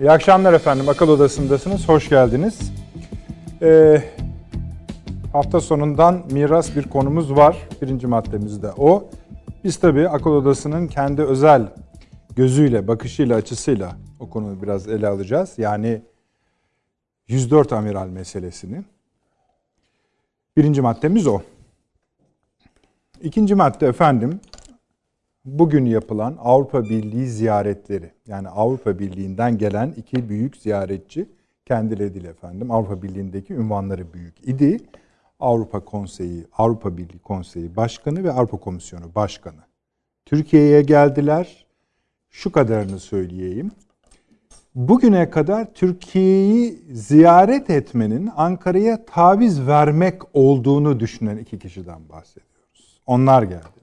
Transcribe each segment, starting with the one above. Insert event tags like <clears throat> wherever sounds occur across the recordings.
İyi akşamlar efendim. Akıl Odası'ndasınız. Hoş geldiniz. Ee, hafta sonundan miras bir konumuz var. Birinci maddemiz de o. Biz tabii Akıl Odası'nın kendi özel gözüyle, bakışıyla, açısıyla o konuyu biraz ele alacağız. Yani 104 amiral meselesini. Birinci maddemiz o. İkinci madde efendim bugün yapılan Avrupa Birliği ziyaretleri. Yani Avrupa Birliği'nden gelen iki büyük ziyaretçi kendileri değil efendim. Avrupa Birliği'ndeki ünvanları büyük idi. Avrupa Konseyi, Avrupa Birliği Konseyi Başkanı ve Avrupa Komisyonu Başkanı. Türkiye'ye geldiler. Şu kadarını söyleyeyim. Bugüne kadar Türkiye'yi ziyaret etmenin Ankara'ya taviz vermek olduğunu düşünen iki kişiden bahsediyoruz. Onlar geldiler.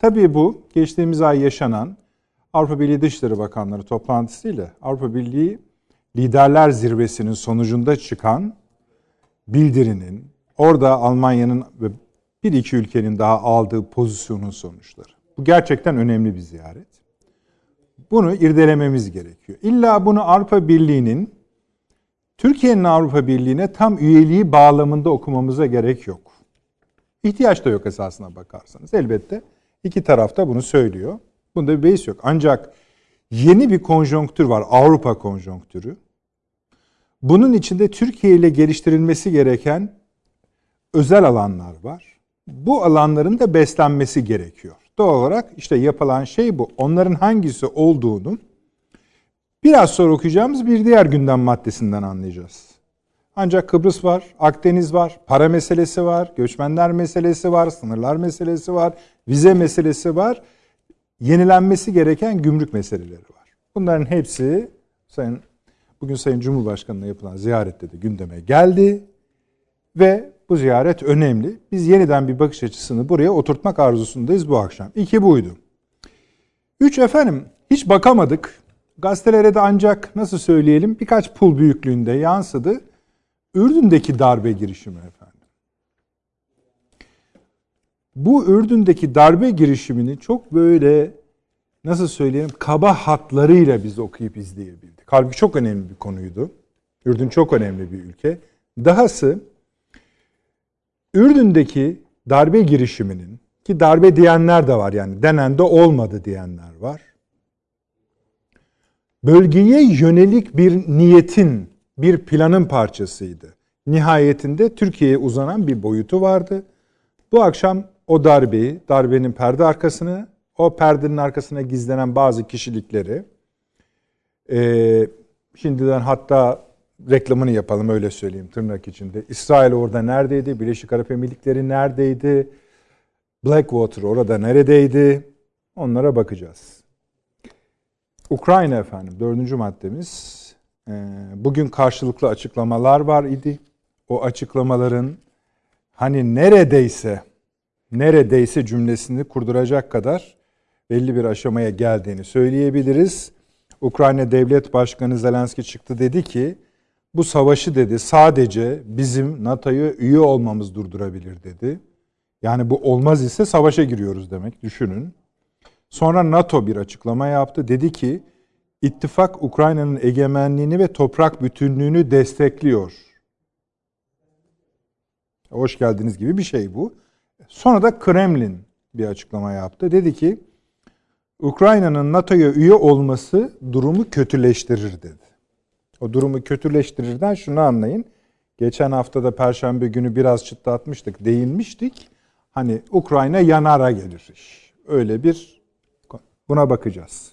Tabii bu geçtiğimiz ay yaşanan Avrupa Birliği Dışişleri Bakanları toplantısıyla Avrupa Birliği Liderler Zirvesi'nin sonucunda çıkan bildirinin, orada Almanya'nın ve bir iki ülkenin daha aldığı pozisyonun sonuçları. Bu gerçekten önemli bir ziyaret. Bunu irdelememiz gerekiyor. İlla bunu Avrupa Birliği'nin Türkiye'nin Avrupa Birliği'ne tam üyeliği bağlamında okumamıza gerek yok. İhtiyaç da yok esasına bakarsanız. Elbette iki taraf da bunu söylüyor. Bunda bir beis yok. Ancak yeni bir konjonktür var. Avrupa konjonktürü. Bunun içinde Türkiye ile geliştirilmesi gereken özel alanlar var. Bu alanların da beslenmesi gerekiyor. Doğal olarak işte yapılan şey bu. Onların hangisi olduğunu biraz sonra okuyacağımız bir diğer gündem maddesinden anlayacağız. Ancak Kıbrıs var, Akdeniz var, para meselesi var, göçmenler meselesi var, sınırlar meselesi var, vize meselesi var. Yenilenmesi gereken gümrük meseleleri var. Bunların hepsi Sayın bugün Sayın Cumhurbaşkanı'na yapılan ziyarette de gündeme geldi ve bu ziyaret önemli. Biz yeniden bir bakış açısını buraya oturtmak arzusundayız bu akşam. İki buydu. Üç efendim hiç bakamadık. Gazetelere de ancak nasıl söyleyelim birkaç pul büyüklüğünde yansıdı. Ürdün'deki darbe girişimi efendim. Bu Ürdün'deki darbe girişimini çok böyle nasıl söyleyelim kaba hatlarıyla biz okuyup izleyebildik. Halbuki çok önemli bir konuydu. Ürdün çok önemli bir ülke. Dahası Ürdün'deki darbe girişiminin ki darbe diyenler de var yani denen de olmadı diyenler var. Bölgeye yönelik bir niyetin, bir planın parçasıydı. Nihayetinde Türkiye'ye uzanan bir boyutu vardı. Bu akşam o darbeyi, darbenin perde arkasını, o perdenin arkasına gizlenen bazı kişilikleri, e, şimdiden hatta reklamını yapalım öyle söyleyeyim tırnak içinde. İsrail orada neredeydi? Birleşik Arap Emirlikleri neredeydi? Blackwater orada neredeydi? Onlara bakacağız. Ukrayna efendim dördüncü maddemiz. Ee, bugün karşılıklı açıklamalar var idi. O açıklamaların hani neredeyse neredeyse cümlesini kurduracak kadar belli bir aşamaya geldiğini söyleyebiliriz. Ukrayna Devlet Başkanı Zelenski çıktı dedi ki bu savaşı dedi sadece bizim NATO'ya üye olmamız durdurabilir dedi. Yani bu olmaz ise savaşa giriyoruz demek düşünün. Sonra NATO bir açıklama yaptı. Dedi ki ittifak Ukrayna'nın egemenliğini ve toprak bütünlüğünü destekliyor. Hoş geldiniz gibi bir şey bu. Sonra da Kremlin bir açıklama yaptı. Dedi ki Ukrayna'nın NATO'ya üye olması durumu kötüleştirir dedi. O durumu kötüleştirirden şunu anlayın. Geçen hafta da Perşembe günü biraz çıtlatmıştık, değinmiştik. Hani Ukrayna yanara gelir iş. Öyle bir buna bakacağız.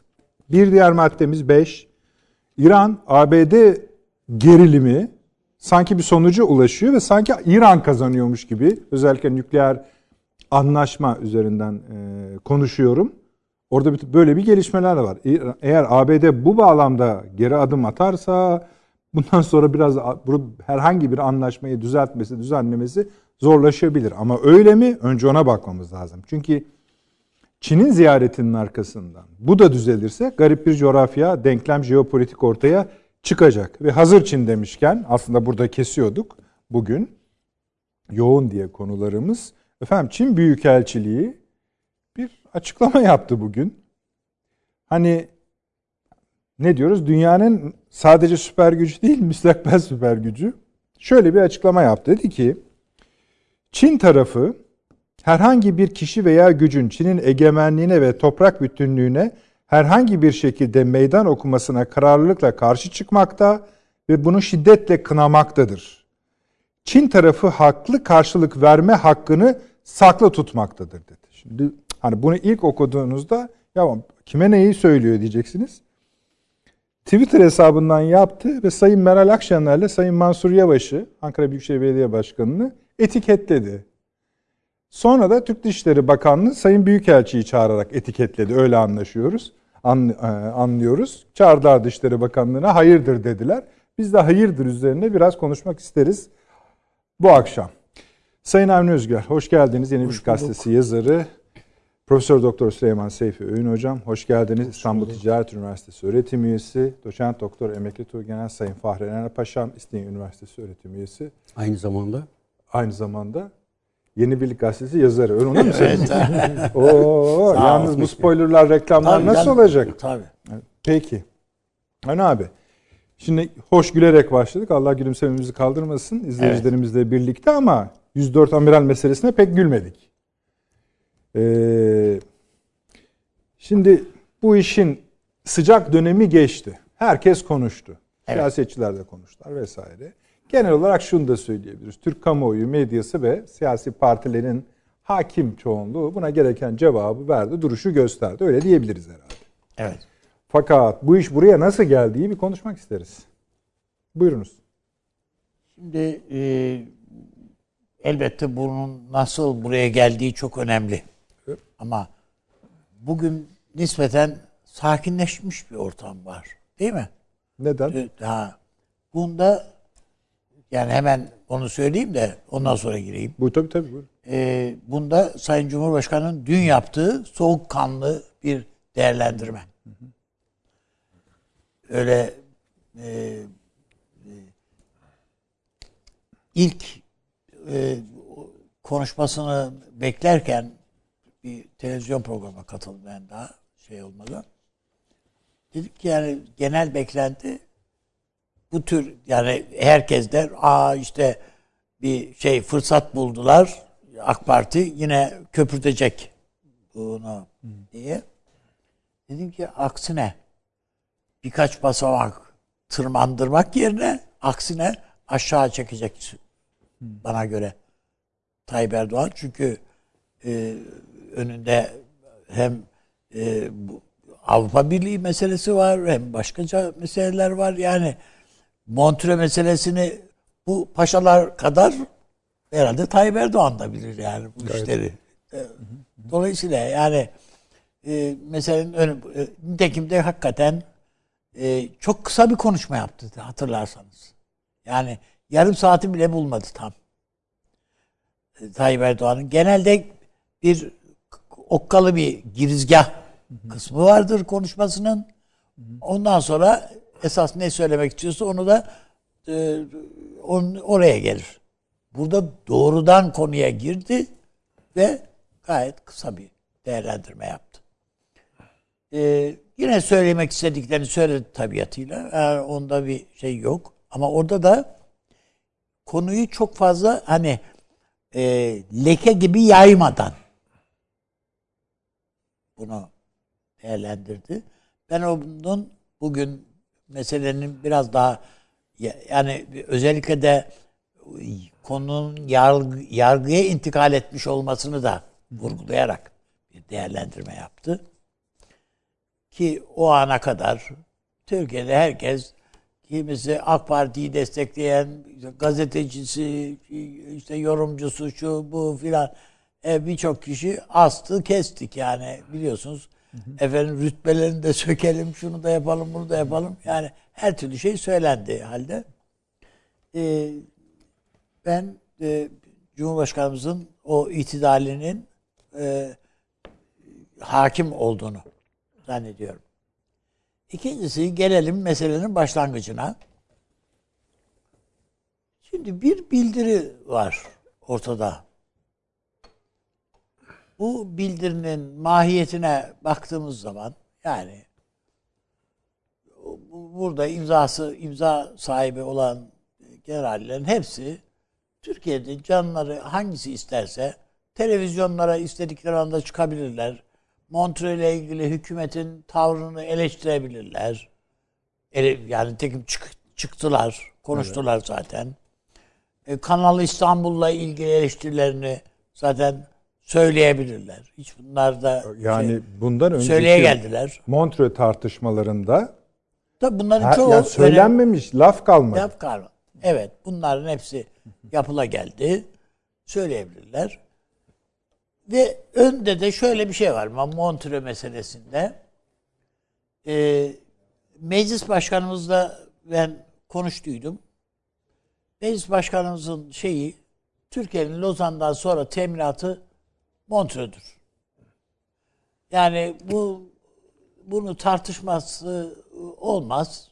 Bir diğer maddemiz 5. İran ABD gerilimi sanki bir sonuca ulaşıyor ve sanki İran kazanıyormuş gibi özellikle nükleer anlaşma üzerinden e, konuşuyorum. Orada böyle bir gelişmeler var. Eğer ABD bu bağlamda geri adım atarsa bundan sonra biraz herhangi bir anlaşmayı düzeltmesi, düzenlemesi zorlaşabilir. Ama öyle mi? Önce ona bakmamız lazım. Çünkü Çin'in ziyaretinin arkasından bu da düzelirse garip bir coğrafya, denklem, jeopolitik ortaya çıkacak. Ve hazır Çin demişken aslında burada kesiyorduk bugün. Yoğun diye konularımız. Efendim Çin Büyükelçiliği bir açıklama yaptı bugün. Hani ne diyoruz? Dünyanın sadece süper gücü değil, <laughs> müstakbel süper gücü. Şöyle bir açıklama yaptı. Dedi ki Çin tarafı herhangi bir kişi veya gücün Çin'in egemenliğine ve toprak bütünlüğüne herhangi bir şekilde meydan okumasına kararlılıkla karşı çıkmakta ve bunu şiddetle kınamaktadır. Çin tarafı haklı karşılık verme hakkını saklı tutmaktadır dedi. Şimdi hani bunu ilk okuduğunuzda ya kime neyi söylüyor diyeceksiniz. Twitter hesabından yaptı ve Sayın Meral Akşener'le Sayın Mansur Yavaş'ı Ankara Büyükşehir Belediye Başkanı'nı etiketledi. Sonra da Türk Dışişleri Bakanlığı Sayın Büyükelçi'yi çağırarak etiketledi. Öyle anlaşıyoruz. An, e, anlıyoruz. Çağırdılar Dışişleri Bakanlığı'na hayırdır dediler. Biz de hayırdır üzerine biraz konuşmak isteriz bu akşam. Sayın Avni Özgür, hoş geldiniz. Yeni bir gazetesi yazarı. Profesör Doktor Süleyman Seyfi Öğün Hocam, hoş geldiniz. Hoş İstanbul Ticaret Üniversitesi öğretim üyesi. Doçent Doktor Emekli Tuğgenel Sayın Fahri Ener Paşam, İstinye Üniversitesi öğretim üyesi. Aynı zamanda? Aynı zamanda Yeni Birlik Gazetesi yazarı. Öyle onu mu evet. <laughs> Oo, yalnız bu spoilerlar, reklamlar tabii, nasıl ben, olacak? Tabii. Peki. Hani abi. Şimdi hoş gülerek başladık. Allah gülümsememizi kaldırmasın izleyicilerimizle evet. birlikte ama 104 amiral meselesine pek gülmedik. Ee, şimdi bu işin sıcak dönemi geçti. Herkes konuştu. Evet. Siyasetçiler de konuştular vesaire. Genel olarak şunu da söyleyebiliriz. Türk kamuoyu, medyası ve siyasi partilerin hakim çoğunluğu buna gereken cevabı verdi, duruşu gösterdi. Öyle diyebiliriz herhalde. Evet. Fakat bu iş buraya nasıl geldiği bir konuşmak isteriz. Buyurunuz. Şimdi e, elbette bunun nasıl buraya geldiği çok önemli. Evet. Ama bugün nispeten sakinleşmiş bir ortam var. Değil mi? Neden? Ha, bunda yani hemen onu söyleyeyim de ondan sonra gireyim. Bu tabii tabii. Buyurun. Ee, bunda Sayın Cumhurbaşkanı'nın dün yaptığı soğukkanlı bir değerlendirme. Hı hı. Öyle e, e, ilk e, konuşmasını beklerken bir televizyon programına katıldım ben daha şey olmadan. Dedik ki yani genel beklenti bu tür yani herkes der aa işte bir şey fırsat buldular AK Parti yine köpürtecek bunu diye. Dedim ki aksine birkaç basamak tırmandırmak yerine aksine aşağı çekecek bana göre Tayyip Erdoğan. Çünkü e, önünde hem e, bu Avrupa Birliği meselesi var hem başkaca meseleler var. Yani Montre meselesini bu paşalar kadar herhalde Tayyip Erdoğan da bilir yani bu evet. işleri. E, dolayısıyla yani e, meselenin önü, e, nitekim de hakikaten e, çok kısa bir konuşma yaptı hatırlarsanız. Yani yarım saati bile bulmadı tam. E, Tayyip Erdoğan'ın genelde bir okkalı bir girizgah kısmı vardır konuşmasının. Ondan sonra esas ne söylemek istiyorsa onu da e, on, oraya gelir. Burada doğrudan konuya girdi ve gayet kısa bir değerlendirme yaptı. Ee, yine söylemek istediklerini söyledi tabiatıyla. Yani onda bir şey yok. Ama orada da konuyu çok fazla hani e, leke gibi yaymadan bunu değerlendirdi. Ben onun bugün meselenin biraz daha yani özellikle de konunun yargı, yargıya intikal etmiş olmasını da vurgulayarak bir değerlendirme yaptı. Ki o ana kadar Türkiye'de herkes kimisi AK Parti'yi destekleyen gazetecisi, işte yorumcusu şu bu filan e, birçok kişi astı kestik yani biliyorsunuz Hı Efendim rütbelerini de <laughs> sökelim, şunu da yapalım, bunu da yapalım. Yani her türlü şey söylendi halde. Ee, ben e, Cumhurbaşkanımızın o itidalinin e, hakim olduğunu zannediyorum. İkincisi gelelim meselenin başlangıcına. Şimdi bir bildiri var ortada. Bu bildirinin mahiyetine baktığımız zaman yani bu- burada imzası imza sahibi olan generallerin hepsi Türkiye'de canları hangisi isterse televizyonlara istedikleri anda çıkabilirler. Montreux ile ilgili hükümetin tavrını eleştirebilirler. Ele, yani tekim çık, çıktılar, konuştular zaten. E, Kanal İstanbul'la ilgili eleştirilerini zaten söyleyebilirler. Hiç bunlar da Yani şey, bundan önceki söyleye geldiler. Montreux tartışmalarında Tabii bunların çoğu yani söylenmemiş laf kalmadı. Yap karma. Evet bunların hepsi yapıla geldi. Söyleyebilirler. Ve önde de şöyle bir şey var. Montreux meselesinde. Ee, meclis başkanımızla ben konuştuydum. Meclis başkanımızın şeyi Türkiye'nin Lozan'dan sonra teminatı Montreux'dur. Yani bu bunu tartışması olmaz.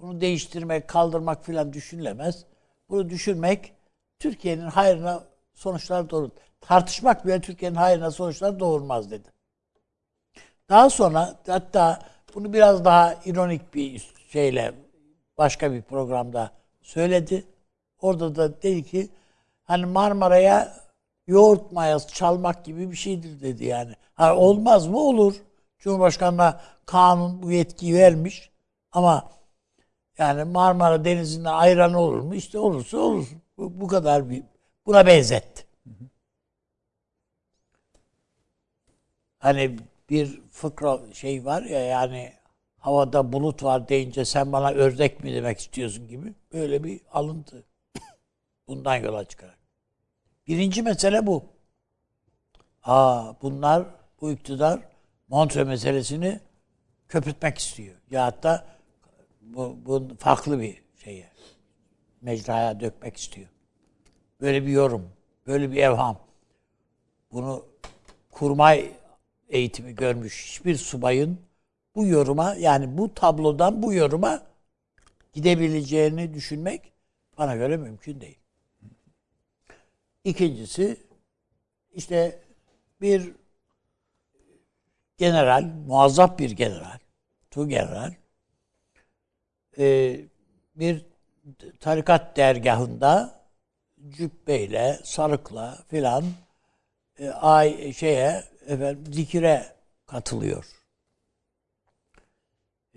Bunu değiştirmek, kaldırmak filan düşünülemez. Bunu düşünmek Türkiye'nin hayrına sonuçlar doğurur. Tartışmak bile Türkiye'nin hayrına sonuçlar doğurmaz dedi. Daha sonra hatta bunu biraz daha ironik bir şeyle başka bir programda söyledi. Orada da dedi ki hani Marmara'ya yoğurt mayası çalmak gibi bir şeydir dedi yani. Ha, olmaz mı? Olur. Cumhurbaşkanı'na kanun bu yetkiyi vermiş. Ama yani Marmara Denizi'nde ayran olur mu? İşte olursa olur. Bu, bu kadar bir buna benzetti. Hani bir fıkra şey var ya yani havada bulut var deyince sen bana ördek mi demek istiyorsun gibi böyle bir alıntı. <coughs> Bundan yola çıkarak. Birinci mesele bu. Aa bunlar bu iktidar Montreux meselesini köpürtmek istiyor. Ya hatta bu, bu farklı bir şeye mecraya dökmek istiyor. Böyle bir yorum, böyle bir evham. Bunu kurmay eğitimi görmüş hiçbir subayın bu yoruma yani bu tablodan bu yoruma gidebileceğini düşünmek bana göre mümkün değil. İkincisi işte bir general, muazzaf bir general, tu general e, bir tarikat dergahında cübbeyle, sarıkla filan e, ay şeye efendim zikire katılıyor.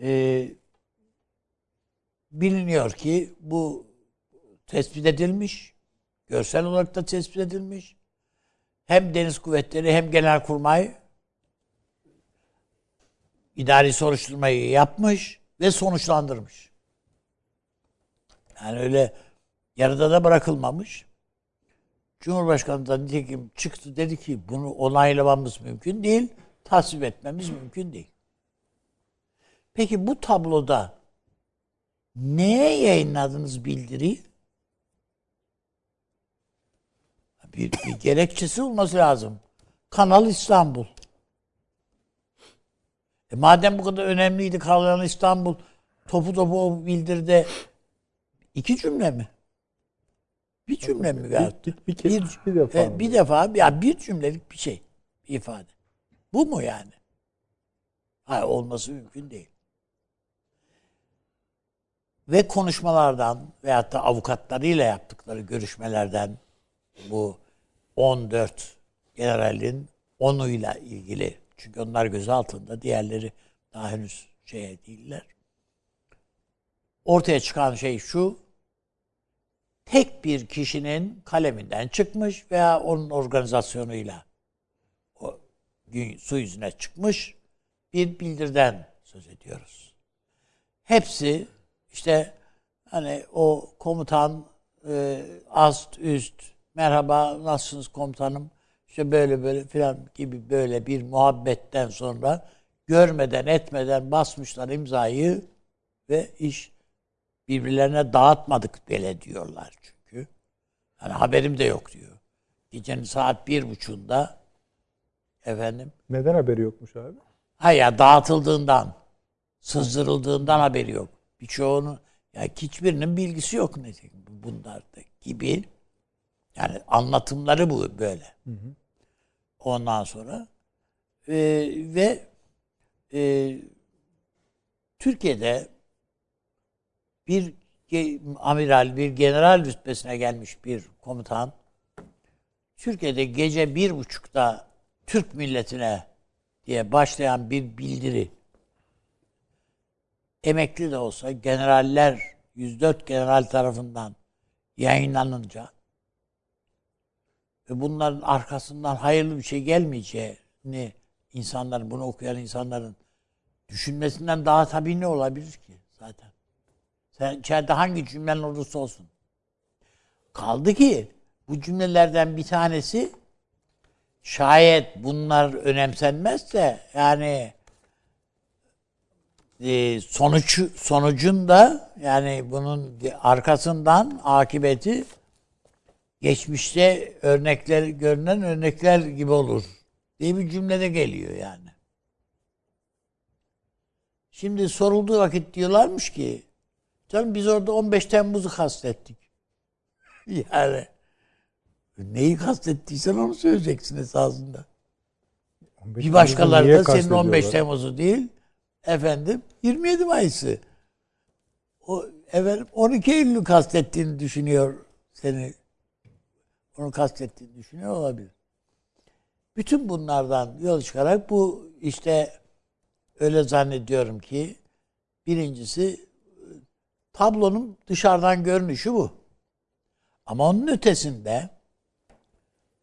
E, biliniyor ki bu tespit edilmiş, görsel olarak da tespit edilmiş. Hem Deniz Kuvvetleri hem Genelkurmay idari soruşturmayı yapmış ve sonuçlandırmış. Yani öyle yarıda da bırakılmamış. Cumhurbaşkanı da nitekim çıktı dedi ki bunu onaylamamız mümkün değil, tasvip etmemiz mümkün değil. Peki bu tabloda neye yayınladınız bildiriyi? Bir, bir gerekçesi olması lazım. Kanal İstanbul. E madem bu kadar önemliydi Kanal İstanbul, topu topu o bildirde iki cümle mi? Bir cümle mi gayet? Bir, bir, bir, kez, bir, defa. E, bir defa ya bir cümlelik bir şey, bir ifade. Bu mu yani? Hayır, olması mümkün değil. Ve konuşmalardan veyahut da avukatlarıyla yaptıkları görüşmelerden bu 14 generalin onuyla ilgili çünkü onlar göz altında diğerleri daha henüz şeye değiller. Ortaya çıkan şey şu tek bir kişinin kaleminden çıkmış veya onun organizasyonuyla o gün su yüzüne çıkmış bir bildirden söz ediyoruz. Hepsi işte hani o komutan e, ast üst merhaba nasılsınız komutanım işte böyle böyle filan gibi böyle bir muhabbetten sonra görmeden etmeden basmışlar imzayı ve iş birbirlerine dağıtmadık bile diyorlar çünkü. Yani haberim de yok diyor. Gecenin saat bir buçuğunda efendim. Neden haberi yokmuş abi? Ha ya dağıtıldığından, sızdırıldığından haberi yok. Birçoğunu ya hiçbirinin bilgisi yok ne bunlarda gibi. Yani anlatımları bu böyle. Hı hı. Ondan sonra e, ve e, Türkiye'de bir amiral, bir general rütbesine gelmiş bir komutan Türkiye'de gece bir buçukta Türk milletine diye başlayan bir bildiri emekli de olsa generaller 104 general tarafından yayınlanınca bunların arkasından hayırlı bir şey gelmeyeceğini insanların, bunu okuyan insanların düşünmesinden daha tabii ne olabilir ki zaten? Sen içeride hangi cümlen olursa olsun. Kaldı ki bu cümlelerden bir tanesi şayet bunlar önemsenmezse yani e, sonuç sonucunda yani bunun arkasından akıbeti geçmişte örnekler görünen örnekler gibi olur diye bir cümlede geliyor yani. Şimdi sorulduğu vakit diyorlarmış ki canım biz orada 15 Temmuz'u kastettik. <laughs> yani neyi kastettiysen onu söyleyeceksin esasında. Bir başkaları da senin 15 Temmuz'u değil efendim 27 Mayıs'ı. O efendim 12 Eylül'ü kastettiğini düşünüyor seni. Onu kastettiğini düşünüyor olabilir. Bütün bunlardan yol çıkarak bu işte öyle zannediyorum ki birincisi tablonun dışarıdan görünüşü bu. Ama onun ötesinde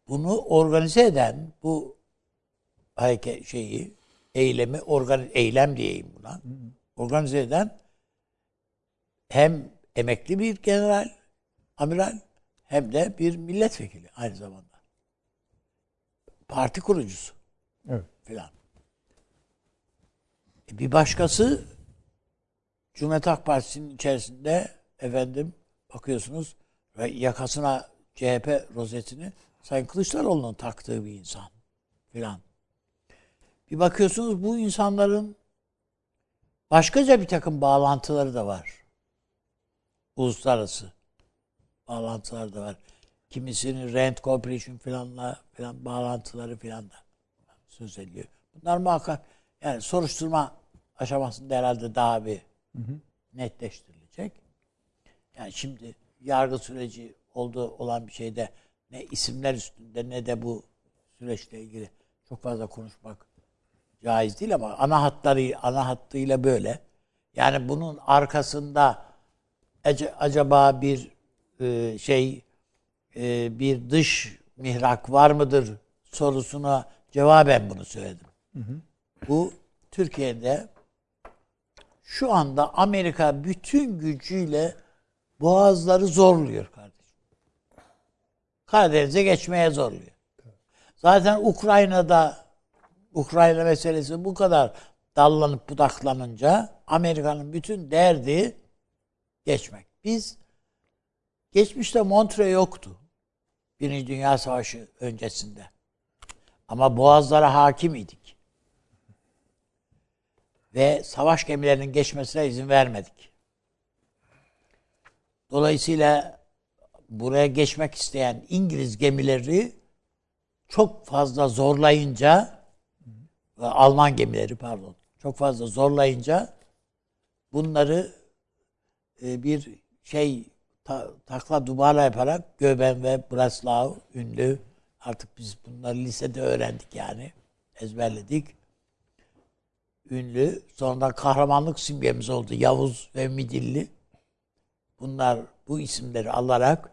bunu organize eden bu hareket şeyi eylemi organ eylem diyeyim buna. Organize eden hem emekli bir general, amiral hem de bir milletvekili aynı zamanda. Parti kurucusu. Evet. Filan. E bir başkası Cumhuriyet Halk Partisi'nin içerisinde efendim bakıyorsunuz ve yakasına CHP rozetini Sayın Kılıçdaroğlu'nun taktığı bir insan filan. Bir bakıyorsunuz bu insanların başkaca bir takım bağlantıları da var. Uluslararası bağlantıları da var. Kimisinin Rent Corporation filanla filan bağlantıları filan da söz ediyor. Bunlar muhakkak yani soruşturma aşamasında herhalde daha bir hı hı. netleştirilecek. Yani şimdi yargı süreci olduğu olan bir şeyde ne isimler üstünde ne de bu süreçle ilgili çok fazla konuşmak caiz değil ama ana hatları ana hattıyla böyle. Yani bunun arkasında acaba bir e, şey e, bir dış mihrak var mıdır sorusuna cevaben bunu söyledim. Hı hı. Bu Türkiye'de şu anda Amerika bütün gücüyle boğazları zorluyor kardeşim. Karadeniz'e geçmeye zorluyor. Zaten Ukrayna'da Ukrayna meselesi bu kadar dallanıp budaklanınca Amerika'nın bütün derdi geçmek. Biz geçmişte Montre yoktu. Birinci Dünya Savaşı öncesinde. Ama boğazlara hakim idik. Ve savaş gemilerinin geçmesine izin vermedik. Dolayısıyla buraya geçmek isteyen İngiliz gemileri çok fazla zorlayınca Alman gemileri pardon çok fazla zorlayınca bunları e, bir şey ta, takla dubara yaparak Göben ve Breslau ünlü artık biz bunları lisede öğrendik yani ezberledik. Ünlü sonradan kahramanlık simgemiz oldu Yavuz ve Midilli. Bunlar bu isimleri alarak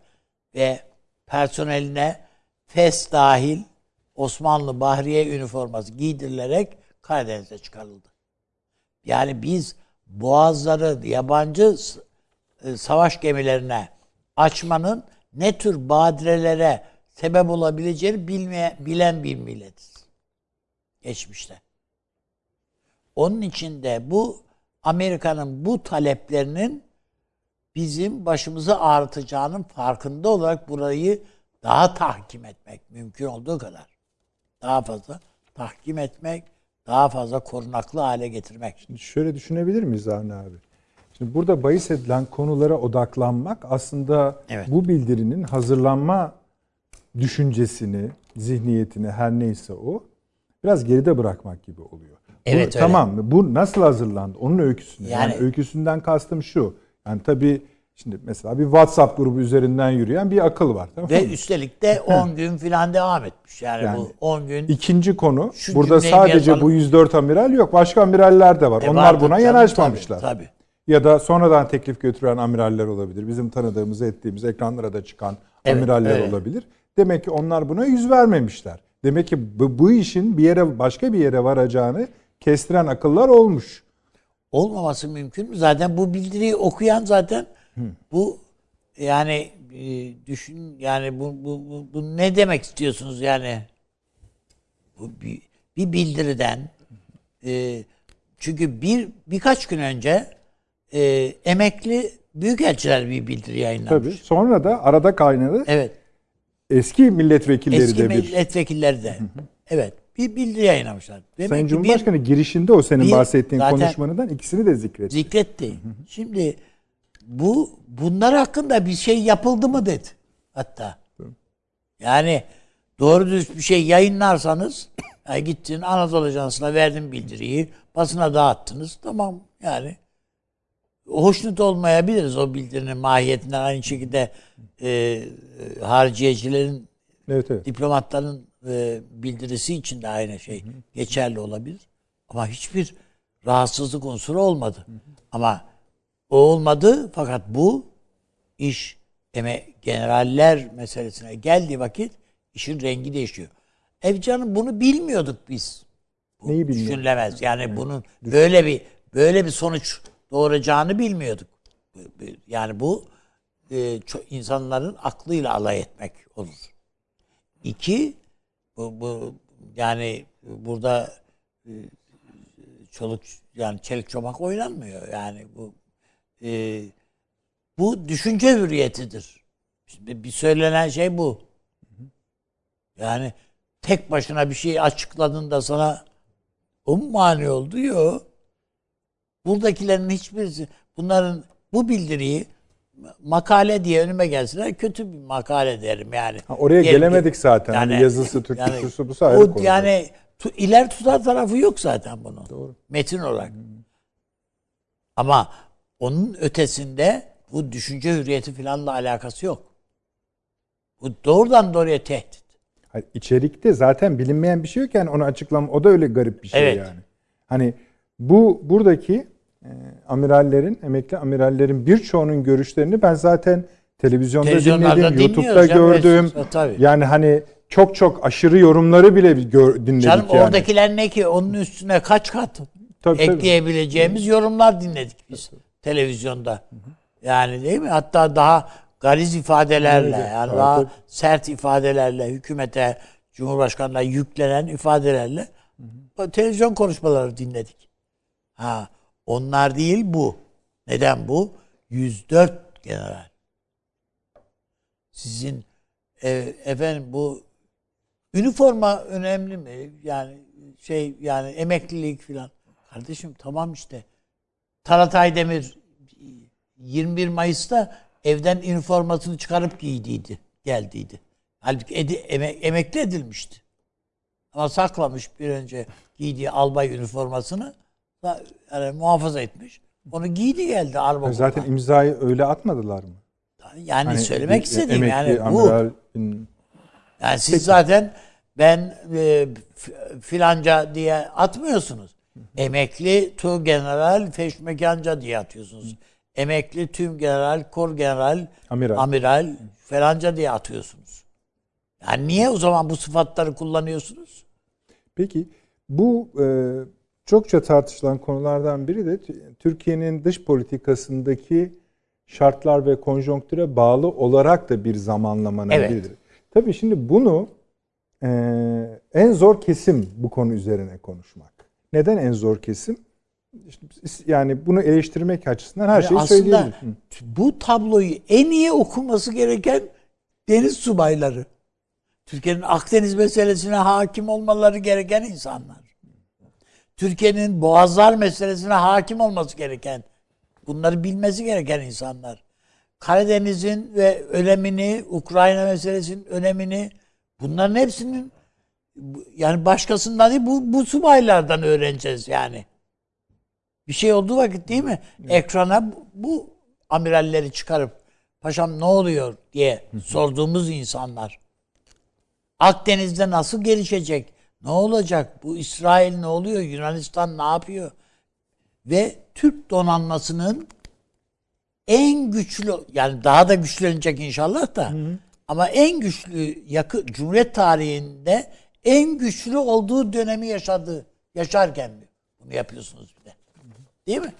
ve personeline FES dahil Osmanlı Bahriye üniforması giydirilerek Karadeniz'e çıkarıldı. Yani biz boğazları yabancı e, savaş gemilerine açmanın ne tür badirelere sebep olabileceğini bilmeye, bilen bir milletiz. Geçmişte. Onun için de bu Amerika'nın bu taleplerinin bizim başımızı ağrıtacağının farkında olarak burayı daha tahkim etmek mümkün olduğu kadar daha fazla tahkim etmek, daha fazla korunaklı hale getirmek. Şimdi şöyle düşünebilir miyiz Avni abi? Şimdi burada bahis edilen konulara odaklanmak aslında evet. bu bildirinin hazırlanma düşüncesini, zihniyetini her neyse o biraz geride bırakmak gibi oluyor. Evet, bu, öyle. Tamam bu nasıl hazırlandı? Onun öyküsünü. Yani, yani öyküsünden kastım şu. Yani tabii şimdi mesela bir WhatsApp grubu üzerinden yürüyen bir akıl var. Tamam Ve mı? üstelik de <laughs> 10 gün filan devam etmiş. Yani, Yani bu 10 gün İkinci konu burada sadece yazalım. bu 104 amiral yok. Başka amiraller de var. E, Onlar buna canım, yanaşmamışlar. Tabii, tabii. Ya da sonradan teklif götüren amiraller olabilir. Bizim tanıdığımız, ettiğimiz ekranlara da çıkan Evet, amiraller evet. olabilir. Demek ki onlar buna yüz vermemişler. Demek ki bu, bu işin bir yere başka bir yere varacağını kestiren akıllar olmuş. olmaması mümkün mü? Zaten bu bildiriyi okuyan zaten bu yani e, düşün yani bu, bu, bu, bu ne demek istiyorsunuz yani? Bu bir, bir bildiriden e, çünkü bir birkaç gün önce e, emekli büyükelçiler bir bildiri yayınlamış. Tabii. Sonra da arada kaynadı. Evet. Eski milletvekilleri Eski de bir. milletvekilleri de. Evet. Bir bildiri yayınlamışlar. Demek Sayın ki bir- Cumhurbaşkanı girişinde o senin bir- bahsettiğin konuşmanından ikisini de zikretti. zikretti. Şimdi bu bunlar hakkında bir şey yapıldı mı dedi hatta. Yani doğru düz bir şey yayınlarsanız <coughs> ya gittin Anadolu Ajansı'na verdin bildiriyi, basına dağıttınız. Tamam yani hoşnut olmayabiliriz o bildirinin mahiyetinden aynı şekilde e, hariciyecilerin Evet evet. diplomatların e, bildirisi için de aynı şey geçerli olabilir. Ama hiçbir rahatsızlık unsuru olmadı. Ama o olmadı fakat bu iş eme generaller meselesine geldiği vakit işin rengi değişiyor. Ev canım bunu bilmiyorduk biz. Bu Neyi bilmiyorduk? Düşünülemez. Yani bunun böyle bir böyle bir sonuç doğuracağını bilmiyorduk. Yani bu e, insanların aklıyla alay etmek olur. İki, bu, bu yani burada e, çoluk yani çelik çomak oynanmıyor. Yani bu e, bu düşünce hürriyetidir. Şimdi bir söylenen şey bu. Yani tek başına bir şey açıkladığında sana o mu mani oldu? Yok. Buradakilerin hiçbirisi bunların bu bildiriyi makale diye önüme gelsinler kötü bir makale derim yani. Ha, oraya Diyelim ki- gelemedik zaten. Hani yazısı, Türkçesi, su, bu o konu. Yani tu, iler tutar tarafı yok zaten bunun. Doğru. Metin olarak. Ama onun ötesinde bu düşünce hürriyeti falanla alakası yok. Bu doğrudan doğruya tehdit. Hayır, içerikte zaten bilinmeyen bir şey yok yani onu açıklam o da öyle garip bir şey Evet. yani. Hani bu buradaki amirallerin, emekli amirallerin birçoğunun görüşlerini ben zaten televizyonda dinledim, YouTube'da ya, gördüm. tabii. Yani hani çok çok aşırı yorumları bile gör, dinledik Canım yani. oradakiler ne ki? Onun üstüne kaç kat Tabii, tabii. ekleyebileceğimiz yorumlar dinledik biz televizyonda. Yani değil mi? Hatta daha gariz ifadelerle, Evet, yani daha sert ifadelerle, hükümete, Cumhurbaşkanı'na yüklenen ifadelerle televizyon konuşmaları dinledik. Ha, onlar değil bu. Neden bu? 104 general. Sizin e, efendim bu üniforma önemli mi? Yani şey yani emeklilik filan. Kardeşim tamam işte. Talat Aydemir 21 Mayıs'ta evden üniformasını çıkarıp giydiydi. Geldiydi. Halbuki edi, eme- emekli edilmişti. Ama saklamış bir önce giydiği albay üniformasını yani muhafaza etmiş. Onu giydi geldi Arba Zaten imzayı öyle atmadılar mı? yani Hani söylemek istediğim yani bu. amiralin- Yani siz zaten ben e, filanca diye atmıyorsunuz. Emekli tu general feşmekanca diye atıyorsunuz. Emekli tüm general, kor general, Amiral. amiral falanca diye atıyorsunuz. Yani niye o zaman bu sıfatları kullanıyorsunuz? Peki bu e, çokça tartışılan konulardan biri de Türkiye'nin dış politikasındaki şartlar ve konjonktüre bağlı olarak da bir zamanlamanın Evet. Tabii şimdi bunu e, en zor kesim bu konu üzerine konuşmak. Neden en zor kesim? Yani bunu eleştirmek açısından her Yani şeyi. Hı. bu tabloyu en iyi okuması gereken deniz subayları. Türkiye'nin Akdeniz meselesine hakim olmaları gereken insanlar. Türkiye'nin boğazlar meselesine hakim olması gereken, bunları bilmesi gereken insanlar. Karadeniz'in ve önemini, Ukrayna meselesinin önemini, bunların hepsinin yani başkasından değil bu, bu subaylardan öğreneceğiz yani. Bir şey olduğu vakit değil mi? Ekrana bu, bu amiralleri çıkarıp paşam ne oluyor diye sorduğumuz insanlar Akdeniz'de nasıl gelişecek? Ne olacak? Bu İsrail ne oluyor? Yunanistan ne yapıyor? Ve Türk donanmasının en güçlü yani daha da güçlenecek inşallah da ama en güçlü yakı Cumhuriyet tarihinde en güçlü olduğu dönemi yaşadı yaşarken bunu yapıyorsunuz bir de. Değil mi?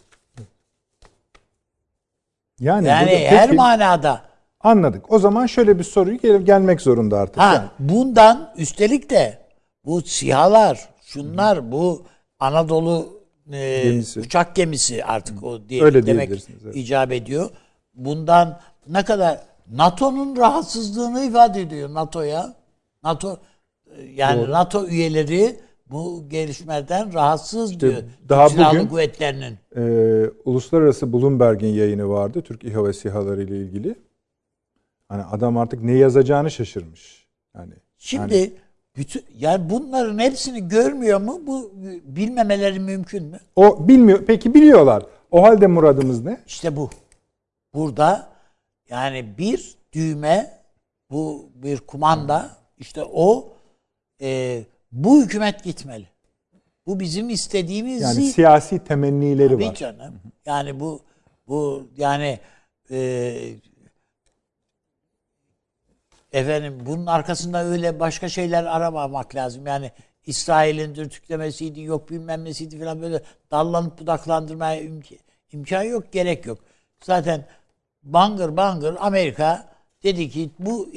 Yani, Yani burada her peki- manada. anladık. O zaman şöyle bir soruyu gel- gelmek zorunda artık. Ha, Yani bundan üstelik de bu sihalar, şunlar, bu Anadolu e, Gemisi. uçak gemisi artık o diye Öyle demek evet. icap ediyor. Bundan ne kadar NATO'nun rahatsızlığını ifade ediyor NATO'ya. NATO e, yani Doğru. NATO üyeleri bu gelişmeden rahatsız diyor. daha Silahlı bugün- kuvvetlerinin. Ee, uluslararası Bloomberg'in yayını vardı Türk İHA ve SİHA'ları ile ilgili. Hani adam artık ne yazacağını şaşırmış. Yani Şimdi yani bütün yani bunların hepsini görmüyor mu? Bu bilmemeleri mümkün mü? o bilmiyor. Peki biliyorlar. O halde muradımız ne? İşte bu. Burada yani bir düğme bu bir kumanda işte o e, bu hükümet gitmeli. Bu bizim istediğimiz Yani siyasi temennileri Tabii var. canım. Yani bu bu yani e, efendim bunun arkasında öyle başka şeyler aramamak lazım. Yani İsrail'in dürtüklemesiydi, yok bilmem nesiydi falan böyle dallanıp budaklandırmaya imk- imkan yok, gerek yok. Zaten bangır bangır Amerika dedi ki bu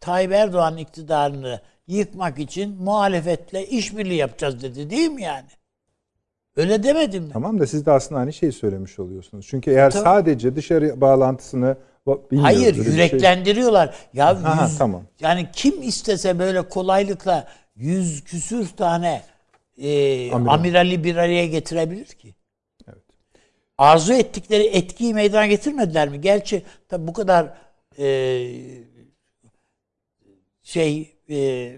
Tayyip Erdoğan iktidarını yıkmak için muhalefetle işbirliği yapacağız dedi değil mi yani? Öyle demedim mi? Tamam da siz de aslında aynı şeyi söylemiş oluyorsunuz. Çünkü eğer Tabii. sadece dışarı bağlantısını bilmiyoruz, Hayır şey- yüreklendiriyorlar. Ya Aha, yüz- tamam. yani kim istese böyle kolaylıkla yüz küsür tane e, Amiral. amirali bir araya getirebilir ki? Evet. Arzu ettikleri etkiyi meydana getirmediler mi? Gerçi tabi bu kadar e, şey e,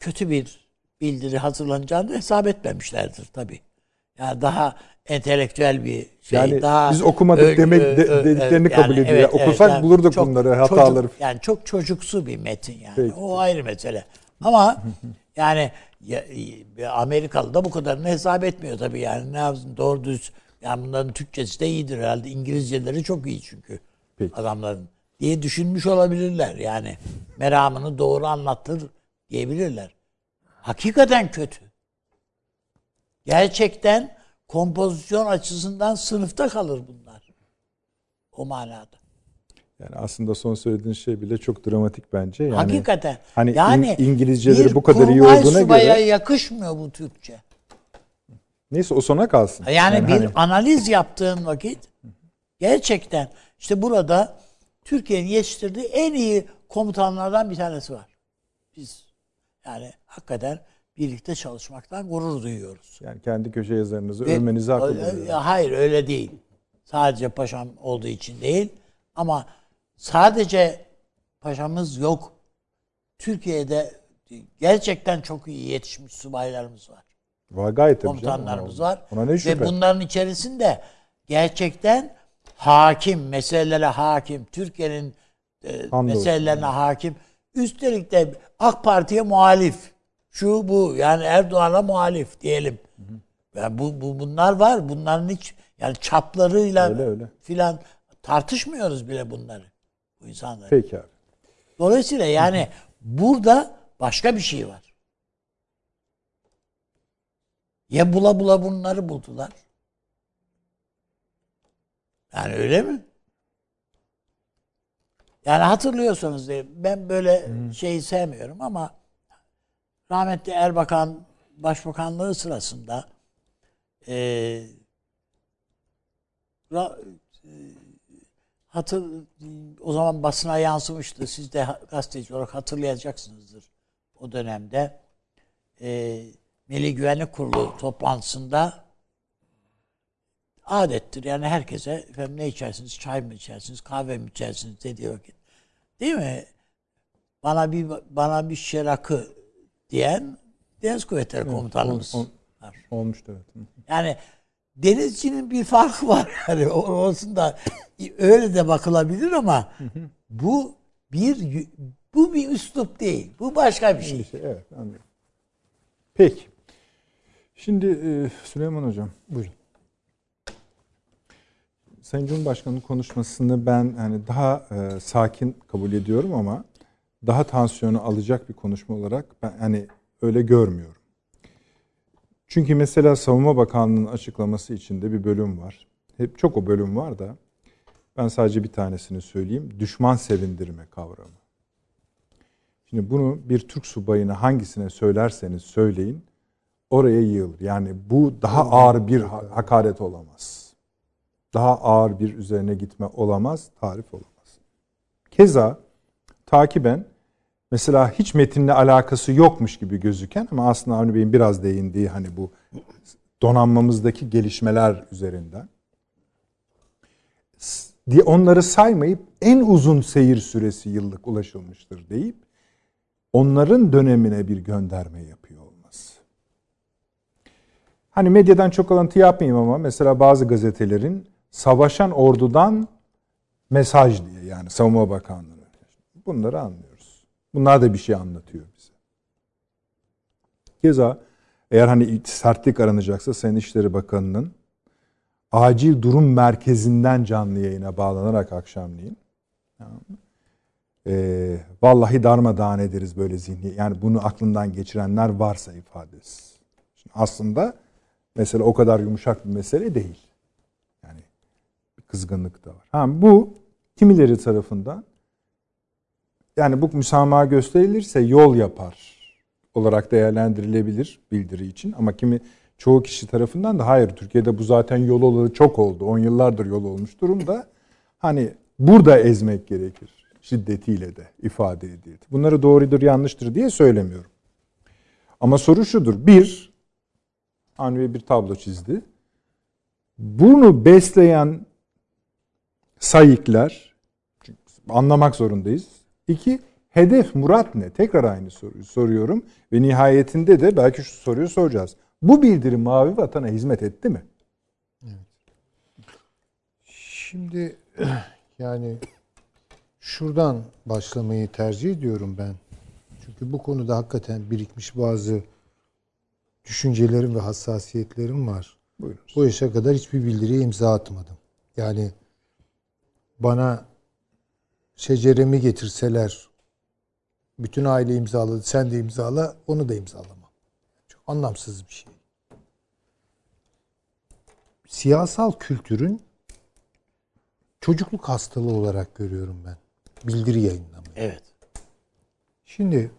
kötü bir bildiri hazırlanacağını hesap etmemişlerdir tabi. Yani daha entelektüel bir şey. Yani daha biz okumadık demek de- dediklerini kabul ediyor. Ya okusak bulurduk bunları, hataları. çocuk- yani çok çocuksu bir metin yani. Peki. O ayrı mesele. Ama <laughs> yani ya, ya, Amerikalı da bu kadarını hesap etmiyor tabii yani. Ne yapsın doğru düz. Yani bunların Türkçesi de iyidir herhalde. İngilizceleri çok iyi çünkü Peki. adamların diye düşünmüş olabilirler. Yani meramını doğru anlattır diyebilirler. Hakikaten kötü. Gerçekten kompozisyon açısından sınıfta kalır bunlar. O manada. Yani aslında son söylediğin şey bile çok dramatik bence. Yani Hakikaten. hani yani İng- İngilizceleri bu kadar iyi olduğuna göre yakışmıyor bu Türkçe. neyse o sona kalsın. Yani, bir hani- analiz yaptığın vakit gerçekten işte burada Türkiye'nin yetiştirdiği en iyi komutanlardan bir tanesi var. Biz yani hakikaten birlikte çalışmaktan gurur duyuyoruz. yani kendi köşe yazarınızı Ve- övmenizi haklı buluyorum. Hayır öyle değil. Sadece paşam olduğu için değil. Ama sadece paşamız yok. Türkiye'de gerçekten çok iyi yetişmiş subaylarımız var. Var gayet canım. Komutanlarımız var. Ona ne Ve şüphe. bunların içerisinde gerçekten hakim, meselelere hakim, Türkiye'nin e, meselelerine hakim. Üstelik de AK Parti'ye muhalif. Şu bu yani Erdoğan'a muhalif diyelim. Yani bu, bu bunlar var. Bunların hiç yani çaplarıyla Öyle, öyle. filan tartışmıyoruz bile bunları. Bu insanları. Peki abi. Dolayısıyla yani burada başka bir şey var. Ya bula bula bunları buldular. Yani öyle mi? Yani hatırlıyorsanız diye ben böyle şeyi sevmiyorum ama rahmetli Erbakan başbakanlığı sırasında eee ra- e, hatır o zaman basına yansımıştı. Siz de gazeteci olarak hatırlayacaksınızdır. O dönemde e, Milli Güvenlik Kurulu toplantısında adettir. Yani herkese efendim ne içersiniz? Çay mı içersiniz? Kahve mi içersiniz dediği vakit. Değil mi? Bana bir bana bir şişe rakı diyen Deniz Kuvvetleri Komutanımız on- var. Olmuştu evet. Yani denizcinin bir farkı var <laughs> yani olsun da öyle de bakılabilir ama bu bir bu bir üslup değil. Bu başka bir şey. şey evet anlıyorum. Peki. Şimdi e, Süleyman Hocam. Buyurun. Sayın Cumhurbaşkanı'nın konuşmasını ben hani daha e, sakin kabul ediyorum ama daha tansiyonu alacak bir konuşma olarak ben hani öyle görmüyorum. Çünkü mesela Savunma Bakanlığı'nın açıklaması içinde bir bölüm var. Hep çok o bölüm var da ben sadece bir tanesini söyleyeyim. Düşman sevindirme kavramı. Şimdi bunu bir Türk subayına hangisine söylerseniz söyleyin oraya yığılır. Yani bu daha ağır bir hakaret olamaz. Daha ağır bir üzerine gitme olamaz, tarif olamaz. Keza takiben mesela hiç metinle alakası yokmuş gibi gözüken ama aslında Avni Bey'in biraz değindiği hani bu donanmamızdaki gelişmeler üzerinden diye onları saymayıp en uzun seyir süresi yıllık ulaşılmıştır deyip onların dönemine bir gönderme yapıyor olması. Hani medyadan çok alıntı yapmayayım ama mesela bazı gazetelerin savaşan ordudan mesaj diye yani Savunma Bakanlığı. Bunları anlıyoruz. Bunlar da bir şey anlatıyor bize. Keza eğer hani sertlik aranacaksa Sayın İşleri Bakanı'nın acil durum merkezinden canlı yayına bağlanarak akşamleyin. E, vallahi darmadağın ederiz böyle zihni. Yani bunu aklından geçirenler varsa ifadesi. Şimdi aslında mesele o kadar yumuşak bir mesele değil. Yani bir kızgınlık da var. Ha, bu kimileri tarafından yani bu müsamaha gösterilirse yol yapar olarak değerlendirilebilir bildiri için. Ama kimi çoğu kişi tarafından da hayır Türkiye'de bu zaten yol olalı çok oldu. 10 yıllardır yol olmuş durumda. Hani burada ezmek gerekir. Şiddetiyle de ifade edildi. Bunları doğrudur yanlıştır diye söylemiyorum. Ama soru şudur. Bir, Anvi bir tablo çizdi. Bunu besleyen sayıklar anlamak zorundayız. İki, hedef murat ne? Tekrar aynı soruyu soruyorum. Ve nihayetinde de belki şu soruyu soracağız. Bu bildirim mavi vatana hizmet etti mi? Evet. Şimdi <clears throat> yani şuradan başlamayı tercih ediyorum ben. Çünkü bu konuda hakikaten birikmiş bazı düşüncelerim ve hassasiyetlerim var. Buyurunuz. Bu yaşa kadar hiçbir bildiriye imza atmadım. Yani bana şeceremi getirseler bütün aile imzaladı sen de imzala onu da imzalamam. Çok anlamsız bir şey. Siyasal kültürün çocukluk hastalığı olarak görüyorum ben. Bildiri yayınlamayı. Evet. Şimdi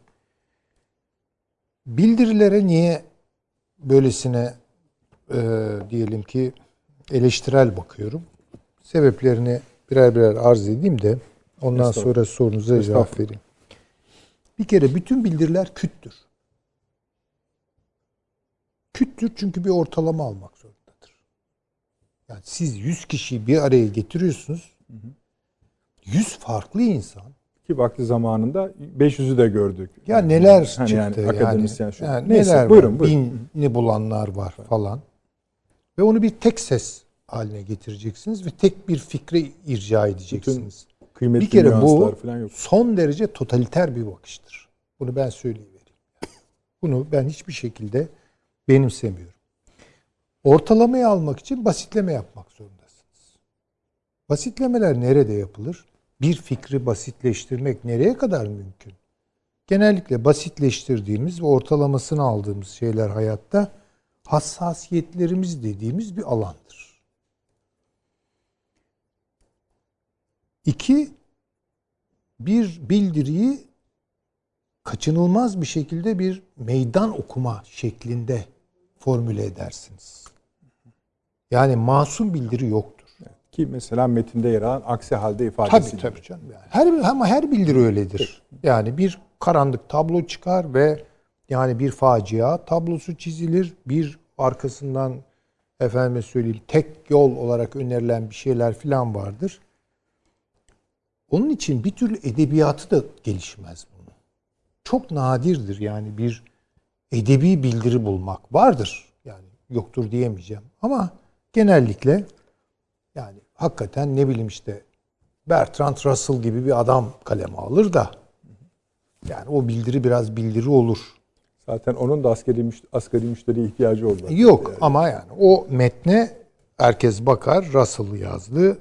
bildirilere niye böylesine e, diyelim ki eleştirel bakıyorum? Sebeplerini birer birer arz edeyim de ondan sonra sorunuza cevap vereyim. Bir kere bütün bildiriler küttür. Küttür çünkü bir ortalama almak zorundadır. Yani siz 100 kişiyi bir araya getiriyorsunuz. 100 farklı insan. Ki vakti zamanında 500'ü de gördük. Ya neler Hani çıktı yani yani. akademisyen şu. yani Neyse neler buyurun var. buyurun. Binini bulanlar var falan. Ve onu bir tek ses haline getireceksiniz ve tek bir fikre irca edeceksiniz. Kıymetli bir kere bu nüanslar falan yok. son derece totaliter bir bakıştır. Bunu ben söyleyivereyim. Bunu ben hiçbir şekilde benimsemiyorum. Ortalamayı almak için basitleme yapmak zorundasınız. Basitlemeler nerede yapılır? Bir fikri basitleştirmek nereye kadar mümkün? Genellikle basitleştirdiğimiz ve ortalamasını aldığımız şeyler hayatta hassasiyetlerimiz dediğimiz bir alandır. İki, bir bildiriyi kaçınılmaz bir şekilde bir meydan okuma şeklinde formüle edersiniz. Yani masum bildiri yoktur. Ki mesela metinde yer alan aksi halde ifadesi. Tabii tabii canım. Yani her ama her bildiri öyledir. Yani bir karanlık tablo çıkar ve yani bir facia tablosu çizilir. Bir arkasından efendime söyleyeyim tek yol olarak önerilen bir şeyler filan vardır. Onun için bir türlü edebiyatı da gelişmez bunun. Çok nadirdir yani bir edebi bildiri bulmak. Vardır yani yoktur diyemeyeceğim. Ama genellikle yani hakikaten ne bileyim işte Bertrand Russell gibi bir adam kaleme alır da yani o bildiri biraz bildiri olur. Zaten onun da askeri, asgari müşteriye ihtiyacı oldu. Yok ama yani o metne herkes bakar. Russell yazdı.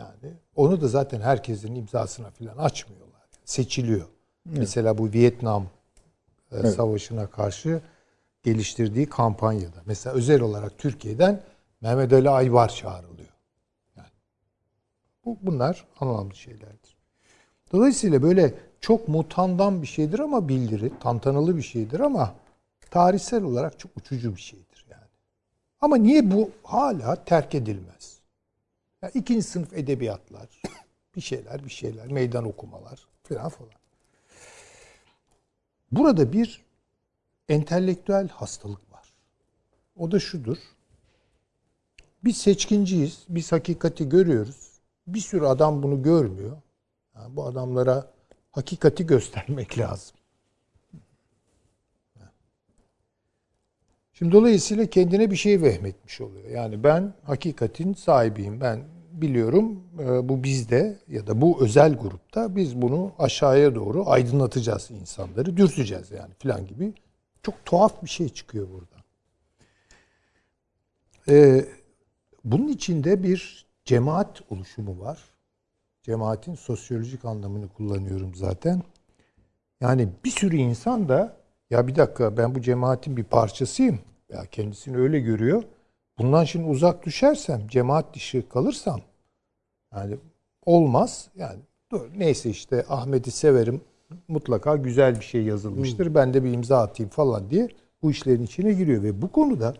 Yani onu da zaten herkesin imzasına falan açmıyorlar. Seçiliyor. Mesela bu Vietnam e, Savaşı'na karşı geliştirdiği kampanyada. Mesela özel olarak Türkiye'den Mehmet Ali Aybar çağrılıyor. Yani bu, bunlar anlamlı şeylerdir. Dolayısıyla böyle çok mutandan bir şeydir ama bildiri, tantanalı bir şeydir ama tarihsel olarak çok uçucu bir şeydir yani. Ama niye bu hala terk edilmez? Yani ikinci sınıf edebiyatlar, <coughs> bir şeyler, bir şeyler, meydan okumalar falan falan. Burada bir entelektüel hastalık var. O da şudur. Biz seçkinciyiz. Biz hakikati görüyoruz. Bir sürü adam bunu görmüyor. Yani bu adamlara hakikati göstermek <laughs> lazım. Şimdi dolayısıyla kendine bir şey vehmetmiş oluyor. Yani ben hakikatin sahibiyim. Ben biliyorum e, bu bizde ya da bu özel grupta biz bunu aşağıya doğru aydınlatacağız insanları, dürteceğiz yani filan gibi. Çok tuhaf bir şey çıkıyor burada. Ee, bunun içinde bir cemaat oluşumu var. Cemaatin sosyolojik anlamını kullanıyorum zaten. Yani bir sürü insan da ya bir dakika ben bu cemaatin bir parçasıyım. Ya kendisini öyle görüyor. Bundan şimdi uzak düşersem, cemaat dışı kalırsam yani olmaz. Yani dur, neyse işte Ahmet'i severim. Mutlaka güzel bir şey yazılmıştır. Ben de bir imza atayım falan diye bu işlerin içine giriyor ve bu konuda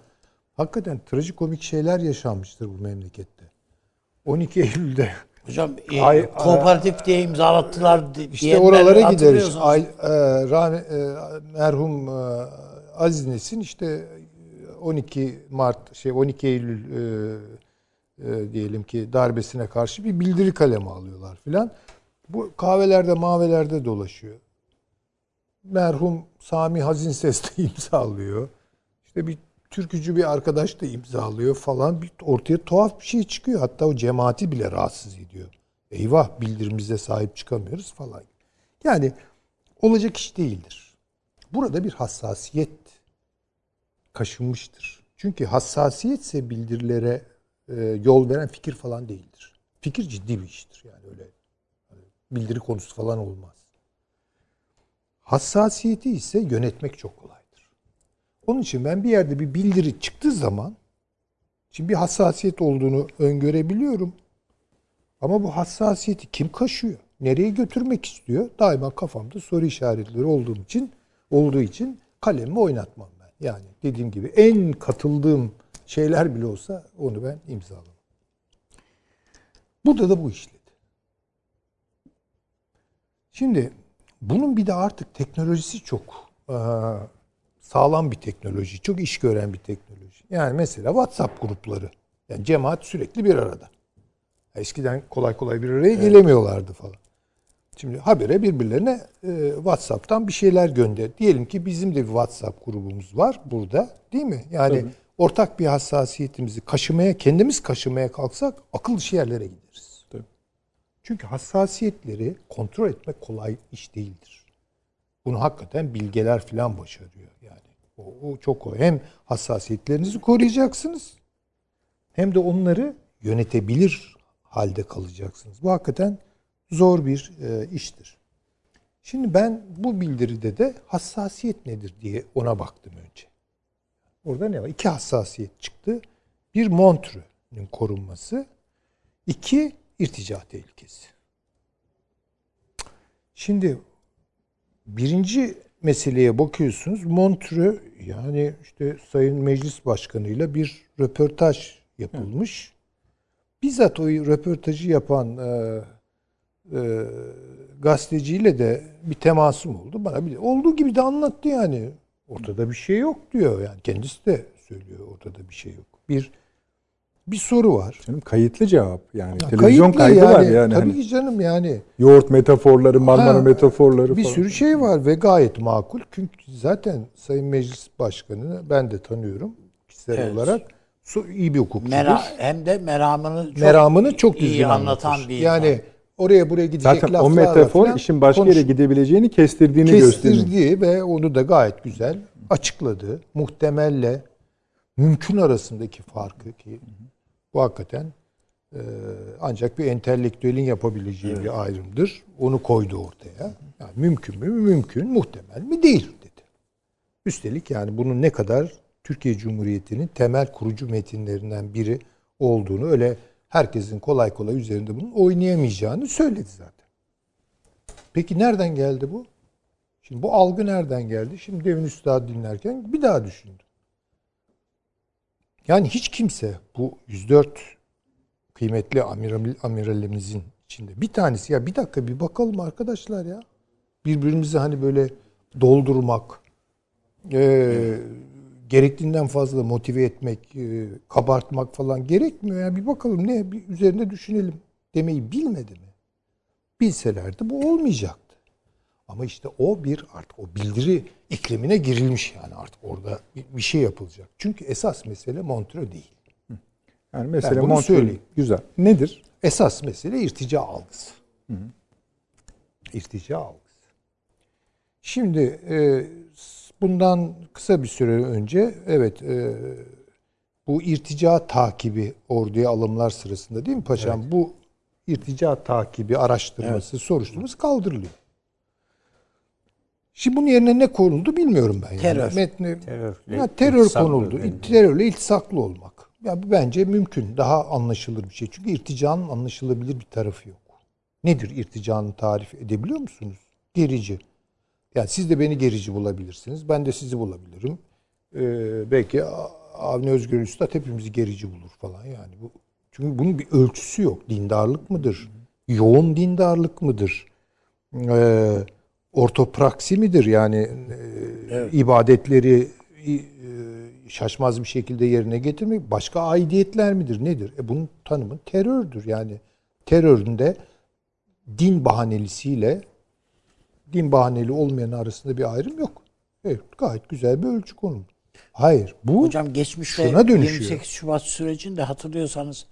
hakikaten trajikomik şeyler yaşanmıştır bu memlekette. 12 Eylül'de Hocam e, Ay- kooperatif diye imzalattılar di- İşte oralara gideriz. Ay, e, rahme- e, merhum e, Aziz Nesin işte 12 Mart şey 12 Eylül e, e, diyelim ki darbesine karşı bir bildiri kalemi alıyorlar filan. Bu kahvelerde mavelerde dolaşıyor. Merhum Sami Hazin Ses de <laughs> imzalıyor. İşte bir türkücü bir arkadaş da imzalıyor falan. Bir ortaya tuhaf bir şey çıkıyor. Hatta o cemaati bile rahatsız ediyor. Eyvah bildirimize sahip çıkamıyoruz falan. Yani olacak iş değildir. Burada bir hassasiyet kaşınmıştır. Çünkü hassasiyetse bildirilere e, yol veren fikir falan değildir. Fikir ciddi bir iştir yani öyle hani bildiri konusu falan olmaz. Hassasiyeti ise yönetmek çok kolaydır. Onun için ben bir yerde bir bildiri çıktığı zaman şimdi bir hassasiyet olduğunu öngörebiliyorum. Ama bu hassasiyeti kim kaşıyor? Nereye götürmek istiyor? Daima kafamda soru işaretleri olduğum için olduğu için kalemimi oynatmam. Yani dediğim gibi en katıldığım şeyler bile olsa onu ben imzalamam. Burada da bu işledi. Şimdi bunun bir de artık teknolojisi çok eee, sağlam bir teknoloji, çok iş gören bir teknoloji. Yani mesela WhatsApp grupları. Yani cemaat sürekli bir arada. Eskiden kolay kolay bir araya gelemiyorlardı falan. Şimdi habere birbirlerine e, WhatsApp'tan bir şeyler gönder. Diyelim ki bizim de bir WhatsApp grubumuz var burada değil mi? Yani ortak bir hassasiyetimizi kaşımaya, kendimiz kaşımaya kalksak akıl dışı yerlere gideriz. Tabii. Çünkü hassasiyetleri kontrol etmek kolay iş değildir. Bunu hakikaten bilgeler falan başarıyor yani. O, o çok o. Hem hassasiyetlerinizi koruyacaksınız hem de onları yönetebilir halde kalacaksınız. Bu hakikaten zor bir e, iştir. Şimdi ben bu bildiride de hassasiyet nedir diye ona baktım önce. Orada ne var? İki hassasiyet çıktı. Bir Montreux'ün korunması, iki irtica tehlikesi. Şimdi birinci meseleye bakıyorsunuz. Montreux yani işte Sayın Meclis Başkanı'yla bir röportaj yapılmış. Bizzat o röportajı yapan e, e, gazeteciyle de bir temasım oldu. Bana bir olduğu gibi de anlattı yani. Ortada bir şey yok diyor yani. Kendisi de söylüyor ortada bir şey yok. Bir bir soru var. Canım kayıtlı cevap yani Ya televizyon kayıtlı kaydı var yani. Tabii Hani ki canım yani. yoğurt metaforları, Marmara Ha, metaforları Bir falan. sürü şey var ve gayet makul. Çünkü zaten Sayın Meclis Başkanı'nı ben de tanıyorum kişisel Evet. olarak. Su- iyi bir hukukçudur. Mera, hem de meramını çok Meramını çok düzgün iyi anlatan bir Yani insan. Oraya buraya gidecek Zaten o laflarla metafor falan işin başka konuş- yere gidebileceğini kestirdiğini gösteriyor. kestirdiği ve onu da gayet güzel açıkladı. Muhtemelle mümkün arasındaki farkı ki bu hakikaten e, ancak bir entelektüelin yapabileceği bir ayrımdır. Onu koydu ortaya. Yani mümkün mü? Mümkün. Muhtemel mi? Değil dedi. Üstelik yani bunun ne kadar Türkiye Cumhuriyeti'nin temel kurucu metinlerinden biri olduğunu öyle herkesin kolay kolay üzerinde bunun oynayamayacağını söyledi zaten. Peki nereden geldi bu? Şimdi bu algı nereden geldi? Şimdi Devin Üstad dinlerken bir daha düşündüm. Yani hiç kimse bu 104 kıymetli amiral, amiralimizin içinde bir tanesi ya bir dakika bir bakalım arkadaşlar ya. Birbirimizi hani böyle doldurmak, e, gerektiğinden fazla motive etmek, e, kabartmak falan gerekmiyor. ya bir bakalım ne bir üzerinde düşünelim demeyi bilmedi mi? Bilselerdi bu olmayacaktı. Ama işte o bir artık o bildiri iklimine girilmiş yani artık orada bir, bir şey yapılacak. Çünkü esas mesele Montreux değil. Yani Ben bunu Montreux söyleyeyim. güzel. Nedir? Esas mesele irtica algısı. İrtica algısı. Şimdi e, bundan kısa bir süre önce evet e, bu irtica takibi orduya alımlar sırasında değil mi paşam? Bu irtica takibi araştırması, soruşturması kaldırılıyor. Şimdi bunun yerine ne konuldu bilmiyorum ben. Yani. Terör. Metni, Terörle ya terör konuldu. bence. Terörle iltisaklı olmak. Ya bu bence mümkün. Daha anlaşılır bir şey. Çünkü irticanın anlaşılabilir bir tarafı yok. Nedir irticanın tarif edebiliyor musunuz? Gerici. Yani siz de beni gerici bulabilirsiniz. Ben de sizi bulabilirim. Ee, belki Avni Özgür Üstad hepimizi gerici bulur falan yani. Bu, çünkü bunun bir ölçüsü yok. Dindarlık mıdır? Yoğun dindarlık mıdır? Ee, ortopraksi midir? Yani e, ibadetleri e, şaşmaz bir şekilde yerine getirmek başka aidiyetler midir? Nedir? E bunun tanımı terördür. Yani teröründe din bahanelisiyle din bahaneli olmayan arasında bir ayrım yok. Evet, gayet güzel bir ölçü konuldu. Hayır, bu Hocam geçmişte şuna dönüşüyor. 28 Şubat sürecinde hatırlıyorsanız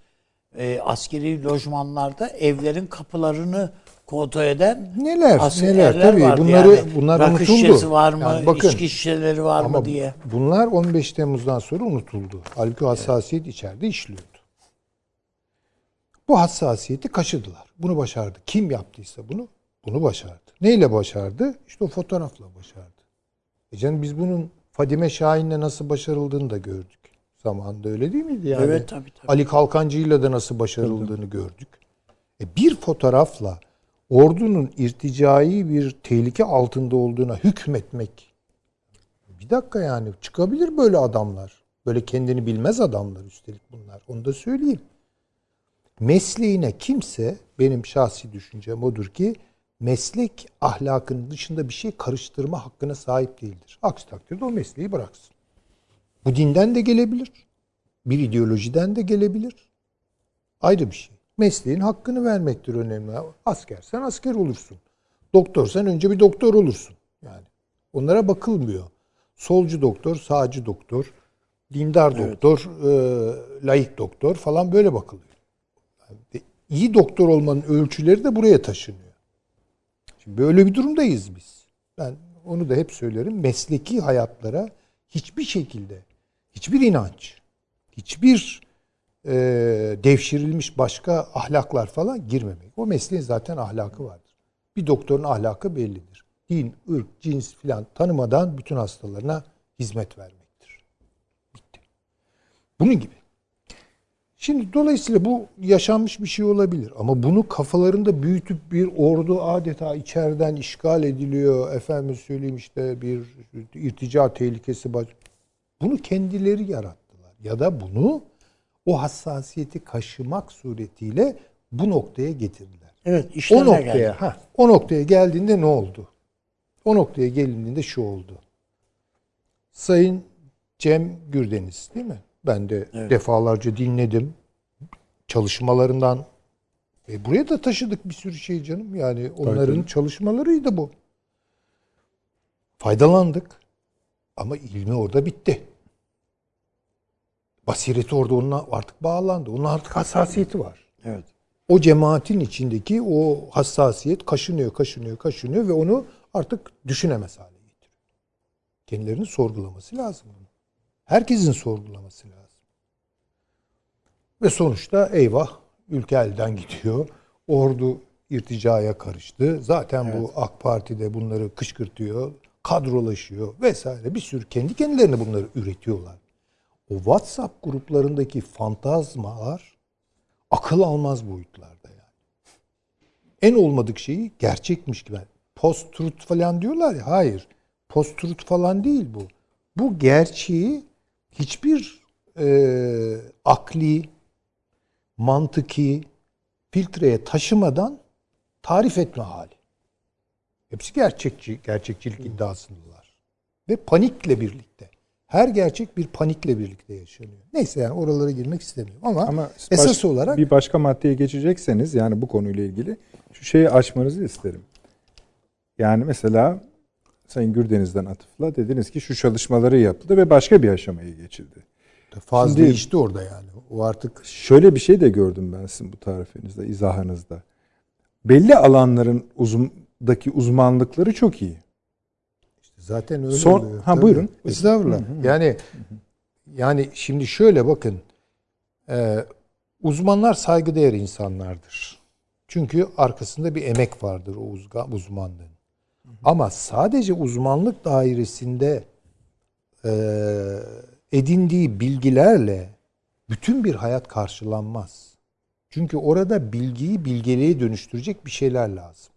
e, askeri lojmanlarda evlerin kapılarını kontrol eden Neler, neler tabii. vardı. Bunları- yani, bunlar rakı unutuldu. şişesi var mı, Yani bakın, içki şişeleri var mı diye. bunlar 15 Temmuz'dan sonra unutuldu. Halbuki hassasiyet içeride işliyordu. Bu hassasiyeti kaşıdılar. Bunu başardı. Kim yaptıysa bunu, bunu başardı. Neyle başardı? İşte o fotoğrafla başardı. E canım biz bunun Fadime Şahin'le nasıl başarıldığını da gördük. Zamanında öyle değil miydi yani? Evet, tabii, tabii. Ali Kalkancı'yla da nasıl başarıldığını gördük. E bir fotoğrafla ordunun irticai bir tehlike altında olduğuna hükmetmek bir dakika yani çıkabilir böyle adamlar. Böyle kendini bilmez adamlar üstelik bunlar. Onu da söyleyeyim. Mesleğine kimse benim şahsi düşüncem odur ki meslek ahlakının dışında bir şey karıştırma hakkına sahip değildir. Aksi takdirde o mesleği bıraksın. Bu dinden de gelebilir. Bir ideolojiden de gelebilir. Ayrı bir şey. Mesleğin hakkını vermektir önemli. Askersen asker olursun. Doktorsan önce bir doktor olursun. Yani onlara bakılmıyor. Solcu doktor, sağcı doktor, dindar doktor, e, laik doktor falan böyle bakılıyor. Yani iyi doktor olmanın ölçüleri de buraya taşınıyor. Şimdi böyle bir durumdayız biz. Ben onu da hep söylerim. Mesleki hayatlara hiçbir şekilde, hiçbir inanç, hiçbir e, devşirilmiş başka ahlaklar falan girmemek. O mesleğin zaten ahlakı vardır. Bir doktorun ahlakı bellidir. Din, ırk, cins filan tanımadan bütün hastalarına hizmet vermektir. Bitti. Bunun gibi. Şimdi dolayısıyla bu yaşanmış bir şey olabilir ama bunu kafalarında büyütüp bir ordu adeta içeriden işgal ediliyor. Efendim söyleyeyim işte bir irtica tehlikesi baş. Bunu kendileri yarattılar ya da bunu o hassasiyeti kaşımak suretiyle bu noktaya getirdiler. Evet O işlerine noktaya, geldi. ha, o noktaya geldiğinde ne oldu? O noktaya gelindiğinde şu oldu. Sayın Cem Gürdeniz değil mi? Ben de defalarca dinledim. Çalışmalarından e buraya da taşıdık bir sürü şey canım. Yani onların tabii. çalışmalarıydı bu. Faydalandık. Ama ilmi orada bitti. Basireti orada onunla artık bağlandı. Onun artık hassasiyeti var. Evet. O cemaatin içindeki o hassasiyet kaşınıyor, kaşınıyor, kaşınıyor ve onu artık düşünemez hale getiriyor. Kendilerini sorgulaması lazım. Herkesin sorgulaması lazım. Ve sonuçta eyvah ülke elden gidiyor. Ordu irticaya karıştı. Zaten bu AK Parti'de bunları kışkırtıyor, kadrolaşıyor vesaire. Bir sürü kendi kendilerine bunları üretiyorlar. O WhatsApp gruplarındaki fantazmalar akıl almaz boyutlarda yani. En olmadık şeyi gerçekmiş gibi. Post truth falan diyorlar ya. Hayır. Post truth falan değil bu. Bu gerçeği hiçbir e, akli, mantıki filtreye taşımadan tarif etme hali. Hepsi gerçekçi, gerçekçilik iddiasındalar. Ve panikle birlikte. Her gerçek bir panikle birlikte yaşanıyor. Neyse yani oralara girmek istemiyorum ama, Ama esas baş- olarak bir başka maddeye geçecekseniz yani bu konuyla ilgili şu şeyi açmanızı isterim. Yani mesela Sayın Gürdeniz'den atıfla dediniz ki şu çalışmaları yapıldı ve başka bir aşamaya geçildi. fazla Şimdi- değişti orada yani. O artık Şöyle bir şey de gördüm ben sizin bu tarifinizde, izahınızda. Belli alanların uzundaki uzmanlıkları çok iyi. Zaten öyle Son- oluyor. ha, tabii. buyurun. Estağfurullah. Yani yani şimdi şöyle bakın. Ee, uzmanlar saygıdeğer insanlardır. Çünkü arkasında bir emek vardır o uzmanlığın. Ama sadece uzmanlık dairesinde e, edindiği bilgilerle bütün bir hayat karşılanmaz. Çünkü orada bilgiyi bilgeliğe dönüştürecek bir şeyler lazım.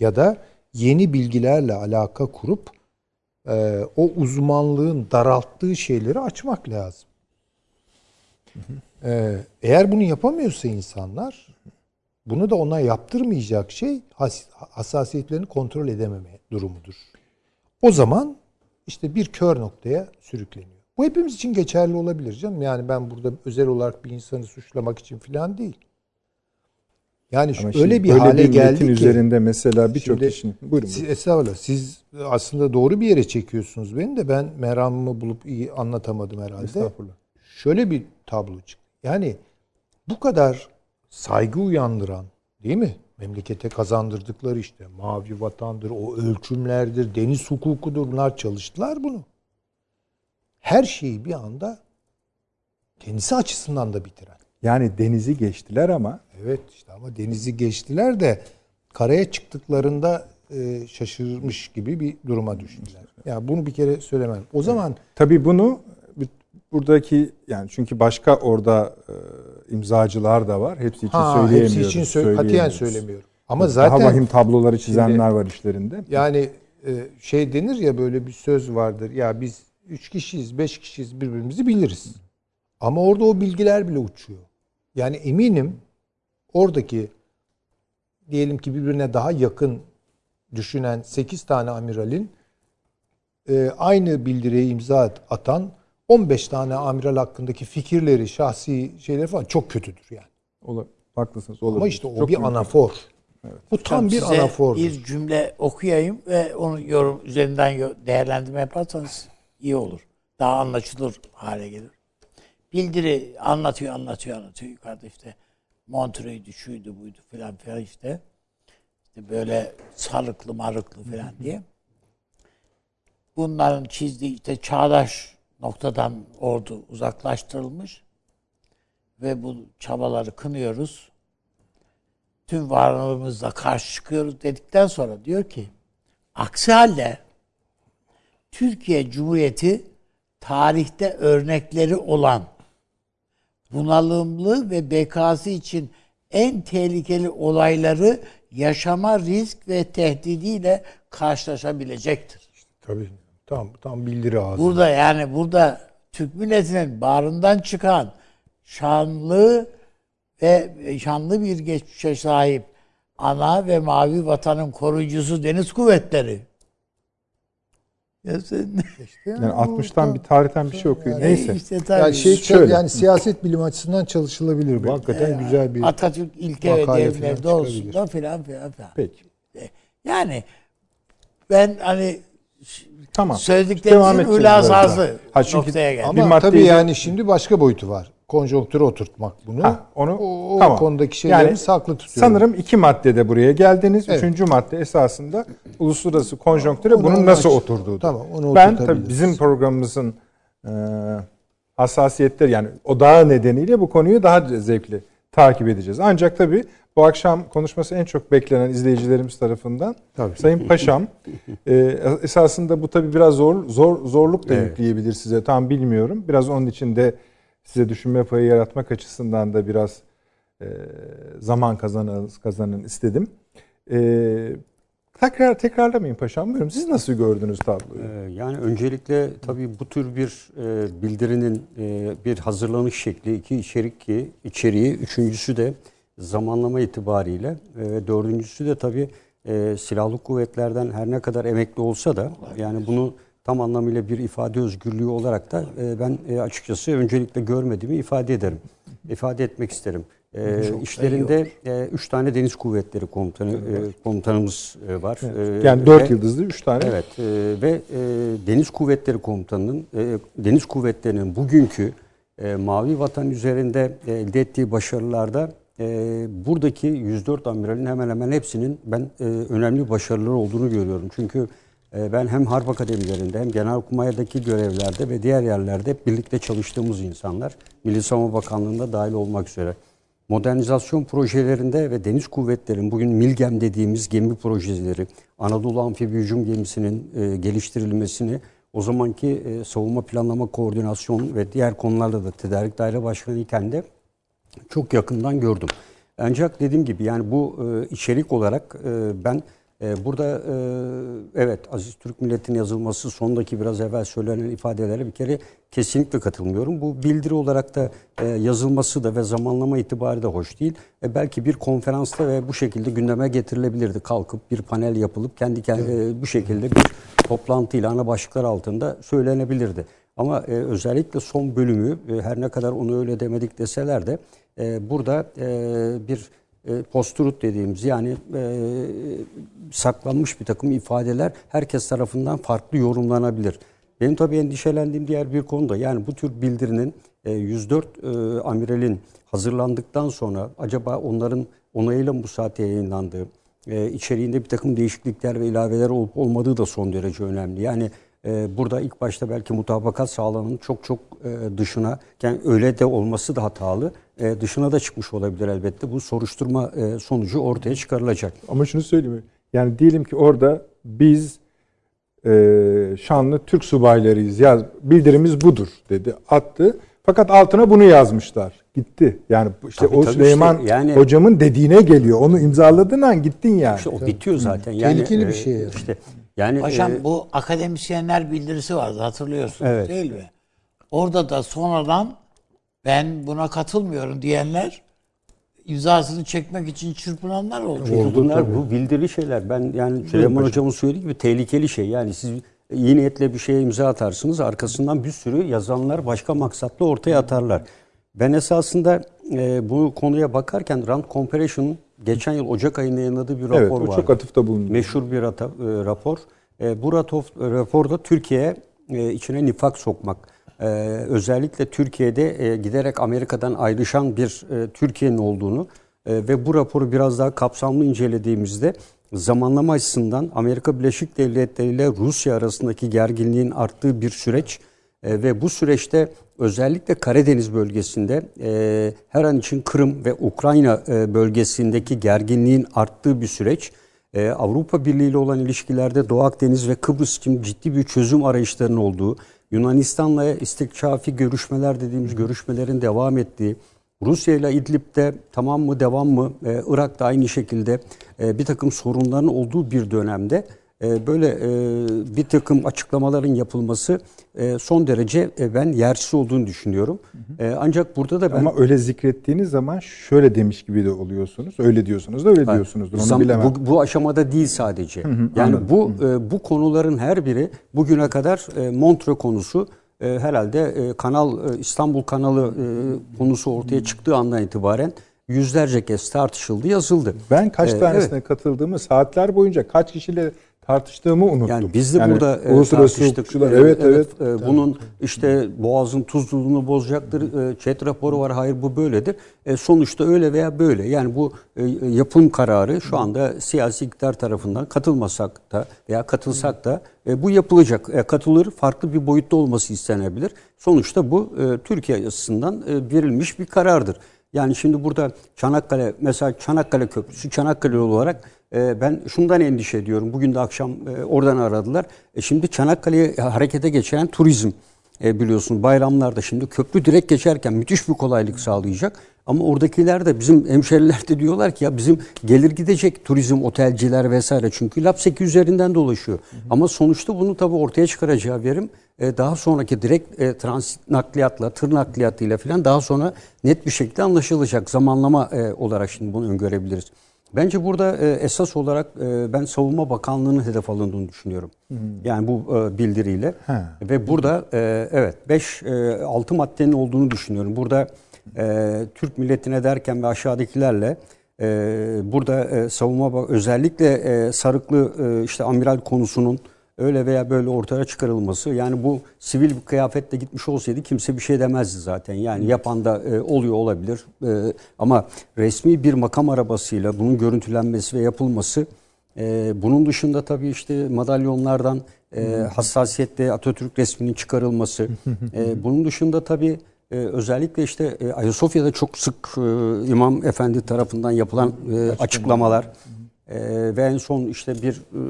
Ya da yeni bilgilerle alaka kurup e, o uzmanlığın daralttığı şeyleri açmak lazım. E, eğer bunu yapamıyorsa insanlar bunu da ona yaptırmayacak şey has- hassasiyetlerini kontrol edememe durumudur. O zaman işte bir kör noktaya sürükleniyor. Bu hepimiz için geçerli olabilir canım. Yani ben burada özel olarak bir insanı suçlamak için falan değil. Yani Ama şimdi öyle bir böyle hale bir geldi ki üzerinde mesela birçok kişinin... Buyurun. siz, estağfurullah. Siz aslında doğru bir yere çekiyorsunuz beni de ben meramımı bulup iyi anlatamadım herhalde. Estağfurullah. Şöyle bir tablo çıktı. Yani bu kadar saygı uyandıran değil mi? Memlekete kazandırdıkları işte mavi vatandır, o ölçümlerdir, deniz hukukudur bunlar çalıştılar bunu. Her şeyi bir anda kendisi açısından da bitiren. Yani denizi geçtiler ama Evet işte ama denizi geçtiler de karaya çıktıklarında e, şaşırmış gibi bir duruma düştüler. Ya bunu bir kere söylemem. O zaman Tabii bunu buradaki yani çünkü başka orada e, imzacılar da var. Hepsi için ha, söyleyemiyoruz. hepsi için sö- katiyen söylemiyorum. Ama Daha zaten vahim tabloları çizenler Şimdi- var işlerinde. yani e, şey denir ya böyle bir söz vardır. Ya biz üç kişiyiz, beş kişiyiz birbirimizi biliriz. Ama orada o bilgiler bile uçuyor. Yani eminim oradaki diyelim ki birbirine daha yakın düşünen 8 tane amiralin e, aynı bildiriye imza at- atan 15 tane amiral hakkındaki fikirleri, şahsi şeyleri falan çok kötüdür yani. Ola, haklısınız. Olabilir. Ama işte o Çok bir mümkün. anafor. Bu tam Hocam bir anafordur. Bir cümle okuyayım ve onu yorum üzerinden değerlendirme yaparsanız iyi olur. Daha anlaşılır hale gelir. Bildiri anlatıyor, anlatıyor, anlatıyor. Yukarıda işte Montreux'du, şuydu, buydu filan filan işte. İşte böyle sarıklı marıklı filan diye. Bunların çizdiği işte çağdaş noktadan ordu uzaklaştırılmış ve bu çabaları kınıyoruz tüm varlığımızla karşı çıkıyoruz dedikten sonra diyor ki aksi halde Türkiye Cumhuriyeti tarihte örnekleri olan bunalımlı ve bekası için en tehlikeli olayları yaşama risk ve tehdidiyle karşılaşabilecektir. Tabii. Tam tam bildiri ağzı. Burada yani burada Türk milletinin bağrından çıkan şanlı ve şanlı bir geçmişe sahip ana ve mavi vatanın koruyucusu deniz kuvvetleri. Ya sen İşte Yani bu 60'tan da- bir tarihten bir şey okuyor. Neyse. işte tabii. yani şey Şöyle. yani siyaset bilim açısından çalışılabilir bu. Hakikaten güzel bir Atatürk ilke ve falan doğrusunda çıkabilir. filan filan filan. Peki. Yani ben hani Tamam. söylediklerinizin daha. Ha, çünkü- noktaya geldi. Bir Ama maddeyi- tabii yani şimdi başka boyutu var. Konjonktüre oturtmak bunu. Ha, onu o, o tamam. konudaki şeylerimiz haklı tutuyorum. Sanırım iki maddede buraya geldiniz. Evet. Üçüncü madde esasında uluslararası konjonktüre Onu bunun nasıl aç- oturduğu. Tamam, onu Ben tabii bizim programımızın e, hassasiyetleri yani odağı nedeniyle bu konuyu daha zevkli takip edeceğiz. Ancak tabii bu akşam konuşması en çok beklenen izleyicilerimiz tarafından Tabii. Sayın Paşam <laughs> e, esasında bu tabii biraz zor zor zorluk da Evet. yükleyebilir size tam bilmiyorum. Biraz onun için de size düşünme payı yaratmak açısından da biraz e, zaman kazanın, kazanın istedim. E, tekrar tekrarlamayın paşam. Buyurun. Siz nasıl gördünüz tabloyu? Ee, Yani öncelikle tabii bu tür bir e, bildirinin e, bir hazırlanış şekli, iki içerik ki içeriği, üçüncüsü de zamanlama itibariyle e, ve dördüncüsü de tabii e, silahlı kuvvetlerden her ne kadar emekli olsa da yani bunu tam anlamıyla bir ifade özgürlüğü olarak da e, ben e, açıkçası öncelikle görmediğimi ifade ederim. ifade etmek isterim. E, işlerinde e, üç tane deniz kuvvetleri komutanı e, komutanımız e, var. E, Yani dört ve- yıldızlı üç tane. Evet e, ve e, Deniz Kuvvetleri Komutanı'nın e, Deniz Kuvvetleri'nin bugünkü e, Mavi Vatan üzerinde e, elde ettiği başarılarda e, buradaki 104 amiralin hemen hemen hepsinin ben e, önemli başarıları olduğunu görüyorum. Çünkü e, ben hem harp akademilerinde hem Genelkurmay'daki görevlerde ve diğer yerlerde birlikte çalıştığımız insanlar. Milli Savunma Bakanlığı'nda dahil olmak üzere modernizasyon projelerinde ve deniz kuvvetlerinin bugün MILGEM dediğimiz gemi projeleri, Anadolu Amfibi Hücum Gemisi'nin e, geliştirilmesini o zamanki e, savunma planlama koordinasyon ve diğer konularda da tedarik daire başkanı iken de çok yakından gördüm. Ancak dediğim gibi yani bu e, içerik olarak e, ben e, burada e, evet Aziz Türk Milleti'nin yazılması sondaki biraz evvel söylenen ifadelere bir kere kesinlikle katılmıyorum. Bu bildiri olarak da e, yazılması da ve zamanlama itibari de hoş değil. E, belki bir konferansta ve bu şekilde gündeme getirilebilirdi. Kalkıp bir panel yapılıp kendi kendi bu şekilde bir toplantıyla ana başlıklar altında söylenebilirdi. Ama e, özellikle son bölümü e, her ne kadar onu öyle demedik deseler de e, burada e, bir e, post-truth dediğimiz yani e, saklanmış bir takım ifadeler herkes tarafından farklı yorumlanabilir. Benim tabii endişelendiğim diğer bir konu da yani bu tür bildirinin e, 104 e, amiralin hazırlandıktan sonra acaba onların onayıyla mı bu saate yayınlandığı, e, içeriğinde bir takım değişiklikler ve ilaveler olup olmadığı da son derece önemli. Yani burada ilk başta belki mutabakat sağlamanın çok çok e, dışına, yani öyle de olması da hatalı, e, dışına da çıkmış olabilir elbette. Bu soruşturma e, sonucu ortaya çıkarılacak. Ama şunu söyleyeyim. Yani diyelim ki orada biz şanlı Türk subaylarıyız. Yaz, bildirimiz budur dedi. Attı. Fakat altına bunu yazmışlar. Gitti. Yani işte Tabii, o tabii Süleyman işte yani- hocamın dediğine geliyor. Onu imzaladığın an gittin yani. İşte o bitiyor zaten. Yani, Tehlikeli bir şey yani. İşte, yani Paşam e, bu akademisyenler bildirisi vardı hatırlıyorsunuz Evet. değil mi? Orada da sonradan ben buna katılmıyorum diyenler imzasını çekmek için çırpınanlar oldu. Çünkü bunlar bu bildiri şeyler. Ben yani Süleyman Hocam'ın söylediği gibi tehlikeli şey. Yani siz iyi niyetle bir şeye imza atarsınız. Arkasından bir sürü yazanlar başka maksatla ortaya atarlar. Ben esasında e, bu konuya bakarken Rand Comparison'ın geçen yıl Ocak ayında yayınladığı bir rapor Evet, var. çok atıfta bulundu. Meşhur bir rata- e, rapor. E, bu rato- raporda Türkiye'ye e, içine nifak sokmak, e, özellikle Türkiye'de e, giderek Amerika'dan ayrışan bir e, Türkiye'nin olduğunu e, ve bu raporu biraz daha kapsamlı incelediğimizde zamanlama açısından Amerika Birleşik Devletleri ile Rusya arasındaki gerginliğin arttığı bir süreç e, ve bu süreçte özellikle Karadeniz bölgesinde e, her an için Kırım ve Ukrayna e, bölgesindeki gerginliğin arttığı bir süreç. E, Avrupa Birliği ile olan ilişkilerde Doğu Akdeniz ve Kıbrıs için ciddi bir çözüm arayışlarının olduğu, Yunanistan'la istikşafi görüşmeler dediğimiz görüşmelerin devam ettiği, Rusya ile İdlib'de tamam mı devam mı, e, Irak'ta aynı şekilde e, bir takım sorunların olduğu bir dönemde böyle e, bir takım açıklamaların yapılması e, son derece e, ben yersiz olduğunu düşünüyorum. Ancak burada da ben Ama öyle zikrettiğiniz zaman şöyle demiş gibi de oluyorsunuz. Öyle diyorsunuz da öyle diyorsunuzdur. Onu Zam- bilemem. Bu, bu aşamada değil sadece. yani anladım. bu bu konuların her biri bugüne kadar e, Montreux konusu herhalde kanal İstanbul kanalı konusu ortaya çıktığı andan itibaren yüzlerce kez tartışıldı, yazıldı. Ben kaç Ee, tanesine katıldığımı saatler boyunca kaç kişiyle tartıştığımı unuttum. Yani biz de Yani burada e, uluslararası tartıştık. hukukçular E, evet evet. e, bunun işte boğazın tuzluluğunu bozacaktır. E, chat raporu var. Hayır bu böyledir. E, sonuçta öyle veya böyle. Yani bu e, yapım kararı şu anda siyasi iktidar tarafından katılmasak da veya katılsak da e, bu yapılacak. E, katılır farklı bir boyutta olması istenebilir. Sonuçta bu e, Türkiye açısından e, verilmiş bir karardır. Yani şimdi burada Çanakkale mesela Çanakkale Köprüsü Çanakkale olarak ben şundan endişe ediyorum. Bugün de akşam e, oradan aradılar. E, şimdi Çanakkale'ye harekete geçen turizm e, biliyorsun bayramlarda şimdi köprü direkt geçerken müthiş bir kolaylık sağlayacak. Ama oradakiler de bizim hemşeriler de diyorlar ki ya bizim gelir gidecek turizm, otelciler vesaire. Çünkü Lapseki üzerinden dolaşıyor. Ama sonuçta bunu tabii ortaya çıkaracağı verim e, daha sonraki direkt transit nakliyatla, tır nakliyatıyla falan daha sonra net bir şekilde anlaşılacak. Zamanlama olarak şimdi bunu öngörebiliriz. Bence burada e, esas olarak e, ben Savunma Bakanlığı'nın hedef alındığını düşünüyorum. Yani bu e, bildiriyle. He. Ve burada e, evet 5 6 maddenin olduğunu düşünüyorum. Burada e, Türk milletine derken ve aşağıdakilerle e, burada e, savunma özellikle e, sarıklı e, işte amiral konusunun öyle veya böyle ortaya çıkarılması yani bu sivil bir kıyafetle gitmiş olsaydı kimse bir şey demezdi zaten. Yani yapan da e, oluyor olabilir. E, ama resmi bir makam arabasıyla bunun görüntülenmesi ve yapılması e, bunun dışında tabii işte madalyonlardan e, hassasiyetle Atatürk resminin çıkarılması. e, bunun dışında tabii e, özellikle işte e, Ayasofya'da çok sık e, İmam Efendi tarafından yapılan e, açıklamalar. E, ve en son işte bir e,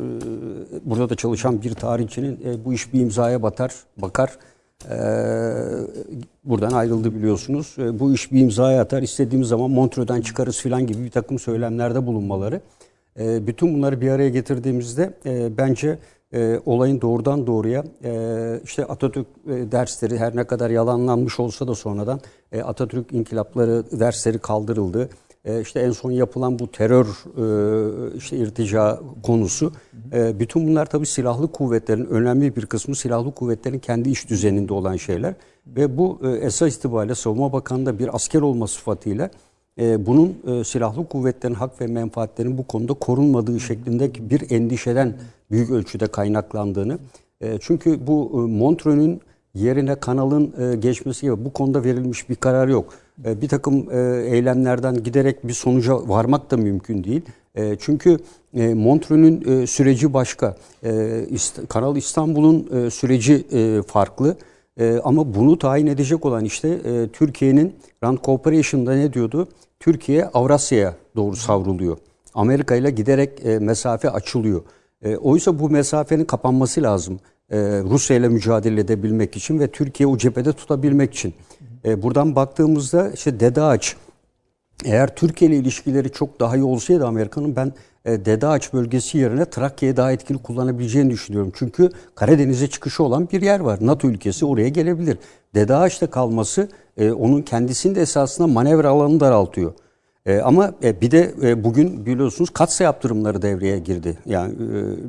burada da çalışan bir tarihçinin e, bu iş bir imzaya batar bakar. E, buradan ayrıldı biliyorsunuz. E, bu iş bir imzaya atar. İstediğimiz zaman Montreux'den çıkarız filan gibi bir takım söylemlerde bulunmaları. E, bütün bunları bir araya getirdiğimizde e, bence e, olayın doğrudan doğruya e, işte Atatürk e, dersleri her ne kadar yalanlanmış olsa da sonradan e, Atatürk inkılapları dersleri kaldırıldı. E, işte en son yapılan bu terör e, işte irtica konusu. E, bütün bunlar tabii silahlı kuvvetlerin önemli bir kısmı silahlı kuvvetlerin kendi iş düzeninde olan şeyler. Ve bu esas itibariyle Savunma Bakanı'nda bir asker olma sıfatıyla bunun silahlı kuvvetlerin hak ve menfaatlerinin bu konuda korunmadığı şeklindeki bir endişeden büyük ölçüde kaynaklandığını. Çünkü bu Montreux'ün yerine kanalın geçmesi gibi bu konuda verilmiş bir karar yok. E, bir takım e, eylemlerden giderek bir sonuca varmak da mümkün değil. E, çünkü Montreux'ün süreci başka. Kanal İstanbul'un süreci farklı. Ama bunu tayin edecek olan işte Türkiye'nin Rand Corporation'da ne diyordu? Türkiye Avrasya'ya doğru savruluyor. Amerika ile giderek mesafe açılıyor. Oysa bu mesafenin kapanması lazım. Rusya ile mücadele edebilmek için ve Türkiye o cephede tutabilmek için. E, buradan baktığımızda işte Dede Ağaç eğer Türkiye ile ilişkileri çok daha iyi olsaydı Amerika'nın ben e, Dede Ağaç bölgesi yerine Trakya'yı daha etkili kullanabileceğini düşünüyorum. Çünkü Karadeniz'e çıkışı olan bir yer var. NATO ülkesi oraya gelebilir. Dede Ağaç'ta kalması e, onun kendisini de esasında manevra alanını daraltıyor. E, ama e, bir de e, bugün biliyorsunuz katsa yaptırımları devreye girdi. Yani e,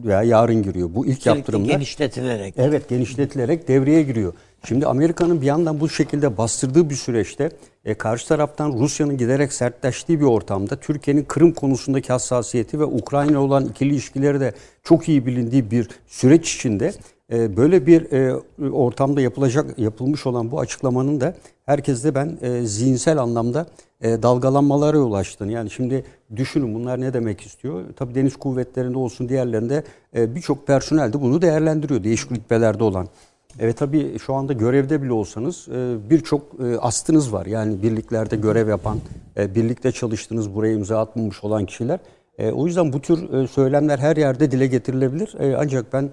veya yarın giriyor. Bu ilk Sürekli yaptırımlar. genişletilerek. Evet genişletilerek devreye giriyor. Şimdi Amerika'nın bir yandan bu şekilde bastırdığı bir süreçte e, karşı taraftan Rusya'nın giderek sertleştiği bir ortamda Türkiye'nin Kırım konusundaki hassasiyeti ve Ukrayna olan ikili ilişkileri de çok iyi bilindiği bir süreç içinde e, böyle bir e, ortamda yapılacak yapılmış olan bu açıklamanın da herkeste ben e, zihinsel anlamda e, dalgalanmalara yol açtığını. Yani şimdi düşünün bunlar ne demek istiyor? Tabii deniz kuvvetlerinde olsun diğerlerinde e, birçok personel de bunu değerlendiriyor. Değişik rütbelerde olan. Evet tabii şu anda görevde bile olsanız e, birçok e, astınız var. Yani birliklerde görev yapan, e, birlikte çalıştığınız, buraya imza atmamış olan kişiler. O yüzden bu tür söylemler her yerde dile getirilebilir. Ancak ben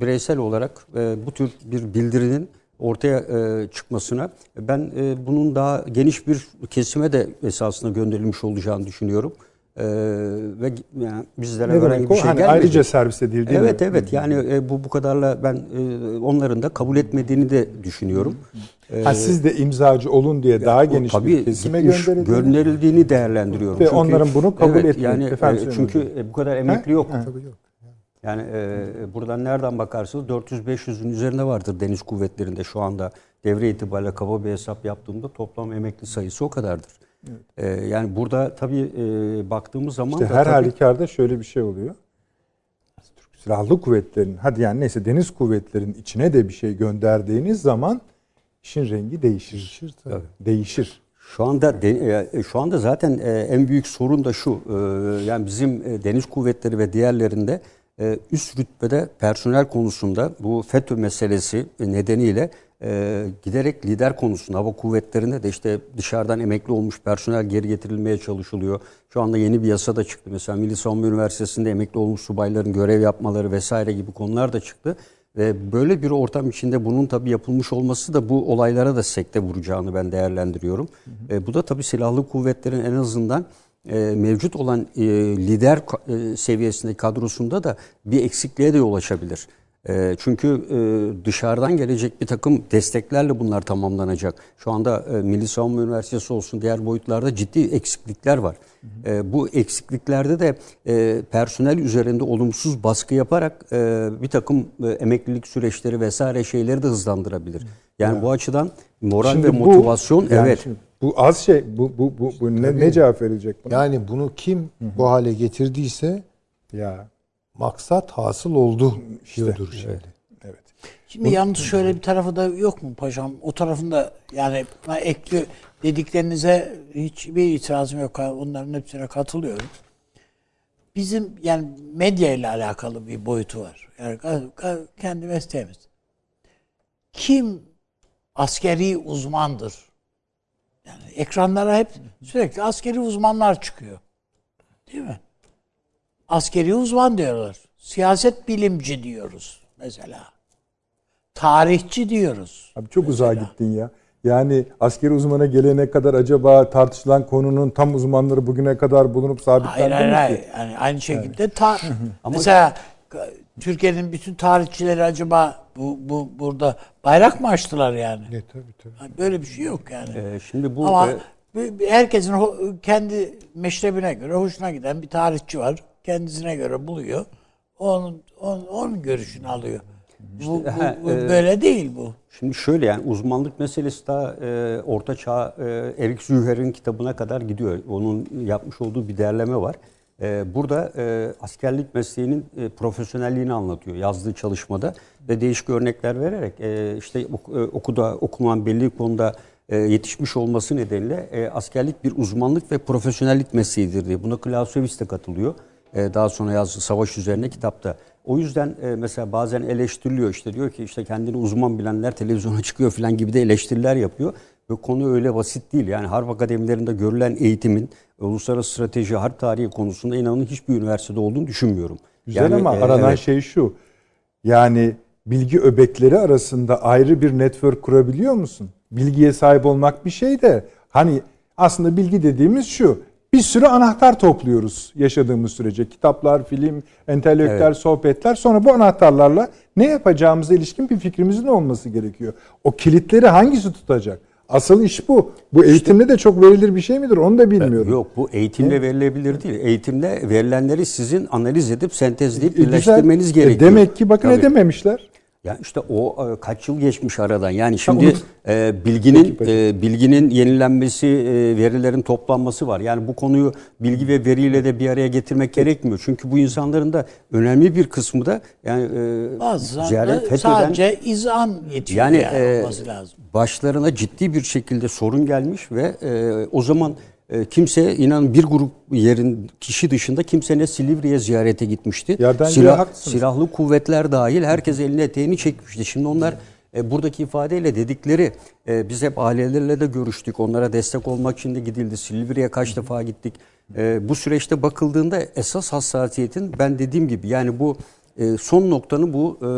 bireysel olarak bu tür bir bildirinin ortaya çıkmasına ben bunun daha geniş bir kesime de esasında gönderilmiş olacağını düşünüyorum. E, ve yani bizlere Ne demek bir o? şey Hani gelmedi. ayrıca servis edildi değil Evet mi? evet yani e, bu bu kadarla ben e, onların da kabul etmediğini de düşünüyorum. E, Ha, siz de imzacı olun diye daha geniş tabii bir kesime gitmiş, gönderildi. gönderildiğini değerlendiriyorum. Ve onların bunu kabul evet, etmiyor. Yani Efendim e, çünkü e, bu kadar emekli yok. Tabii yok. Yani e, buradan nereden bakarsanız 400-500'ün üzerinde vardır deniz kuvvetlerinde şu anda devre itibariyle kaba bir hesap yaptığımda toplam emekli sayısı o kadardır. E, yani burada tabii e, baktığımız zaman İşte da her tabii- halükarda şöyle bir şey oluyor. Türk Silahlı Kuvvetleri'nin hadi yani neyse deniz kuvvetlerinin içine de bir şey gönderdiğiniz zaman işin rengi değişir. Değişir tabii. Değişir. Şu anda de- e, şu anda zaten e, en büyük sorun da şu. e, Yani bizim deniz kuvvetleri ve diğerlerinde üst rütbede personel konusunda bu FETÖ meselesi nedeniyle e, giderek lider konusunda hava kuvvetlerinde de işte dışarıdan emekli olmuş personel geri getirilmeye çalışılıyor. Şu anda yeni bir yasa da çıktı. Mesela Milli Savunma Üniversitesi'nde emekli olmuş subayların görev yapmaları vesaire gibi konular da çıktı. Ve böyle bir ortam içinde bunun tabii yapılmış olması da bu olaylara da sekte vuracağını ben değerlendiriyorum. E, bu da tabii silahlı kuvvetlerin en azından e, mevcut olan e, lider e, seviyesindeki kadrosunda da bir eksikliğe de yol açabilir. E, çünkü e, dışarıdan gelecek bir takım desteklerle bunlar tamamlanacak. Şu anda e, Milli Savunma Üniversitesi olsun diğer boyutlarda ciddi eksiklikler var. E, bu eksikliklerde de e, personel üzerinde olumsuz baskı yaparak e, bir takım e, emeklilik süreçleri vesaire şeyleri de hızlandırabilir. Yani bu açıdan moral ve bu- motivasyon yani evet. şimdi bu az şey. Bu bu bu, bu ne, ne cevap verecek buna? Yani bunu kim bu hale getirdiyse ya maksat hasıl oldu İşte, diyordur şimdi. evet. Şimdi yalnız şöyle bir tarafı da yok mu paşam? O tarafında yani ekli dediklerinize hiçbir itirazım yok. Onların hepsine katılıyorum. Bizim yani medya ile alakalı bir boyutu var. Yani kendi mesleğimiz. Kim askeri uzmandır? Yani ekranlara hep sürekli askeri uzmanlar çıkıyor. Değil mi? Askeri uzman diyorlar. Siyaset bilimci diyoruz mesela. Tarihçi diyoruz. Abi çok uzağa gittin ya. Yani askeri uzmana gelene kadar acaba tartışılan konunun tam uzmanları bugüne kadar bulunup sabitlendi Hayır hayır mi hayır. Yani aynı şekilde ta <laughs> mesela Türkiye'nin bütün tarihçileri acaba bu, bu burada bayrak mı açtılar yani? Ne tabii tabii. Yani Böyle bir şey yok yani. E, şimdi bu Ama e, herkesin kendi meşrebine göre hoşuna giden bir tarihçi var. Kendisine göre buluyor. Onun onun, onun görüşünü alıyor. Bu, bu- ha, bu e, böyle değil bu. Şimdi şöyle yani uzmanlık meselesi daha e, Orta Çağ e, Erik Züher'in kitabına kadar gidiyor. Onun yapmış olduğu bir derleme var. E, burada e, askerlik mesleğinin e, profesyonelliğini anlatıyor yazdığı çalışmada ve değişik örnekler vererek e, işte ok- e, okuda okunan belli konuda e, yetişmiş olması nedeniyle e, askerlik bir uzmanlık ve profesyonellik mesleğidir diye. Buna Clausewitz de katılıyor. E, daha sonra yazdığı savaş üzerine kitapta. O yüzden e, mesela bazen eleştiriliyor işte diyor ki işte kendini uzman bilenler televizyona çıkıyor falan gibi de eleştiriler yapıyor. Ve konu öyle basit değil. Yani harp akademilerinde görülen eğitimin uluslararası strateji, harp tarihi konusunda inanın hiçbir üniversitede olduğunu düşünmüyorum. Güzel Yani, ama e, aranan evet. şey şu. Yani bilgi öbekleri arasında ayrı bir network kurabiliyor musun? Bilgiye sahip olmak bir şey de hani aslında bilgi dediğimiz şu. Bir sürü anahtar topluyoruz yaşadığımız sürece. Kitaplar, film, entelektüel sohbetler. Sonra bu anahtarlarla ne yapacağımıza ilişkin bir fikrimizin olması gerekiyor. O kilitleri hangisi tutacak? Asıl iş bu. Bu eğitimde de çok verilir bir şey midir? Onu da bilmiyorum. Yok bu eğitimle verilebilir değil. Eğitimle verilenleri sizin analiz edip sentezleyip E, güzel. birleştirmeniz E, gerekiyor. demek ki bakın Tabii. edememişler. Ya işte o e, kaç yıl geçmiş aradan. Yani şimdi e, bilginin e, bilginin yenilenmesi, e, verilerin toplanması var. Yani bu konuyu bilgi ve veriyle de bir araya getirmek gerekmiyor. Çünkü bu insanların da önemli bir kısmı da yani e, ziyaret FETÖ'den sadece izan yetiyor yani, yani, e, lazım. başlarına ciddi bir şekilde sorun gelmiş ve e, o zaman kimse inan bir grup yerin kişi dışında kimse ne Silivri'ye ziyarete gitmişti. Göğe Silah- haklısınız. silahlı kuvvetler dahil herkes eline eteğini çekmişti. Şimdi onlar e, buradaki ifadeyle dedikleri e, biz hep ailelerle de görüştük. Onlara destek olmak için de gidildi. Silivri'ye kaç defa gittik. E, bu süreçte bakıldığında esas hassasiyetin ben dediğim gibi yani bu e, son noktanın bu e,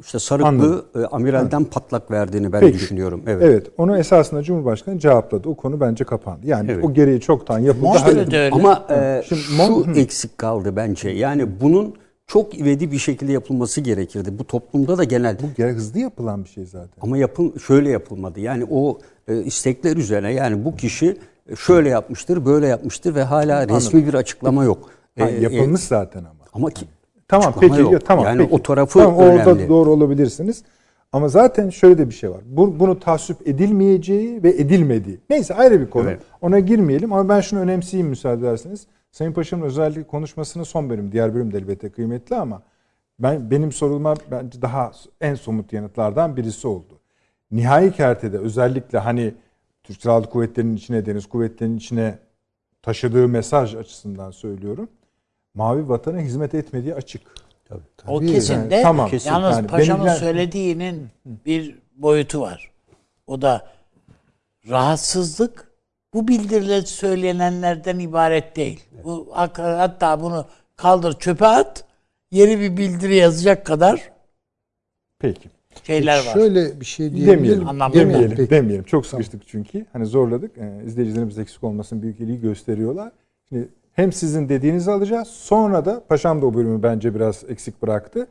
işte sarıklı Anladım. e, amiralden patlak verdiğini ben Peki. düşünüyorum. Evet. Evet. onu esasında Cumhurbaşkanı cevapladı. O konu bence kapandı. Yani Evet. o gereği çoktan yapıldı. Öyle. Ama e, Şimdi şu Mon- eksik kaldı bence. Yani bunun çok ivedi bir şekilde yapılması gerekirdi. Bu toplumda da genel. Bu gene hızlı yapılan bir şey zaten. Ama yapın şöyle yapılmadı. Yani o e, istekler üzerine yani bu kişi şöyle yapmıştır, böyle yapmıştır ve hala resmi bir açıklama yok. Ha, E, e, yapılmış zaten ama. ama ki Tamam açıklama peki yok. tamam yani peki. o tarafı tamam, önemli. Orada doğru olabilirsiniz. Ama zaten şöyle de bir şey var. Bu, bunu tasvip edilmeyeceği ve edilmediği. Neyse ayrı bir konu. Evet. Ona girmeyelim ama ben şunu önemseyeyim müsaade ederseniz. Sayın Paşa'nın özellikle konuşmasının son bölüm, diğer bölüm de elbette kıymetli ama ben benim sorulma bence daha en somut yanıtlardan birisi oldu. Nihai kertede özellikle hani Türk Silahlı Kuvvetleri'nin içine, Deniz Kuvvetleri'nin içine taşıdığı mesaj açısından söylüyorum. Mavi vatana hizmet etmediği açık. O Tabii. kesin de Yani tamam. Kesin. yalnız Yani paşanın benim- söylediğinin bir boyutu var. O da rahatsızlık bu bildiriler söylenenlerden ibaret değil. Bu hatta bunu kaldır çöpe at yeni bir bildiri yazacak kadar Peki. şeyler var. Şöyle bir şey diyebilir Demeyelim. Anlamlı. Demeyelim. Peki. Demeyelim. Çok sıkıştık çünkü. Hani zorladık. Ee, izleyicilerimiz eksik olmasın büyük ilgi gösteriyorlar. Şimdi hem sizin dediğinizi alacağız. Sonra da Paşam da o bölümü bence biraz eksik bıraktı.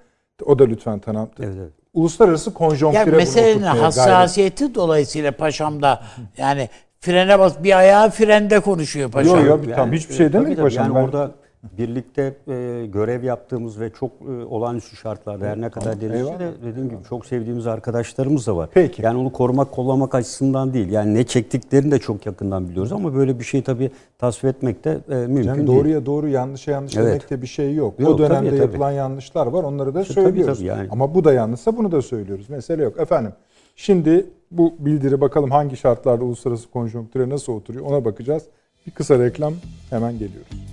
O da lütfen tanım. Evet, evet. Uluslararası konjonktüre Yani bunu meselenin oturtmaya gayret. hassasiyeti dolayısıyla paşamda yani frene bas bir ayağı frende konuşuyor paşam. Yok yok tamam hiçbir şey e, demedik paşam. Yani Ben- orada birlikte e, görev yaptığımız ve çok e, olağanüstü şartlarda her ne kadar denizde de dediğim gibi çok sevdiğimiz arkadaşlarımız da var. Peki. Yani onu korumak, kollamak açısından değil. Yani ne çektiklerini de çok yakından biliyoruz ama böyle bir şey tabii tasvip etmek de e, mümkün Yani değil. doğruya doğru yanlışa yanlış Evet. demekte bir şey yok. Yok, o dönemde tabii, tabii. yapılan yanlışlar var. Onları da Tabii, söylüyoruz. tabii, yani. Ama bu da yanlışsa bunu da söylüyoruz. Mesele yok. Efendim şimdi bu bildiri bakalım hangi şartlarda uluslararası konjonktüre nasıl oturuyor ona bakacağız. Bir kısa reklam hemen geliyoruz.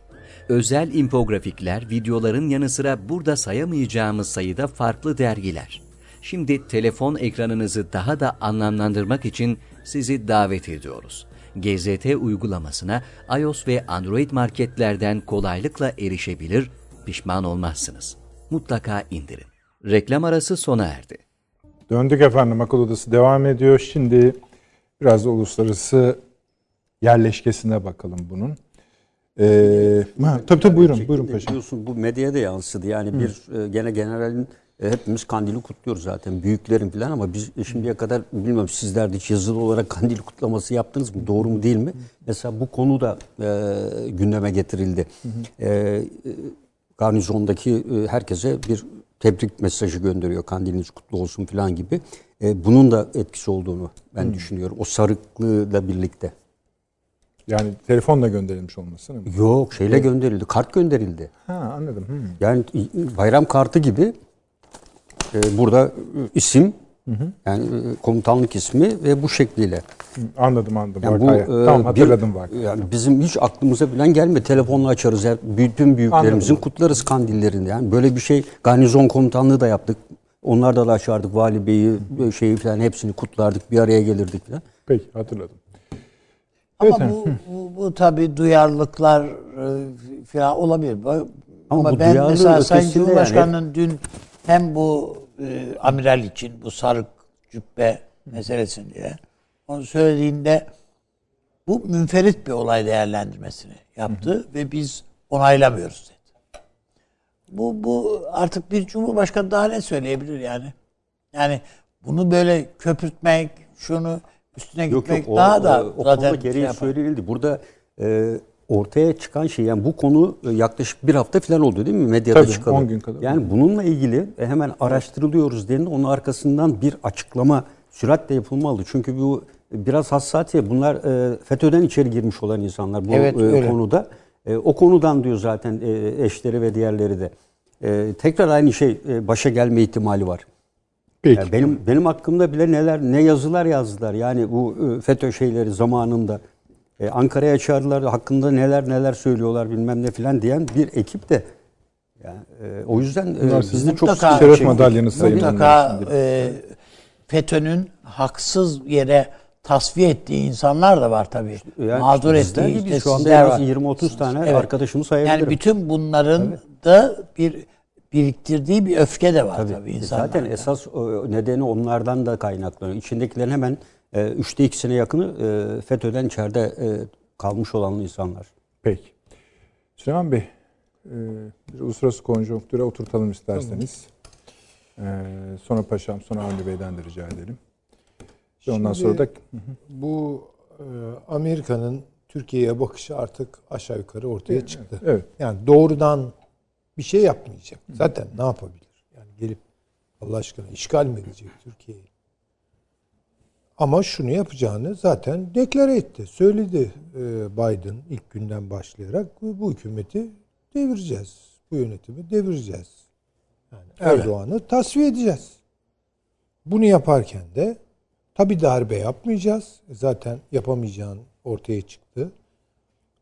Özel infografikler, videoların yanı sıra burada sayamayacağımız sayıda farklı dergiler. Şimdi telefon ekranınızı daha da anlamlandırmak için sizi davet ediyoruz. GZT uygulamasına iOS ve Android marketlerden kolaylıkla erişebilir, pişman olmazsınız. Mutlaka indirin. Reklam arası sona erdi. Döndük efendim akıl odası devam ediyor. Şimdi biraz da uluslararası yerleşkesine bakalım bunun. Ee, ha, tabii tabii buyurun, buyurun paşam. Biliyorsun bu medyaya da yansıdı. Yani bir e, gene generalin e, hepimiz kandili kutluyoruz zaten büyüklerin falan ama biz şimdiye kadar bilmiyorum sizler de hiç yazılı olarak <laughs> kandil kutlaması yaptınız mı? Doğru mu değil mi? Mesela bu konu da e, gündeme getirildi. E, e, garnizondaki e, herkese bir tebrik mesajı gönderiyor. Kandiliniz kutlu olsun falan gibi. E, bunun da etkisi olduğunu ben düşünüyorum. O sarıklığıyla birlikte. Yani telefonla gönderilmiş olması mi? Yok şeyle gönderildi. Kart gönderildi. Ha anladım. Hmm. Yani bayram kartı gibi e, burada e, isim yani e, komutanlık ismi ve bu şekliyle. Anladım anladım. Yani bu e, tamam hatırladım vakayı. Yani bizim hiç aklımıza bilen gelme telefonla açarız. Her, bütün büyüklerimizin Anladım. kutlarız kandillerini. Yani böyle bir şey garnizon komutanlığı da yaptık. Onlarda da açardık vali beyi, e, şeyi falan hepsini kutlardık. Bir araya gelirdik falan. Peki hatırladım. Ama Evet, bu, bu, bu tabii duyarlılıklar e, falan olabilir. Ama, bu ben mesela Sayın Cumhurbaşkanı'nın dün hem bu e, amiral için bu sarık cübbe meselesinde onu söylediğinde bu münferit bir olay değerlendirmesini yaptı ve biz onaylamıyoruz dedi. Bu, bu artık bir cumhurbaşkanı daha ne söyleyebilir yani? Yani bunu böyle köpürtmek, şunu üstüne Yok gitmek yok o, daha da o, o zaten konuda şey gereği yapar. söylenildi. Burada e, ortaya çıkan şey yani bu konu yaklaşık bir hafta falan oldu değil mi medyada Tabii, çıkalı. 10 gün kadar. Yani bununla ilgili hemen araştırılıyoruz denildi. Onun arkasından bir açıklama süratle yapılmalı. Çünkü bu biraz hassasiyet. Bunlar e, FETÖ'den içeri girmiş olan insanlar bu Evet, e, öyle. konuda. E, o konudan diyor zaten e, eşleri ve diğerleri de. E, tekrar aynı şey e, başa gelme ihtimali var. Peki. Ya benim benim hakkımda bile neler ne yazılar yazdılar. Yani bu e, FETÖ şeyleri zamanında e, Ankara'ya çağırdılar hakkında neler neler söylüyorlar bilmem ne filan diyen bir ekip de yani, e, o yüzden e, Bunlar biz de sizin çok Mutlaka- şeref şey- madalyanız sayın. Mutlaka e, FETÖ'nün haksız yere tasfiye ettiği insanlar da var tabii. Yani Mağdur ettiği gibi işte şu anda sizler en az var. 20-30 tane Evet. arkadaşımı sayabilirim. Yani bütün bunların da bir biriktirdiği bir öfke de var tabii, Tabii. insanlarda. Zaten esas e, nedeni onlardan da kaynaklanıyor. İçindekilerin hemen e, üçte ikisine yakını e, FETÖ'den içeride e, kalmış olan insanlar. Peki. Süleyman Bey, e, bir uluslararası konjonktüre oturtalım isterseniz. E, sonra Paşam, sonra Avni Bey'den de rica edelim. Ve ondan Şimdi- sonra da Bu e, Amerika'nın Türkiye'ye bakışı artık aşağı yukarı ortaya çıktı. evet. Yani doğrudan bir şey yapmayacak. Zaten ne yapabilir? Yani gelip Allah aşkına işgal mi edecek Türkiye'yi? Ama şunu yapacağını zaten deklare etti. Söyledi e, Biden ilk günden başlayarak bu, hükümeti devireceğiz. Bu yönetimi devireceğiz. Yani Erdoğan'ı tasfiye edeceğiz. Bunu yaparken de tabi darbe yapmayacağız. Zaten yapamayacağın ortaya çıktı.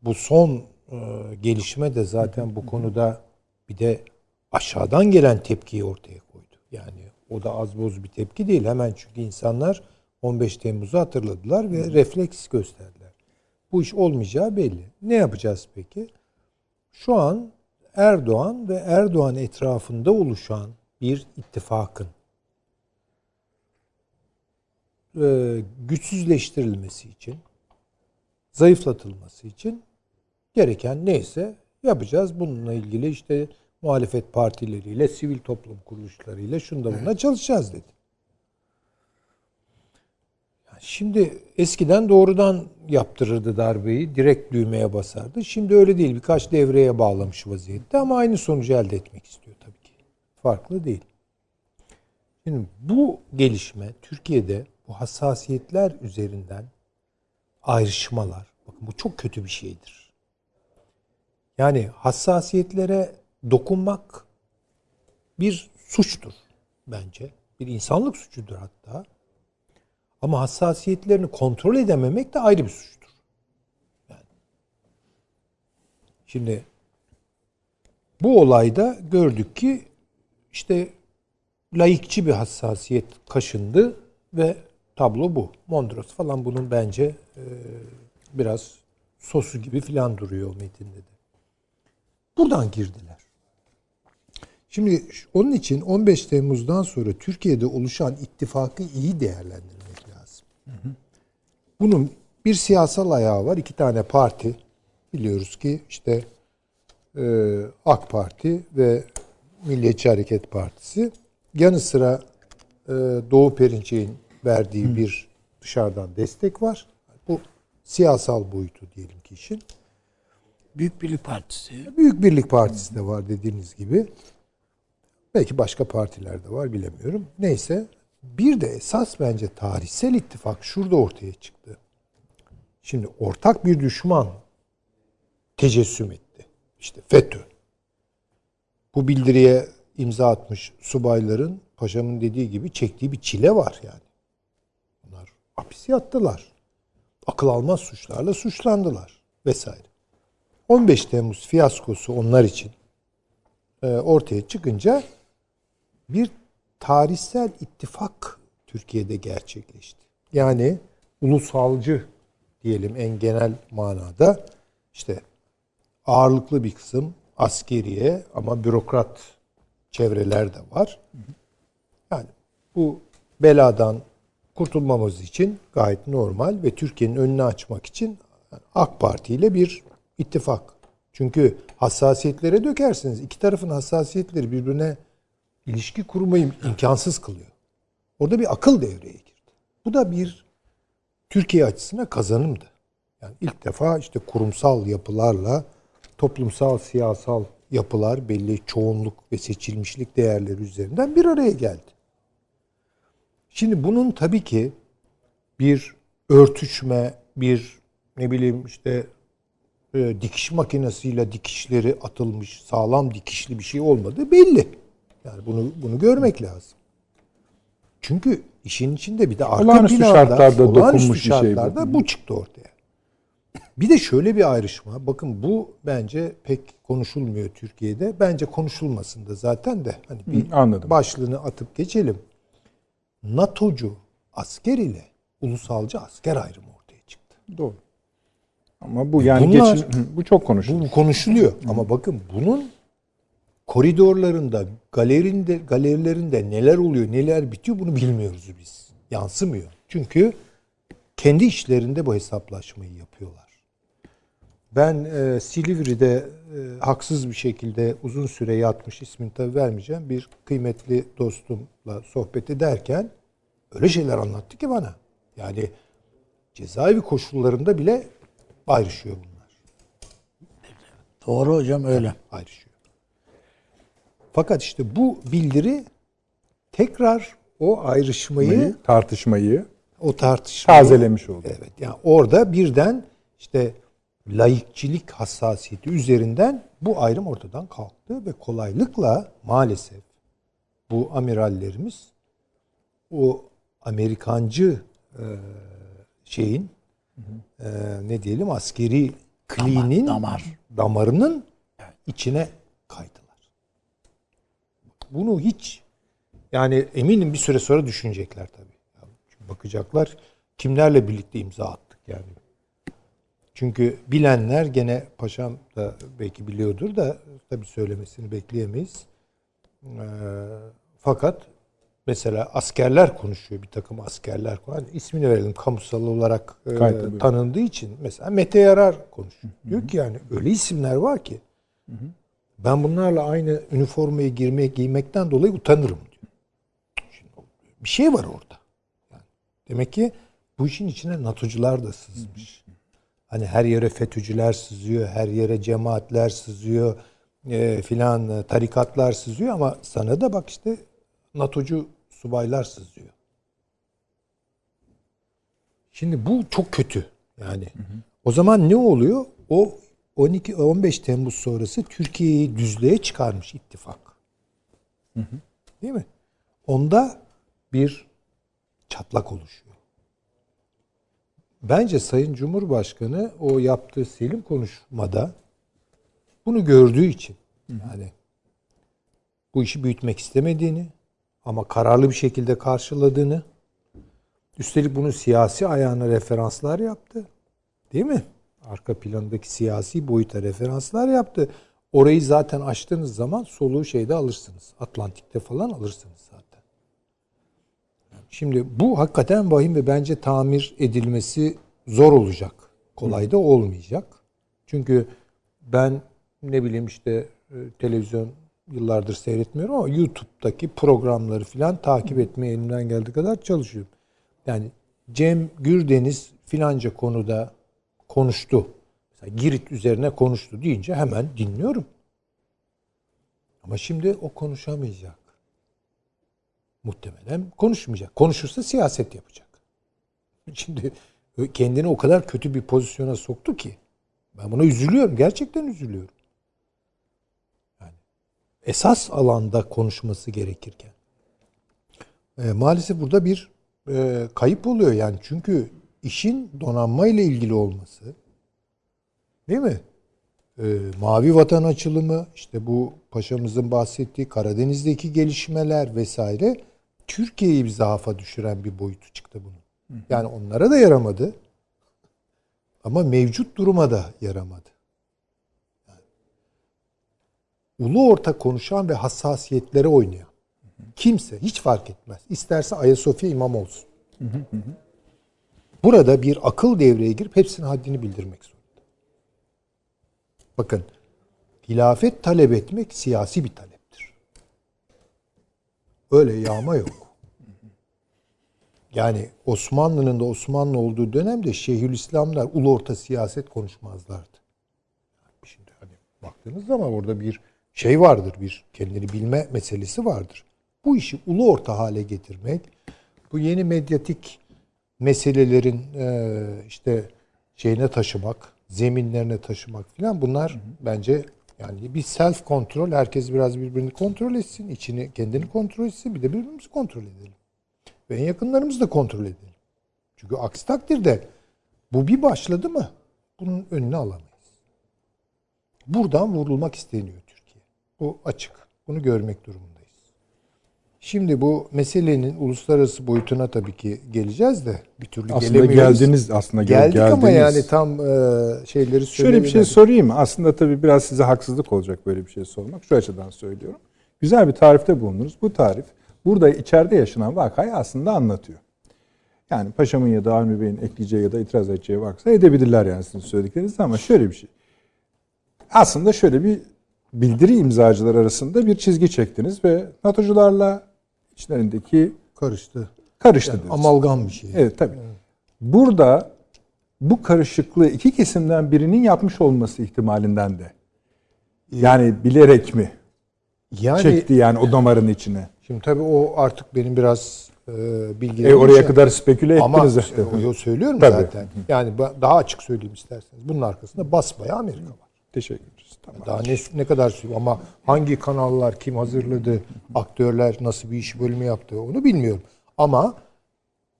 Bu son e, gelişme de zaten bu konuda bir de aşağıdan gelen tepkiyi ortaya koydu. Yani o da az boz bir tepki değil. Hemen çünkü insanlar 15 Temmuz'u hatırladılar ve refleks gösterdiler. Bu iş olmayacağı belli. Ne yapacağız peki? Şu an Erdoğan ve Erdoğan etrafında oluşan bir ittifakın e, güçsüzleştirilmesi için, zayıflatılması için gereken neyse yapacağız. Bununla ilgili işte muhalefet partileriyle, sivil toplum kuruluşlarıyla şunda buna çalışacağız dedi. Şimdi eskiden doğrudan yaptırırdı darbeyi, direkt düğmeye basardı. Şimdi öyle değil. Birkaç devreye bağlamış vaziyette ama aynı sonucu elde etmek istiyor tabii ki. Farklı değil. Şimdi bu gelişme Türkiye'de bu hassasiyetler üzerinden ayrışmalar, bakın bu çok kötü bir şeydir. Yani hassasiyetlere dokunmak bir suçtur bence. Bir insanlık suçudur hatta. Ama hassasiyetlerini kontrol edememek de ayrı bir suçtur. Yani. Şimdi bu olayda gördük ki işte laikçi bir hassasiyet kaşındı ve tablo bu. Mondros falan bunun bence e, biraz sosu gibi filan duruyor metinde de. Buradan girdiler. Şimdi onun için 15 Temmuz'dan sonra Türkiye'de oluşan ittifakı iyi değerlendirmek lazım. Bunun bir siyasal ayağı var. iki tane parti. Biliyoruz ki işte e, AK Parti ve Milliyetçi Hareket Partisi. Yanı sıra e, Doğu Perinçek'in verdiği bir dışarıdan destek var. Bu siyasal boyutu diyelim ki işin. Büyük Birlik Partisi. Büyük Birlik Partisi de var dediğiniz gibi. Belki başka partiler de var bilemiyorum. Neyse. Bir de esas bence tarihsel ittifak şurada ortaya çıktı. Şimdi ortak bir düşman tecessüm etti. İşte FETÖ. Bu bildiriye imza atmış subayların paşamın dediği gibi çektiği bir çile var yani. Bunlar hapis yattılar. Akıl almaz suçlarla suçlandılar vesaire. 15 Temmuz fiyaskosu onlar için e, ortaya çıkınca bir tarihsel ittifak Türkiye'de gerçekleşti. Yani ulusalcı diyelim en genel manada işte ağırlıklı bir kısım askeriye ama bürokrat çevreler de var. Yani bu beladan kurtulmamız için gayet normal ve Türkiye'nin önünü açmak için AK Parti ile bir ittifak. Çünkü hassasiyetlere dökersiniz. İki tarafın hassasiyetleri birbirine ilişki kurmayı imkansız kılıyor. Orada bir akıl devreye girdi. Bu da bir Türkiye açısına kazanımdı. Yani ilk defa işte kurumsal yapılarla toplumsal, siyasal yapılar belli çoğunluk ve seçilmişlik değerleri üzerinden bir araya geldi. Şimdi bunun tabii ki bir örtüşme, bir ne bileyim işte e, dikiş makinesiyle dikişleri atılmış, sağlam dikişli bir şey olmadığı belli. Yani bunu bunu görmek lazım. Çünkü işin içinde bir de arka Olağanüstü planda, şartlarda olağanüstü dokunmuş bir şey bu. şartlarda bu çıktı ortaya. Bir de şöyle bir ayrışma. Bakın bu bence pek konuşulmuyor Türkiye'de. Bence konuşulmasın da zaten de. Hani bir Hı, anladım. başlığını atıp geçelim. NATO'cu asker ile ulusalcı asker ayrımı ortaya çıktı. Doğru. Ama bu yani Bunlar- geçin, bu çok konuşulur. Bu konuşuluyor. Ama bakın bunun koridorlarında, galerinde, galerilerinde neler oluyor, neler bitiyor bunu bilmiyoruz biz. Yansımıyor. Çünkü kendi işlerinde bu hesaplaşmayı yapıyorlar. Ben e, Silivri'de e, haksız bir şekilde uzun süre yatmış ismini tabii vermeyeceğim bir kıymetli dostumla sohbet ederken öyle şeyler anlattı ki bana. Yani cezaevi koşullarında bile ayrışıyor bunlar. Doğru hocam öyle. Ayrışıyor. Fakat işte bu bildiri tekrar o ayrışmayı, tartışmayı o tartışmayı tazelemiş oldu. Evet. Yani orada birden işte laikçilik hassasiyeti üzerinden bu ayrım ortadan kalktı ve kolaylıkla maalesef bu amirallerimiz o Amerikancı şeyin e, ne diyelim askeri kliğinin damar. damarının içine kaydılar. Bunu hiç yani eminim bir süre sonra düşünecekler tabii. Bakacaklar kimlerle birlikte imza attık yani. Çünkü bilenler gene paşam da belki biliyordur da tabii söylemesini bekleyemeyiz. Ee, fakat mesela askerler konuşuyor bir takım askerler konuşuyor. Hani ismini verelim kamusal olarak e, tanındığı için mesela Mete Yarar konuşuyor. Diyor ki yani öyle isimler var ki ben bunlarla aynı üniformayı girmeye giymekten dolayı utanırım diyor. Şimdi bir şey var orada. Yani demek ki bu işin içine NATO'cular da sızmış. Hani her yere FETÖ'cüler sızıyor, her yere cemaatler sızıyor, e, filan e, tarikatlar sızıyor ama sana da bak işte NATO'cu subaylar sızıyor. Şimdi bu çok kötü. Yani o zaman ne oluyor? O 12 15 Temmuz sonrası Türkiye'yi düzlüğe çıkarmış ittifak. Değil mi? Onda bir çatlak oluşuyor. Bence Sayın Cumhurbaşkanı o yaptığı selim konuşmada bunu gördüğü için yani bu işi büyütmek istemediğini ama kararlı bir şekilde karşıladığını üstelik bunu siyasi ayağına referanslar yaptı. Değil mi? Arka plandaki siyasi boyuta referanslar yaptı. Orayı zaten açtığınız zaman soluğu şeyde alırsınız. Atlantik'te falan alırsınız zaten. Şimdi bu hakikaten vahim ve bence tamir edilmesi zor olacak. Kolay da olmayacak. Çünkü ben ne bileyim işte e, televizyon yıllardır seyretmiyorum ama YouTube'daki programları filan takip etmeye elimden geldiği kadar çalışıyorum. Yani Cem Gürdeniz filanca konuda konuştu. Mesela Girit üzerine konuştu deyince hemen dinliyorum. Ama şimdi o konuşamayacak. Muhtemelen konuşmayacak. Konuşursa siyaset yapacak. Şimdi kendini o kadar kötü bir pozisyona soktu ki ben buna üzülüyorum. Gerçekten üzülüyorum. Esas alanda konuşması gerekirken. E, maalesef burada bir e, kayıp oluyor yani. Çünkü işin donanma ile ilgili olması değil mi? E, Mavi Vatan açılımı, işte bu paşamızın bahsettiği Karadeniz'deki gelişmeler vesaire Türkiye'yi bir zaafa düşüren bir boyutu çıktı bunun. Yani onlara da yaramadı. Ama mevcut duruma da yaramadı. Yani, ulu orta konuşan ve hassasiyetlere oynayan kimse hiç fark etmez. İsterse Ayasofya imam olsun. Burada bir akıl devreye girip hepsinin haddini bildirmek zorunda. Bakın hilafet talep etmek siyasi bir taleptir. Öyle yağma yok. Yani Osmanlı'nın da Osmanlı olduğu dönemde Şeyhülislamlar ulu orta siyaset konuşmazlardı. Şimdi hani baktığınız zaman orada bir şey vardır, bir kendini bilme meselesi vardır. Bu işi ulu orta hale getirmek, bu yeni medyatik meselelerin e, işte şeyine taşımak, zeminlerine taşımak filan bunlar bence yani bir self kontrol, herkes biraz birbirini kontrol etsin, içini kendini kontrol etsin, bir de birbirimizi kontrol edelim. Ve en yakınlarımızı da kontrol edelim. Çünkü aksi takdirde bu bir başladı mı bunun önünü alamayız. Buradan vurulmak isteniyor. Bu açık. Bunu görmek durumundayız. Şimdi bu meselenin uluslararası boyutuna tabii ki geleceğiz de bir türlü Aslında gelemiyoruz. geldiniz aslında gel- Geldik ama geldiniz. yani tam e, şeyleri Şöyle bir şey sorayım. Aslında tabii biraz size haksızlık olacak böyle bir şey sormak. Şu açıdan söylüyorum. Güzel bir tarifte bulunuruz. Bu tarif burada içeride yaşanan vakayı aslında anlatıyor. Yani paşamın ya da Avni Bey'in ekleyeceği ya da itiraz edeceği varsa edebilirler yani sizin söyledikleriniz ama şöyle bir şey. Aslında şöyle bir bildiri imzacılar arasında bir çizgi çektiniz ve NATO'cularla içlerindeki karıştı. karıştı. Yani amalgam bir şey. Evet tabii. Burada bu karışıklığı iki kesimden birinin yapmış olması ihtimalinden de. Yani bilerek mi Yani çekti yani o damarın içine? şimdi tabii o artık benim biraz e, E bilgilerim. oraya şey- kadar speküle Ama ettiniz zaten. o- o söylüyorum Tabii. zaten. Yani daha açık söyleyeyim isterseniz. Bunun arkasında basbayağı Amerika var. Teşekkür. Tamam. Daha ne, ne kadar sürüyor ama hangi kanallar kim hazırladı, aktörler nasıl bir iş bölümü yaptı onu bilmiyorum. Ama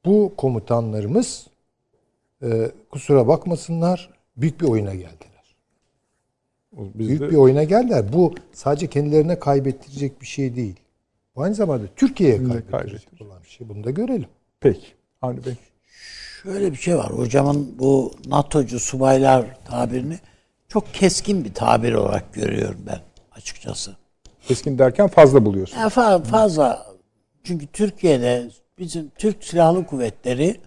bu komutanlarımız e, kusura bakmasınlar büyük bir oyuna geldiler. Biz Büyük de bir oyuna geldiler. Bu sadece kendilerine kaybettirecek bir şey değil. Bu aynı zamanda Türkiye'ye kaybettirecek kaybettirecek. olan bir şey. Bunu da görelim. peki. Avni Bey. Şöyle bir şey var. Hocamın bu NATO'cu subaylar tabirini çok keskin bir tabir olarak görüyorum ben açıkçası. Keskin derken fazla buluyorsun. Yani fa- fazla çünkü Türkiye'de bizim Türk Silahlı Kuvvetleri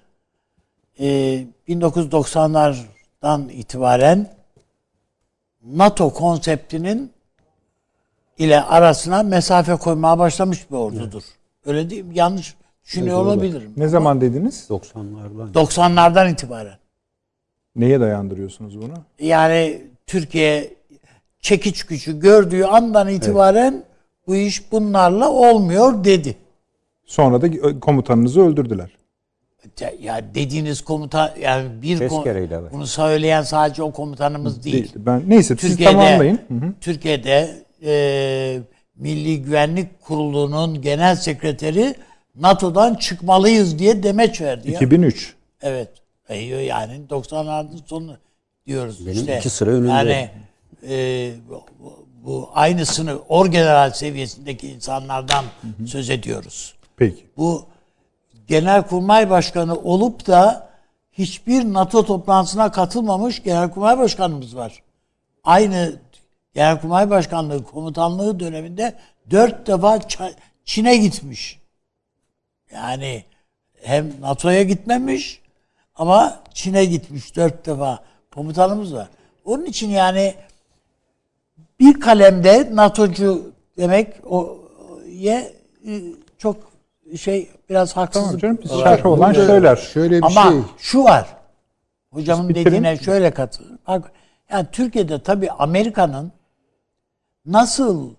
e, 1990'lardan itibaren NATO konseptinin ile arasına mesafe koymaya başlamış bir ordudur. Öyle değil mi? Yanlış düşünüyor olabilirim. Ne zaman dediniz? 90'lardan. 90'lardan itibaren. Neye dayandırıyorsunuz bunu? Yani Türkiye çekiç gücü gördüğü andan itibaren bu iş bunlarla olmuyor dedi. Sonra da komutanınızı öldürdüler. Ya- Ya dediğiniz komutan yani bir kom- evet. bunu söyleyen sadece o komutanımız değil. Değil. Ben neyse siz Türkiye'de tamamlayın. Hı hı. Türkiye'de e, Milli Güvenlik Kurulu'nun genel sekreteri NATO'dan çıkmalıyız diye demeç verdi ya. 2003. Evet. E, Yani 90'ların sonu diyoruz Benim işte. iki sıra önünde. Yani e, bu, aynısını orgeneral seviyesindeki insanlardan söz ediyoruz. Peki. Bu Genelkurmay Başkanı olup da hiçbir NATO toplantısına katılmamış Genelkurmay Başkanımız var. Aynı Genelkurmay Başkanlığı komutanlığı döneminde dört defa Çin'e gitmiş. Yani hem NATO'ya gitmemiş ama Çin'e gitmiş dört defa komutanımız var. Onun için yani bir kalemde NATO'cu demek o ye e, çok şey biraz haksızlık. Tamam canım biz şerh olan söyler. Şöyle bir Ama şey. şu var. Hocamın bitirin. dediğine şöyle katılıyorum. Bak, yani Türkiye'de tabii Amerika'nın nasıl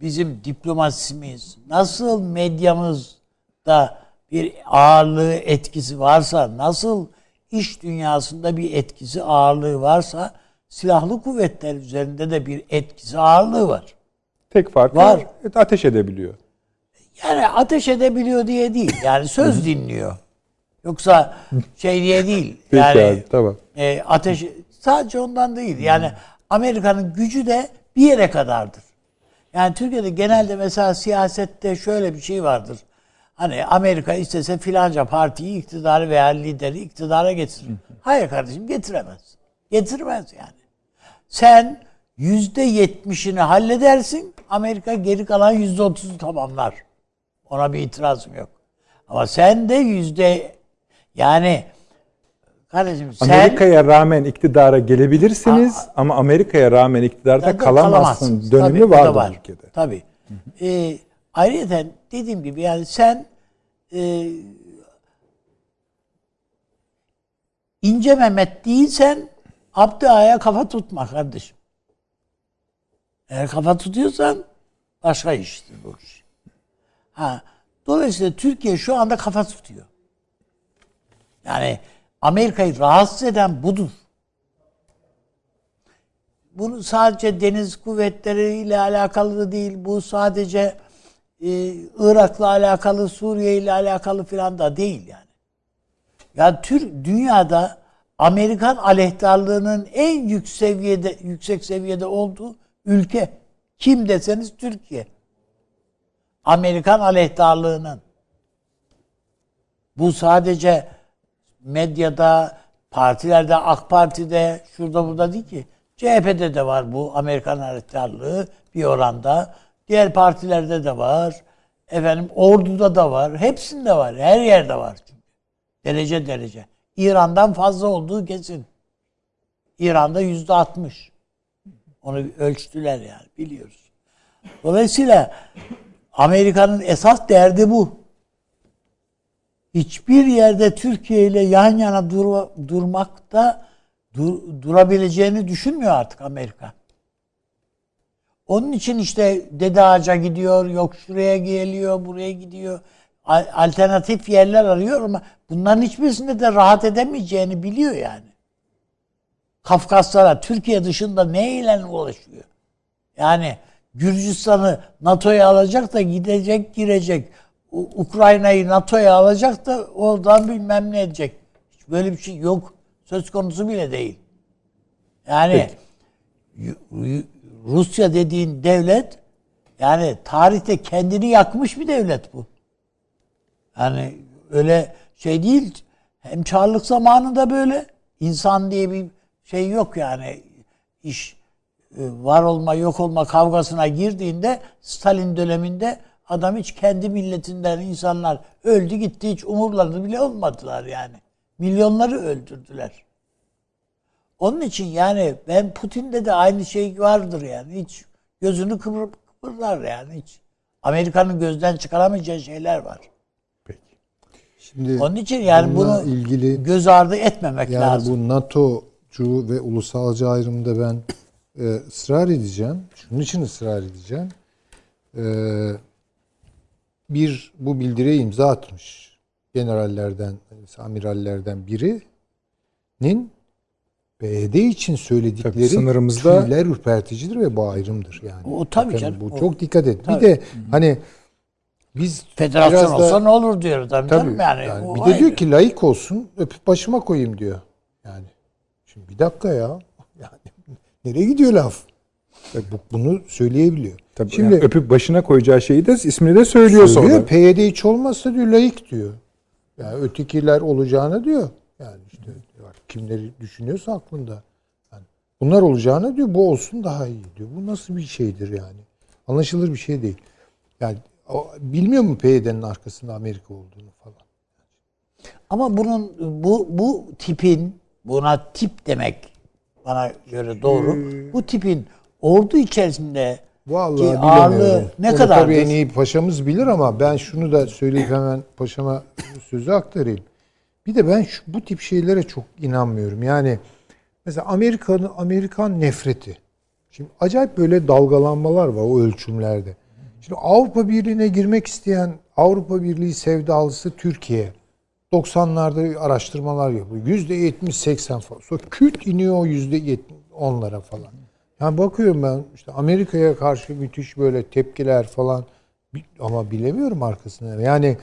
bizim diplomasimiz, nasıl medyamızda bir ağırlığı, etkisi varsa, nasıl iş dünyasında bir etkisi, ağırlığı varsa silahlı kuvvetler üzerinde de bir etkisi, ağırlığı var. Tek farkı Var. ateş edebiliyor. Yani ateş edebiliyor diye değil. Yani söz dinliyor. Yoksa şey diye değil. <laughs> Peki Yani abi, tamam. e, ateş sadece ondan değil. Yani Amerika'nın gücü de bir yere kadardır. Yani Türkiye'de genelde mesela siyasette şöyle bir şey vardır. Hani Amerika istese filanca partiyi iktidarı veya lideri iktidara getirir. Hayır kardeşim getiremez. Getirmez yani. Sen yüzde yetmişini halledersin. Amerika geri kalan yüzde otuzu tamamlar. Ona bir itirazım yok. Ama sen de yüzde yani kardeşim sen Amerika'ya rağmen iktidara gelebilirsiniz ama Amerika'ya rağmen iktidarda kalamazsın dönemi Tabii, vardır ülkede. Tabii. Ee, ayrıca dediğim gibi yani sen e, ince Mehmet değilsen Abdü Ağa'ya kafa tutma kardeşim. Eğer kafa tutuyorsan başka iştir bu iş. Ha, dolayısıyla Türkiye şu anda kafa tutuyor. Yani Amerika'yı rahatsız eden budur. Bunu sadece deniz kuvvetleriyle alakalı da değil. Bu sadece e, Irak'la alakalı, Suriye ile alakalı filan da değil yani. Ya Türk dünyada Amerikan aleyhtarlığının en yüksek seviyede yüksek seviyede olduğu ülke kim deseniz Türkiye. Amerikan aleyhtarlığının. Bu sadece medyada, partilerde, AK Parti'de, şurada burada değil ki. CHP'de de var bu Amerikan aleyhtarlığı bir oranda. Diğer partilerde de var. Efendim orduda da var. Hepsinde var. Her yerde var çünkü. Derece derece. İran'dan fazla olduğu kesin. İran'da yüzde altmış. Onu ölçtüler yani biliyoruz. Dolayısıyla Amerika'nın esas derdi bu. Hiçbir yerde Türkiye ile yan yana dur, durmakta dur, durabileceğini düşünmüyor artık Amerika. Onun için işte Dede Ağaç'a gidiyor, yok şuraya geliyor, buraya gidiyor. Al- Alternatif yerler arıyor ama bunların hiçbirisinde de rahat edemeyeceğini biliyor yani. Kafkaslara, Türkiye dışında neyle ulaşıyor? Yani Gürcistan'ı NATO'ya alacak da gidecek, girecek. Ukrayna'yı NATO'ya alacak da oradan bilmem ne edecek. Hiç böyle bir şey yok. Söz konusu bile değil. Yani y- Rusya dediğin devlet yani tarihte kendini yakmış bir devlet bu. Yani öyle şey değil. Hem Çarlık zamanında böyle insan diye bir şey yok yani iş e, var olma yok olma kavgasına girdiğinde Stalin döneminde adam hiç kendi milletinden insanlar öldü gitti hiç umurlarını bile olmadılar yani. Milyonları öldürdüler. Onun için yani ben Putin'de de aynı şey vardır yani. Hiç gözünü kıpır, kıpırlar yani hiç. Amerika'nın gözden çıkaramayacağı şeyler var. Peki. Şimdi Onun için yani bunu ilgili göz ardı etmemek yani lazım. bu NATO'cu ve ulusalcı ayrımda ben e, ısrar edeceğim. Şunun için ısrar edeceğim. E, bir bu bildiriye imza atmış generallerden, amirallerden birinin BD için söyledikleri Tabii sınırımızda- tüyler ürperticidir ve bu ayrımdır yani. O tabii canım, Bu o- çok dikkat et. Tabii. Bir de hani biz Federasyon biraz da- olsa ne olur diyor tabii, Tabii. canım yani. yani O bir de diyor ki layık olsun öpüp başıma koyayım diyor. Yani şimdi bir dakika ya. <laughs> Yani nereye gidiyor laf? Bunu söyleyebiliyor. Tabii Şimdi yani öpüp başına koyacağı şeyi de ismini de söylüyor, söylüyor, sonra. PYD hiç olmazsa diyor layık diyor. Yani ötekiler olacağını diyor. Kimleri düşünüyorsa aklında. Yani bunlar olacağını diyor bu olsun daha iyi diyor. Bu nasıl bir şeydir yani? Anlaşılır bir şey değil. Yani bilmiyor mu PYD'nin arkasında Amerika olduğunu falan? Ama bunun bu bu tipin buna tip demek bana göre doğru. Hmm. Bu tipin ordu içerisinde Vallahi ki ağırlığı ne kadardır? Tabii en iyi paşamız bilir ama ben şunu da söyleyip hemen paşama sözü aktarayım. Bir de ben şu, bu tip şeylere çok inanmıyorum. Yani mesela Amerika'nın Amerikan nefreti. Şimdi acayip böyle dalgalanmalar var o ölçümlerde. Şimdi Avrupa Birliği'ne girmek isteyen Avrupa Birliği sevdalısı Türkiye. 90'larda araştırmalar yapıyor. %70-80 falan. Sonra küt iniyor o %10'lara falan. Yani bakıyorum ben işte Amerika'ya karşı müthiş böyle tepkiler falan ama bilemiyorum arkasında. Yani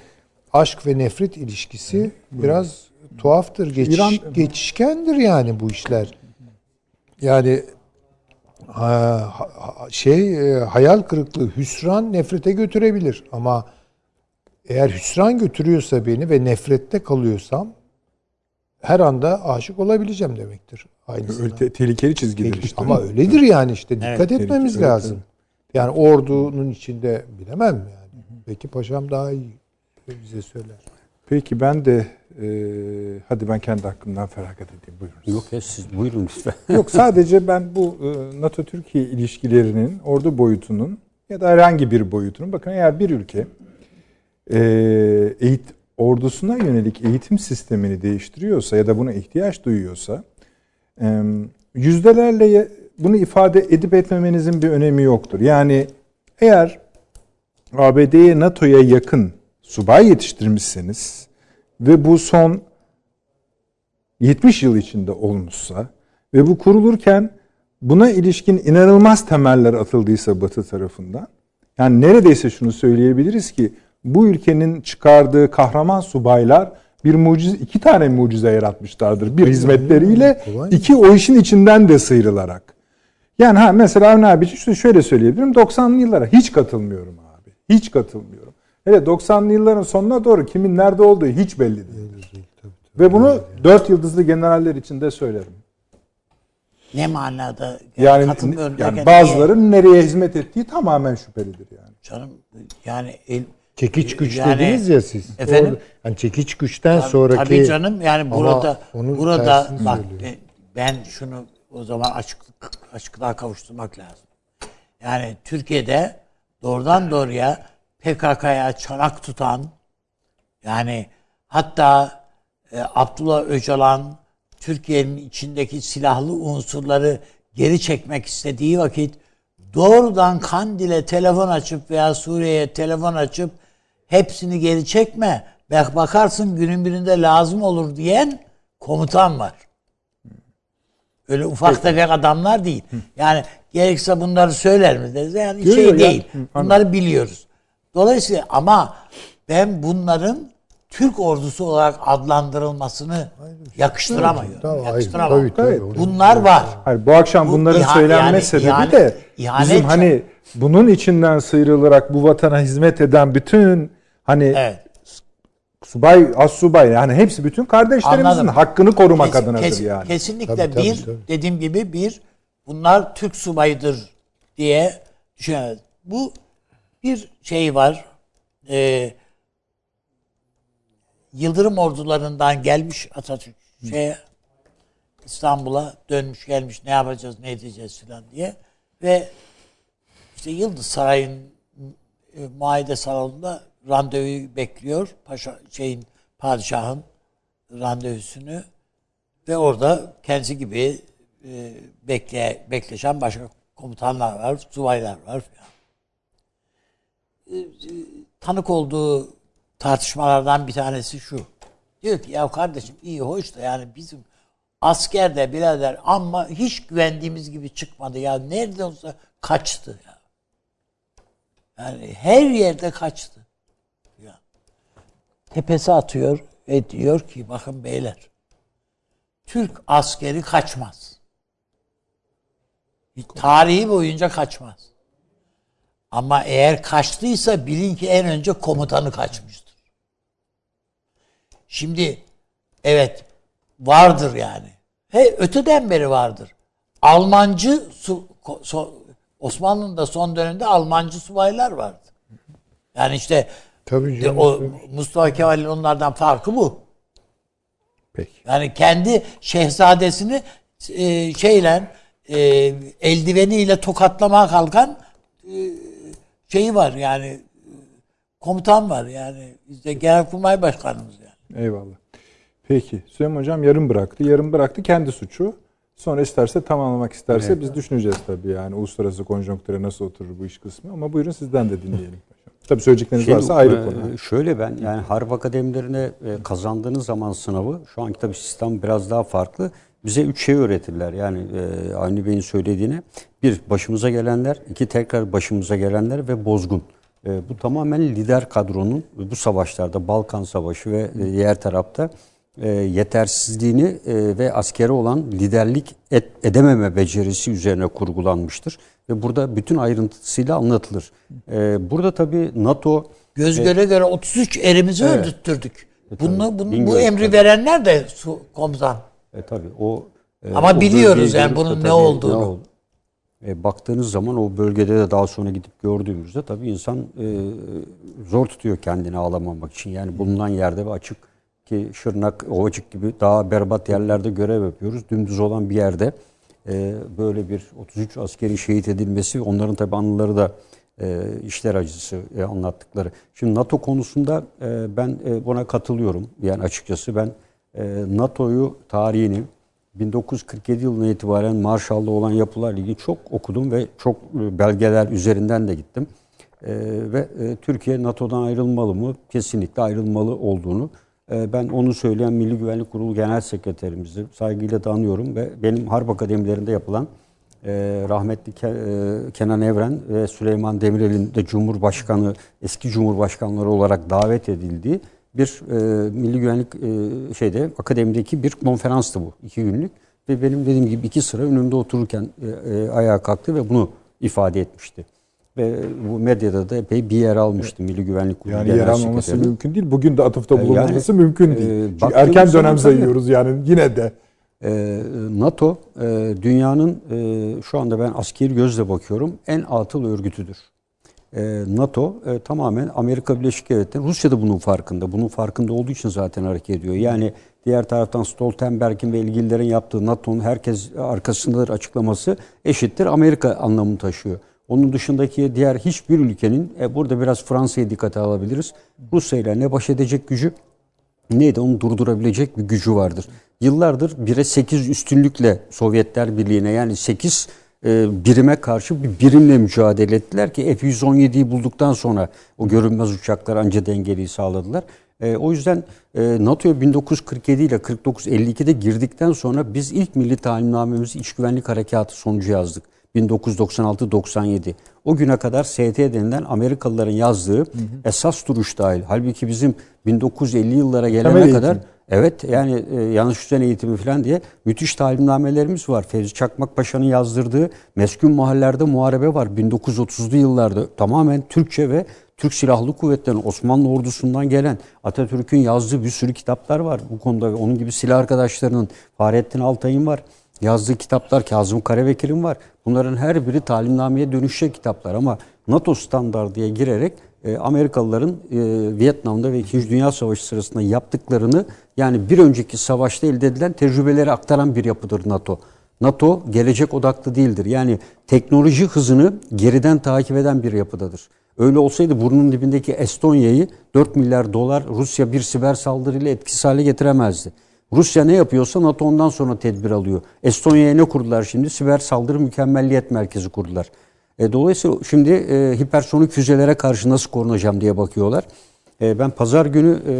aşk ve nefret ilişkisi biraz tuhaftır. Geçiş, İran- geçişkendir yani bu işler. Yani şey e, hayal kırıklığı, hüsran nefrete götürebilir ama eğer hüsran götürüyorsa beni ve nefrette kalıyorsam her anda aşık olabileceğim demektir. Aynısına. Öyle te- tehlikeli çizgidir Peki, işte. Ama öyledir yani işte dikkat Evet, etmemiz evet, lazım. Yani ordunun içinde bilemem yani. Belki paşam daha iyi bize söyler. Peki ben de e, hadi ben kendi hakkımdan feragat edeyim. Buyurun. Yok ya siz buyurun lütfen. <laughs> Yok sadece ben bu e, NATO-Türkiye ilişkilerinin ordu boyutunun ya da herhangi bir boyutunun bakın eğer bir ülke e, eğit ordusuna yönelik eğitim sistemini değiştiriyorsa ya da buna ihtiyaç duyuyorsa e, yüzdelerle bunu ifade edip etmemenizin bir önemi yoktur. Yani eğer ABD'ye NATO'ya yakın subay yetiştirmişseniz ve bu son 70 yıl içinde olmuşsa ve bu kurulurken buna ilişkin inanılmaz temeller atıldıysa Batı tarafından yani neredeyse şunu söyleyebiliriz ki bu ülkenin çıkardığı kahraman subaylar bir mucize, iki tane mucize yaratmışlardır. Bir hizmetleriyle, iki o işin içinden de sıyrılarak. Yani ha mesela Avni abi şunu şöyle söyleyebilirim. 90'lı yıllara hiç katılmıyorum abi. Hiç katılmıyorum. Hele 90'lı yılların sonuna doğru kimin nerede olduğu hiç belli değil. Ve bunu dört yıldızlı generaller için de söylerim. Ne manada? Yani, yani derken bazıların nereye hizmet ettiği tamamen şüphelidir yani. Canım yani el, Çekiç güç Yani- dediniz ya siz. Efendim? Orada- hani çekiç güçten sonraki Tabii canım yani burada burada bak söylüyor. ben, ben şunu o zaman açıklık açıklığa kavuşturmak lazım. Yani Türkiye'de doğrudan doğruya PKK'ya çanak tutan yani hatta e, Abdullah Öcalan Türkiye'nin içindeki silahlı unsurları geri çekmek istediği vakit doğrudan Kandil'e telefon açıp veya Suriye'ye telefon açıp hepsini geri çekme. Bak bakarsın günün birinde lazım olur diyen komutan var. Öyle ufak tefek adamlar değil. Yani gerekse bunları söyler mi deriz. Yani Yok, şey ya. değil. Hı, Bunları biliyoruz. Dolayısıyla ama ben bunların Türk ordusu olarak adlandırılmasını yakıştıramıyorum. Tamam, yakıştıramam. tabii, tabii. Evet. Bunlar var. Hayır bu akşam Bu bunların iha- söylenme yani sebebi ihanet- de ihanet bizim hani bunun içinden sıyrılarak bu vatana hizmet eden bütün hani Evet. subay, as subay yani hepsi bütün kardeşlerimizin Anladım. hakkını korumak Kes- adınadır kes- yani. Kesinlikle Tabii, tabii, bir tabii. dediğim gibi bir bunlar Türk subayıdır diye düşünüyoruz. Bu bir şey var. Ee, Yıldırım ordularından gelmiş Atatürk şeye İstanbul'a dönmüş gelmiş ne yapacağız ne edeceğiz filan diye ve işte Yıldız Sarayı'nın e, muayede salonunda randevuyu bekliyor. Paşa şeyin padişahın randevusunu ve orada kendisi gibi e, bekle, bekleşen başka komutanlar var, subaylar var filan. E, e, tanık olduğu tartışmalardan bir tanesi şu. Diyor ki ya kardeşim iyi hoş da yani bizim askerde birader ama hiç güvendiğimiz gibi çıkmadı ya. Nerede olsa kaçtı ya. Yani her yerde kaçtı. Ya. Tepesi atıyor ve diyor ki bakın beyler Türk askeri kaçmaz. Tarihi boyunca kaçmaz. Ama eğer kaçtıysa bilin ki en önce komutanı kaçmıştır. Şimdi evet vardır yani. He, öteden beri vardır. Almancı su, so- Osmanlı'nın da son döneminde Almancı subaylar vardı. Yani işte Tabii de canım. o Mustafa Kemal'in onlardan farkı bu. Peki. Yani kendi şehzadesini e, şeyle e, eldiveniyle tokatlamaya kalkan e, şeyi var yani komutan var yani bizde genelkurmay başkanımız yani. Eyvallah. Peki. Süleyman Hocam yarım bıraktı. Yarım bıraktı kendi suçu. Sonra isterse tamamlamak isterse biz düşüneceğiz tabii yani uluslararası konjonktüre nasıl oturur bu iş kısmı. Ama buyurun sizden de dinleyelim. Tabii söyleyecekleriniz Şey, varsa ayrı e, konu. Şöyle ben yani harp akademilerine e, kazandığınız zaman sınavı şu anki tabii sistem biraz daha farklı. Bize üç şey öğretirler. Yani e, Avni Bey'in söylediğine bir başımıza gelenler, iki tekrar başımıza gelenler ve bozgun. E, bu tamamen lider kadronun bu savaşlarda Balkan Savaşı ve e, diğer tarafta e, yetersizliğini e, ve askeri olan liderlik et, edememe becerisi üzerine kurgulanmıştır. Ve burada bütün ayrıntısıyla anlatılır. E, burada tabii NATO Göz göre göre 33 erimizi Evet. öldürttürdük. Bunu, bunu, bu emri verenler de su, komutan. E tabii o e, Ama o biliyoruz yani bunun ne olduğunu. oldu- E, baktığınız zaman o bölgede de daha sonra gidip gördüğümüzde tabii insan e, zor tutuyor kendini ağlamamak için. Yani bulunan yerde ve açık ki Şırnak, Ovacık gibi daha berbat yerlerde görev yapıyoruz. Dümdüz olan bir yerde e, böyle bir 33 askeri şehit edilmesi onların tabii anıları da e, işler acısı e, anlattıkları. Şimdi NATO konusunda e, ben e, buna katılıyorum. Yani açıkçası ben NATO'yu tarihini 1947 yılına itibaren Marshall'da olan yapılarla ilgili çok okudum ve çok e, belgeler üzerinden de gittim. E, ve e, Türkiye NATO'dan ayrılmalı mı? Kesinlikle ayrılmalı olduğunu e, ben onu söyleyen Milli Güvenlik Kurulu Genel Sekreterimizi saygıyla da anıyorum ve benim harp akademilerinde yapılan rahmetli Ke- Kenan Evren ve Süleyman Demirel'in de Cumhurbaşkanı, eski Cumhurbaşkanları olarak davet edildiği bir e, Milli Güvenlik e, şeyde akademideki bir konferanstı bu. iki günlük. Ve benim dediğim gibi iki sıra önümde otururken e, e, ayağa kalktı ve bunu ifade etmişti. ve bu medyada da epey bir yer almıştı Milli Güvenlik Kurulu Yani yer almaması mümkün değil. Bugün de atıfta Yani, bulunmaması mümkün e, değil. Çünkü baktığımız erken dönem sayıyoruz yani yine de. Ee, NATO e, dünyanın e, şu anda ben askeri gözle bakıyorum en atıl örgütüdür. Ee, NATO e, tamamen Amerika Birleşik Devletleri, Rusya da bunun farkında. Bunun farkında olduğu için zaten hareket ediyor. Yani diğer taraftan Stoltenberg'in ve ilgililerin yaptığı NATO'nun herkes arkasındadır açıklaması eşittir Amerika anlamını taşıyor. Onun dışındaki diğer hiçbir ülkenin, e, burada biraz Fransa'yı dikkate alabiliriz. Rusya ile ne baş edecek gücü neydi onu durdurabilecek bir gücü vardır. Yıllardır 1'e 8 üstünlükle Sovyetler Birliği'ne yani 8 e, birime karşı bir birimle mücadele ettiler ki F-117'yi bulduktan sonra o görünmez uçaklar anca dengeliği sağladılar. E, o yüzden e, NATO'ya 1947 ile 49-52'de girdikten sonra biz ilk milli talimnamemizi iç güvenlik harekatı sonucu yazdık. 1996-97. O güne kadar ST denilen Amerikalıların yazdığı esas duruş dahil. Halbuki bizim 1950 yıllara gelene Temel kadar eğitim. Evet yani e, yanlış düzen eğitimi falan diye müthiş talimnamelerimiz var. Fevzi Çakmak Paşa'nın yazdırdığı meskun mahallelerde muharebe var. 1930'lu yıllarda tamamen Türkçe ve Türk Silahlı Kuvvetleri'nin Osmanlı ordusundan gelen Atatürk'ün yazdığı bir sürü kitaplar var bu konuda. Onun gibi silah arkadaşlarının Fahrettin Altay'ın var. Yazdığı kitaplar Kazım Karabekir'in var. Bunların her biri talimnameye dönüşecek kitaplar ama NATO standardıya girerek e, Amerikalıların e, Vietnam'da ve 2. Dünya Savaşı sırasında yaptıklarını yani bir önceki savaşta elde edilen tecrübeleri aktaran bir yapıdır NATO. NATO gelecek odaklı değildir. Yani teknoloji hızını geriden takip eden bir yapıdadır. Öyle olsaydı burnunun dibindeki Estonya'yı 4 milyar dolar Rusya bir siber saldırıyla etkisiz hale getiremezdi. Rusya ne yapıyorsa NATO ondan sonra tedbir alıyor. Estonya'ya ne kurdular şimdi? Siber saldırı mükemmelliyet merkezi kurdular. E, dolayısıyla şimdi e, hipersonik füzelere karşı nasıl korunacağım diye bakıyorlar. E, ben pazar günü e,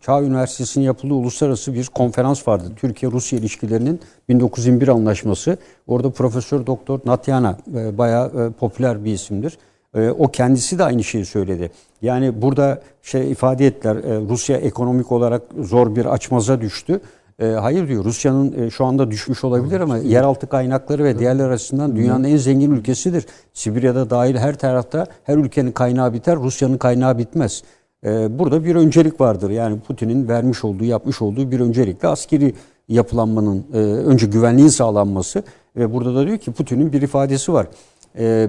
Çağ Üniversitesi'nin yapıldığı uluslararası bir konferans vardı. Türkiye-Rusya ilişkilerinin 1921 anlaşması. Orada Profesör Doktor Natyana e, bayağı e, popüler bir isimdir. E, o kendisi de aynı şeyi söyledi. Yani burada şey ifade ettiler e, Rusya ekonomik olarak zor bir açmaza düştü. E, hayır diyor Rusya'nın e, şu anda düşmüş olabilir ama yeraltı kaynakları ve diğerler açısından dünyanın en zengin ülkesidir. Sibirya'da dahil her tarafta her ülkenin kaynağı biter, Rusya'nın kaynağı bitmez. E, burada bir öncelik vardır. Yani Putin'in vermiş olduğu, yapmış olduğu bir öncelikle askeri yapılanmanın e, önce güvenliğin sağlanması ve burada da diyor ki Putin'in bir ifadesi var. E,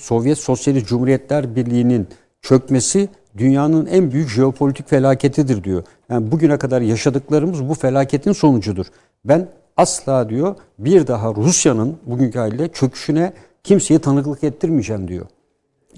Sovyet Sosyalist Cumhuriyetler Birliği'nin çökmesi dünyanın en büyük jeopolitik felaketidir diyor. Yani bugüne kadar yaşadıklarımız bu felaketin sonucudur. Ben asla diyor bir daha Rusya'nın bugünkü haliyle çöküşüne kimseye tanıklık ettirmeyeceğim diyor.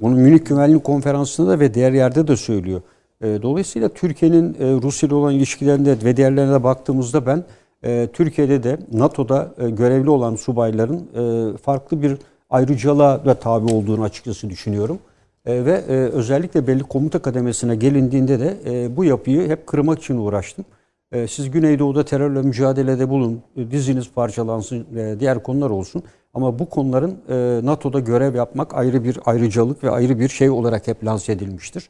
Bunu Münih Güvenlik Konferansı'nda da ve diğer yerde de söylüyor. E, Dolayısıyla Türkiye'nin e, Rusya ile olan ilişkilerinde ve diğerlerine de baktığımızda ben e, Türkiye'de de NATO'da e, görevli olan subayların farklı bir ayrıcalığa da tabi olduğunu açıkçası düşünüyorum. E, ve e, özellikle belli komuta kademesine gelindiğinde de e, bu yapıyı hep kırmak için uğraştım. E, siz Güneydoğu'da terörle mücadelede bulun, e, diziniz parçalansın, e, diğer konular olsun. Ama bu konuların e, NATO'da görev yapmak ayrı bir ayrıcalık ve ayrı bir şey olarak hep lanse edilmiştir.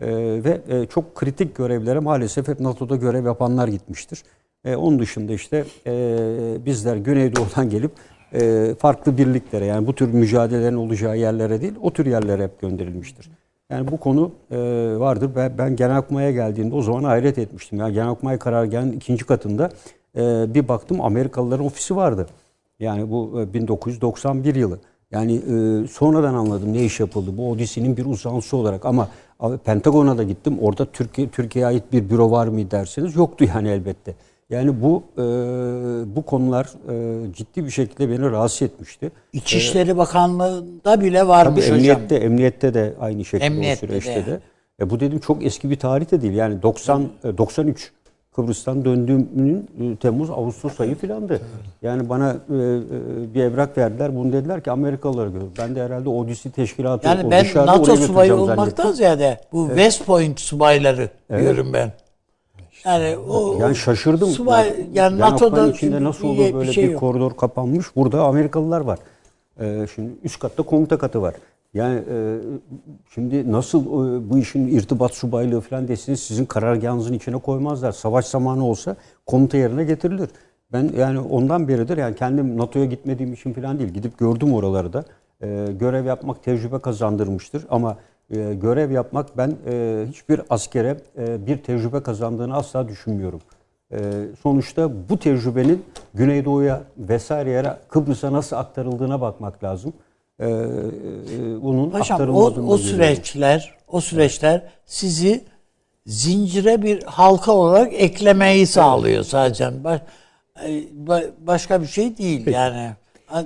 E, ve e, çok kritik görevlere maalesef hep NATO'da görev yapanlar gitmiştir. E, onun dışında işte e, bizler Güneydoğu'dan gelip e, farklı birliklere yani bu tür mücadelelerin olacağı yerlere değil o tür yerlere hep gönderilmiştir. Yani bu konu e, vardır. Ben, ben Genelkurmay'a geldiğimde o zaman hayret etmiştim. Yani Genelkurmay karargahının ikinci katında e, bir baktım Amerikalıların ofisi vardı. Yani bu e, 1991 yılı. Yani e, sonradan anladım ne iş yapıldı. Bu Odyssey'nin bir uzantısı olarak ama Pentagon'a da gittim. Orada Türkiye Türkiye'ye ait bir büro var mı derseniz yoktu yani elbette. Yani bu e, bu konular e, ciddi bir şekilde beni rahatsız etmişti. İçişleri Bakanlığı'nda bile Tabii varmış hocam. emniyette, emniyette de aynı şekilde Emniyette o süreçte de. de. E, bu dedim çok eski bir tarih de değil. Yani 90 e, 93 Kıbrıs'tan döndüğümün e, Temmuz Ağustos ayı filandı. Yani bana e, e, bir evrak verdiler. Bunu dediler ki Amerikalılara göre. Ben de herhalde Odyssey teşkilatı Yani ben NATO subayı olmaktan zannettim. ziyade bu West Point subayları diyorum ben. Yani o Yani şaşırdım. Subay, yani NATO'da içinde nasıl olur bir böyle şey bir yok. koridor kapanmış. Burada Amerikalılar var. Ee, şimdi üst katta komuta katı var. Yani e, şimdi nasıl e, bu işin irtibat subaylığı falan desiniz sizin karargahınızın içine koymazlar. Savaş zamanı olsa komuta yerine getirilir. Ben yani ondan beridir yani kendim NATO'ya gitmediğim için falan değil. Gidip gördüm oraları da. E, görev yapmak tecrübe kazandırmıştır ama e, görev yapmak ben e, hiçbir askere e, bir tecrübe kazandığını asla düşünmüyorum. E, sonuçta bu tecrübenin Güneydoğu'ya vesaire yere Kıbrıs'a nasıl aktarıldığına bakmak lazım. E, e, bunun Paşam o, o görüyorum. süreçler o süreçler sizi zincire bir halka olarak eklemeyi sağlıyor sadece. Baş, e, ba- başka bir şey değil yani.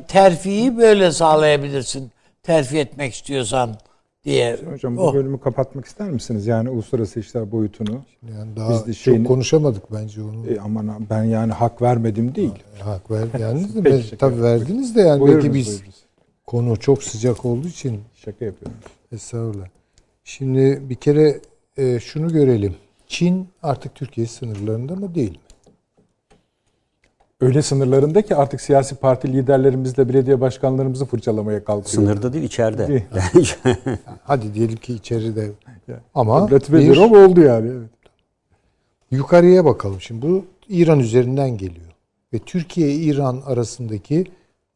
Terfiyi böyle sağlayabilirsin. Terfi etmek istiyorsan diye. Hocam bu Oh. bölümü kapatmak ister misiniz? Yani uluslararası işler boyutunu. Yani daha Biz de çok şeyini- konuşamadık bence onu. E, aman ben yani hak vermedim değil. Hak ver, <laughs> da Peki, ben- tabii verdiniz de yani Buyurunuz, belki biz buyurunuz. konu çok sıcak olduğu için Şaka yapıyorum. estağfurullah. Şimdi bir kere e, şunu görelim. Çin artık Türkiye sınırlarında mı değil mi? Öyle sınırlarında ki artık siyasi parti liderlerimizle belediye başkanlarımızı fırçalamaya kalkıyor. Sınırda değil içeride. Değil. <laughs> Yani <laughs> Hadi diyelim ki içeride. Ama Latife bir- oldu yani. Evet. Yukarıya bakalım. Şimdi bu İran üzerinden geliyor. Ve Türkiye-İran arasındaki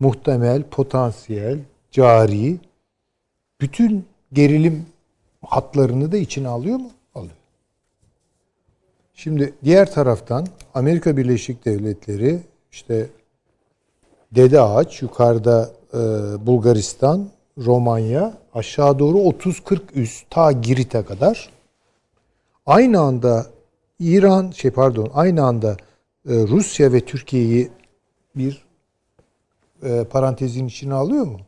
muhtemel, potansiyel, cari bütün gerilim hatlarını da içine alıyor mu? Alıyor. Şimdi diğer taraftan Amerika Birleşik Devletleri işte Dede Ağaç, yukarıda e, Bulgaristan, Romanya, aşağı doğru 30-40 üst ta Girit'e kadar aynı anda İran şey pardon aynı anda e, Rusya ve Türkiye'yi bir e, parantezin içine alıyor mu?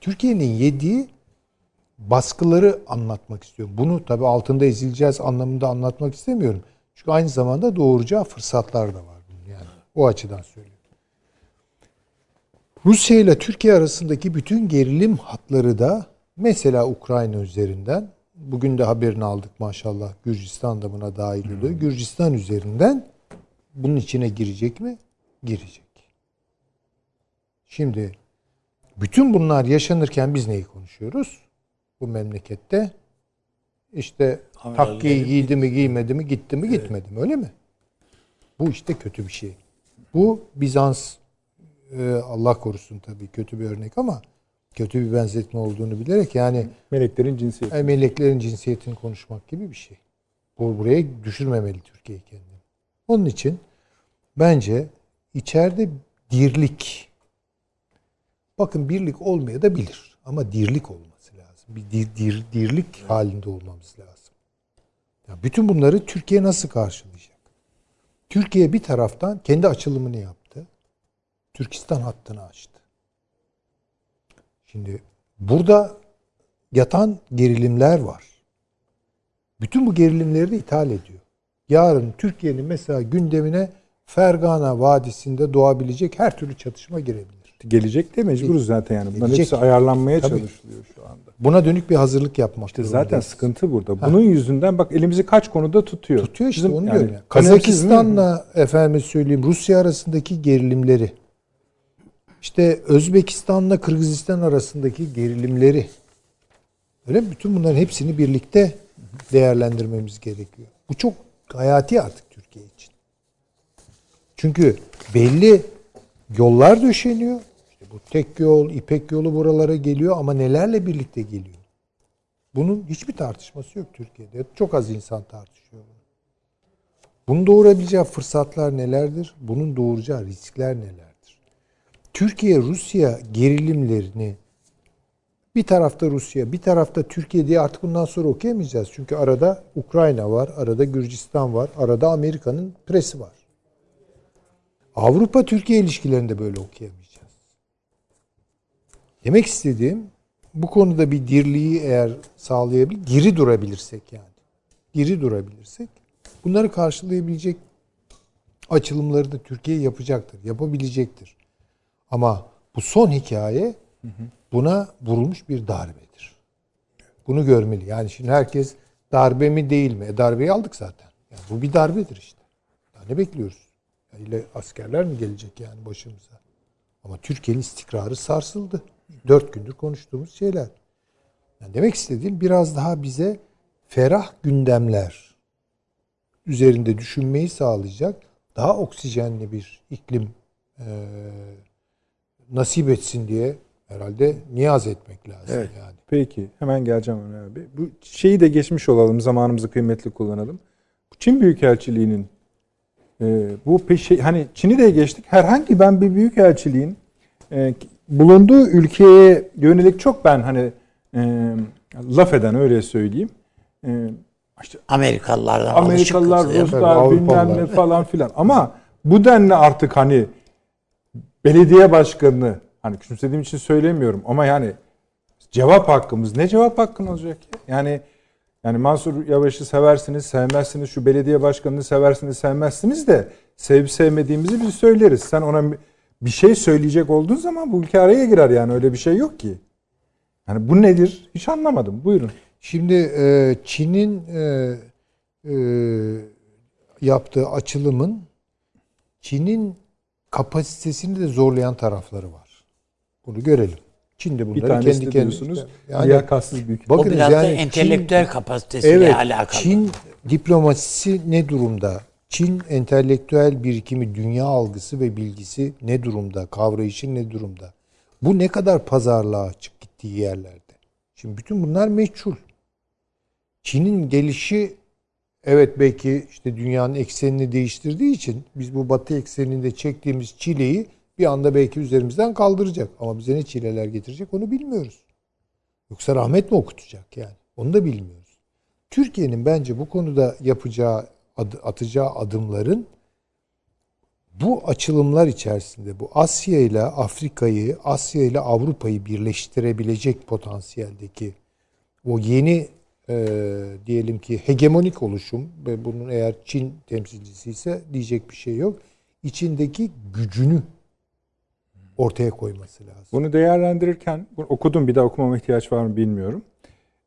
Türkiye'nin yediği baskıları anlatmak istiyorum. Bunu tabii altında ezileceğiz anlamında anlatmak istemiyorum. Çünkü aynı zamanda doğuracağı fırsatlar da var. O açıdan söylüyorum. Rusya ile Türkiye arasındaki bütün gerilim hatları da mesela Ukrayna üzerinden bugün de haberini aldık maşallah Gürcistan da buna dahil oluyor. Gürcistan üzerinden bunun içine girecek mi? Girecek. Şimdi bütün bunlar yaşanırken biz neyi konuşuyoruz? Bu memlekette işte takkiyi giydi mi giymedi mi gitti mi gitmedi mi öyle mi? Bu işte kötü bir şey. Bu Bizans e, Allah korusun tabii kötü bir örnek ama kötü bir benzetme olduğunu bilerek yani Meleklerin cinsiyeti. e, meleklerin cinsiyetini konuşmak gibi bir şey. Bu buraya düşürmemeli Türkiye kendini. Onun için bence içeride dirlik bakın birlik olmaya da bilir ama dirlik olması lazım. Bir dir, dir- dirlik halinde olmamız lazım. Ya bütün bunları Türkiye nasıl karşılayacak? Türkiye bir taraftan kendi açılımını yaptı. Türkistan hattını açtı. Şimdi burada yatan gerilimler var. Bütün bu gerilimleri de ithal ediyor. Yarın Türkiye'nin mesela gündemine Fergana Vadisi'nde doğabilecek her türlü çatışma girebilir. Gelecek de mecburuz zaten yani. Bunların Gelecek. hepsi ayarlanmaya Tabii. çalışılıyor şu anda. Buna dönük bir hazırlık yapmak İşte zaten sıkıntı burada. Bunun yüzünden bak elimizi kaç konuda tutuyor. Tutuyor işte Bizim onu yani diyorum. ya. önemsiz mi? Kazakistan'la efendim söyleyeyim Rusya arasındaki gerilimleri işte Özbekistan'la Kırgızistan arasındaki gerilimleri öyle mi? Bütün bunların hepsini birlikte değerlendirmemiz gerekiyor. Bu çok hayati artık Türkiye için. Çünkü belli yollar döşeniyor. Bu tek yol, İpek yolu buralara geliyor ama nelerle birlikte geliyor? Bunun hiçbir tartışması yok Türkiye'de. Çok az insan tartışıyor bunu. Doğurabileceği fırsatlar nelerdir? Bunun doğuracağı riskler nelerdir? Türkiye-Rusya gerilimlerini bir tarafta Rusya, bir tarafta Türkiye diye artık bundan sonra okuyamayacağız. Çünkü arada Ukrayna var, arada Gürcistan var, arada Amerika'nın presi var. Avrupa-Türkiye ilişkilerinde böyle okuyamayacağız. Demek istediğim bu konuda bir dirliği eğer sağlayabilir, diri durabilirsek yani. Diri durabilirsek bunları karşılayabilecek açılımları da Türkiye yapacaktır, yapabilecektir. Ama bu son hikaye buna vurulmuş bir darbedir. Bunu görmeli. Yani şimdi herkes darbe mi değil mi? E darbeyi aldık zaten. Yani bu bir darbedir işte. Daha ne bekliyoruz? Ya ile askerler mi gelecek yani başımıza? Ama Türkiye'nin istikrarı sarsıldı. Dört gündür konuştuğumuz şeyler. Yani demek istediğim biraz daha bize ferah gündemler üzerinde düşünmeyi sağlayacak daha oksijenli bir iklim eee nasip etsin diye Herhalde niyaz etmek lazım Evet. yani. Peki hemen geleceğim Ömer abi. Bu şeyi de geçmiş olalım zamanımızı kıymetli kullanalım. Çin Büyükelçiliği'nin e, bu peşi hani Çin'i de geçtik. Herhangi ben bir büyükelçiliğin e, bulunduğu ülkeye yönelik çok ben hani e, laf eden öyle söyleyeyim. E, işte Amerikalılardan Amerikalılar. Ruslar, bilmem ne falan filan. Ama bu denli artık hani belediye başkanını hani küçümsediğim için söylemiyorum ama yani cevap hakkımız ne cevap hakkın olacak ya? Yani yani Mansur Yavaş'ı seversiniz, sevmezsiniz. Şu belediye başkanını seversiniz, sevmezsiniz de sevip sevmediğimizi biz söyleriz. Sen ona bir şey söyleyecek olduğun zaman bu ülke araya girer yani öyle bir şey yok ki. Yani bu nedir? Hiç anlamadım. Buyurun. Şimdi e, Çin'in e, e, yaptığı açılımın Çin'in kapasitesini de zorlayan tarafları var. Bunu görelim. Çin de Bir bunları tanesi kendi diyorsunuz yani liyakatsız büyük. O bakınız biraz da yani entelektüel Çin- kapasitesiyle Evet, alakalı. Çin diplomasisi ne durumda? Çin entelektüel birikimi, dünya algısı ve bilgisi ne durumda? Kavrayışı ne durumda? Bu ne kadar pazarlığa açık gittiği yerlerde? Şimdi bütün bunlar meçhul. Çin'in gelişi evet belki işte dünyanın eksenini değiştirdiği için biz bu batı ekseninde çektiğimiz çileyi bir anda belki üzerimizden kaldıracak. Ama bize ne çileler getirecek onu bilmiyoruz. Yoksa rahmet mi okutacak yani? Onu da bilmiyoruz. Türkiye'nin bence bu konuda yapacağı, atacağı adımların bu açılımlar içerisinde bu Asya ile Afrika'yı, Asya ile Avrupa'yı birleştirebilecek potansiyeldeki o yeni e, diyelim ki hegemonik oluşum ve bunun eğer Çin temsilcisi ise diyecek bir şey yok. içindeki gücünü ortaya koyması lazım. Bunu değerlendirirken okudum bir daha okumama ihtiyaç var mı bilmiyorum.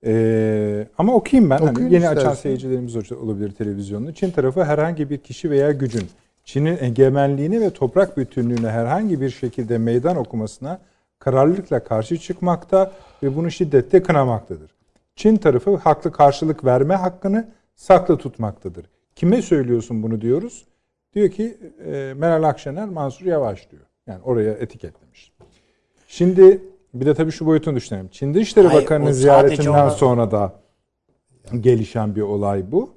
Ee, ama okuyayım ben. Hani yeni açan istersen. seyircilerimiz olacak- olabilir televizyonda. Çin tarafı herhangi bir kişi veya gücün Çin'in egemenliğini ve toprak bütünlüğüne herhangi bir şekilde meydan okumasına kararlılıkla karşı çıkmakta ve bunu şiddetle kınamaktadır. Çin tarafı haklı karşılık verme hakkını saklı tutmaktadır. Kime söylüyorsun bunu diyoruz? Diyor ki e, Meral Akşener, Mansur Yavaş diyor. Yani oraya etiketlemiş. Şimdi bir de tabii şu boyutunu düşünelim. Çin Dışişleri Hayır, Bakanı'nın ziyaretinden ona- sonra da gelişen bir olay bu. Ve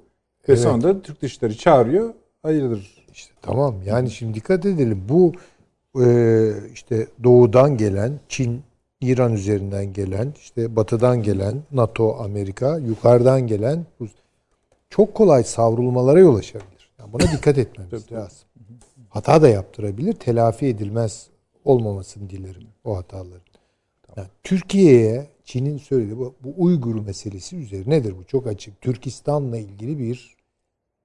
Evet. sonra da Türk Dışişleri çağırıyor. Hayırdır? İşte tamam yani şimdi dikkat edelim. Bu e, işte doğudan gelen Çin, İran üzerinden gelen, işte batıdan gelen NATO, Amerika, yukarıdan gelen çok kolay savrulmalara yol açabilir. Yani buna dikkat etmemiz <laughs> lazım. Hata da yaptırabilir, telafi edilmez olmamasını dilerim o hataların. Yani Türkiye'ye Çin'in söylediği bu, bu Uygur meselesi üzerinedir bu çok açık. Türkistan'la ilgili bir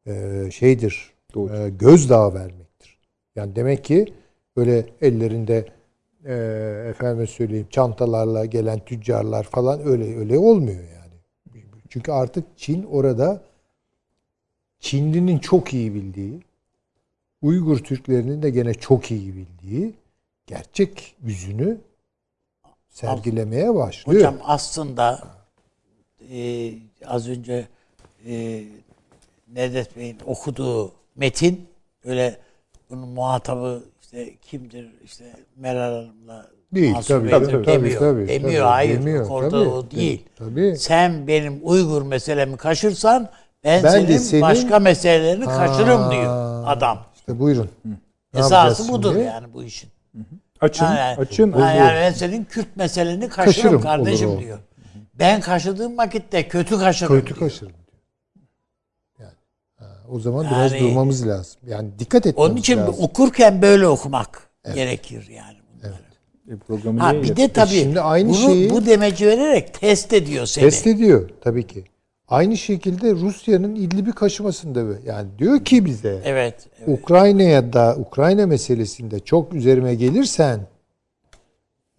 e, şeydir, Doğru. e, gözdağı vermektir. Yani demek ki böyle ellerinde e, efendime söyleyeyim çantalarla gelen tüccarlar falan öyle öyle olmuyor yani. Çünkü artık Çin orada Çinlinin çok iyi bildiği, Uygur Türklerinin de gene çok iyi bildiği gerçek yüzünü sergilemeye başlıyor. Hocam aslında e, az önce e, Nedet Bey'in okuduğu metin öyle bunun muhatabı işte kimdir işte Meral Hanım'la Değil, tabii, Bey'dir tabii, demiyor. tabii, demiyor tabii, hayır. demiyor, orada tabii, o değil. tabii. Sen benim Uygur meselemi kaşırsan ben, Ben senin, senin- başka meselelerini kaşırım Ha, diyor adam. İşte buyurun. Ne Esası budur şimdi? yani bu işin. Açın, yani, açın. ha, yani ben senin Kürt meseleni kaşırım, Kaşırım kardeşim diyor. Ben kaşıdığım vakitte kötü kaşırım Kötü diyor. kaşırım diyor. Yani o zaman biraz Yani- durmamız lazım. Yani dikkat etmemiz Onun için lazım. okurken böyle okumak gerekir yani. E, programı Ha bir de yapıyorsun? tabii şimdi aynı bunu, şeyi- bu demeci vererek test ediyor seni. Test ediyor tabii ki. Aynı şekilde Rusya'nın İdlib'i kaşımasında. Yani diyor ki bize Evet. evet. Ukrayna'ya da Ukrayna meselesinde çok üzerime gelirsen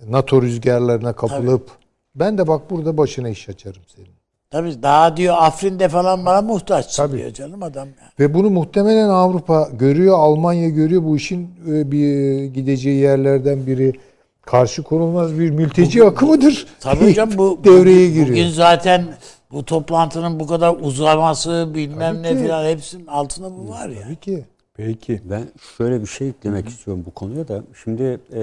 NATO rüzgarlarına kapılıp ben de bak burada başına iş açarım senin. Tabii daha diyor Afrin'de falan bana muhtaçsın Tabii. diyor canım adam. Yani. Ve bunu muhtemelen Avrupa görüyor, Almanya görüyor bu işin e, bir gideceği yerlerden biri karşı konulmaz bir mülteci akımıdır. Tabii hocam bu <laughs> devreye giriyor. Bugün zaten bu toplantının bu kadar uzaması bilmem Tabii ne ki. filan hepsinin altında bu var ya. Tabii ki. Peki. Ben şöyle bir şey eklemek istiyorum bu konuya da. Şimdi e,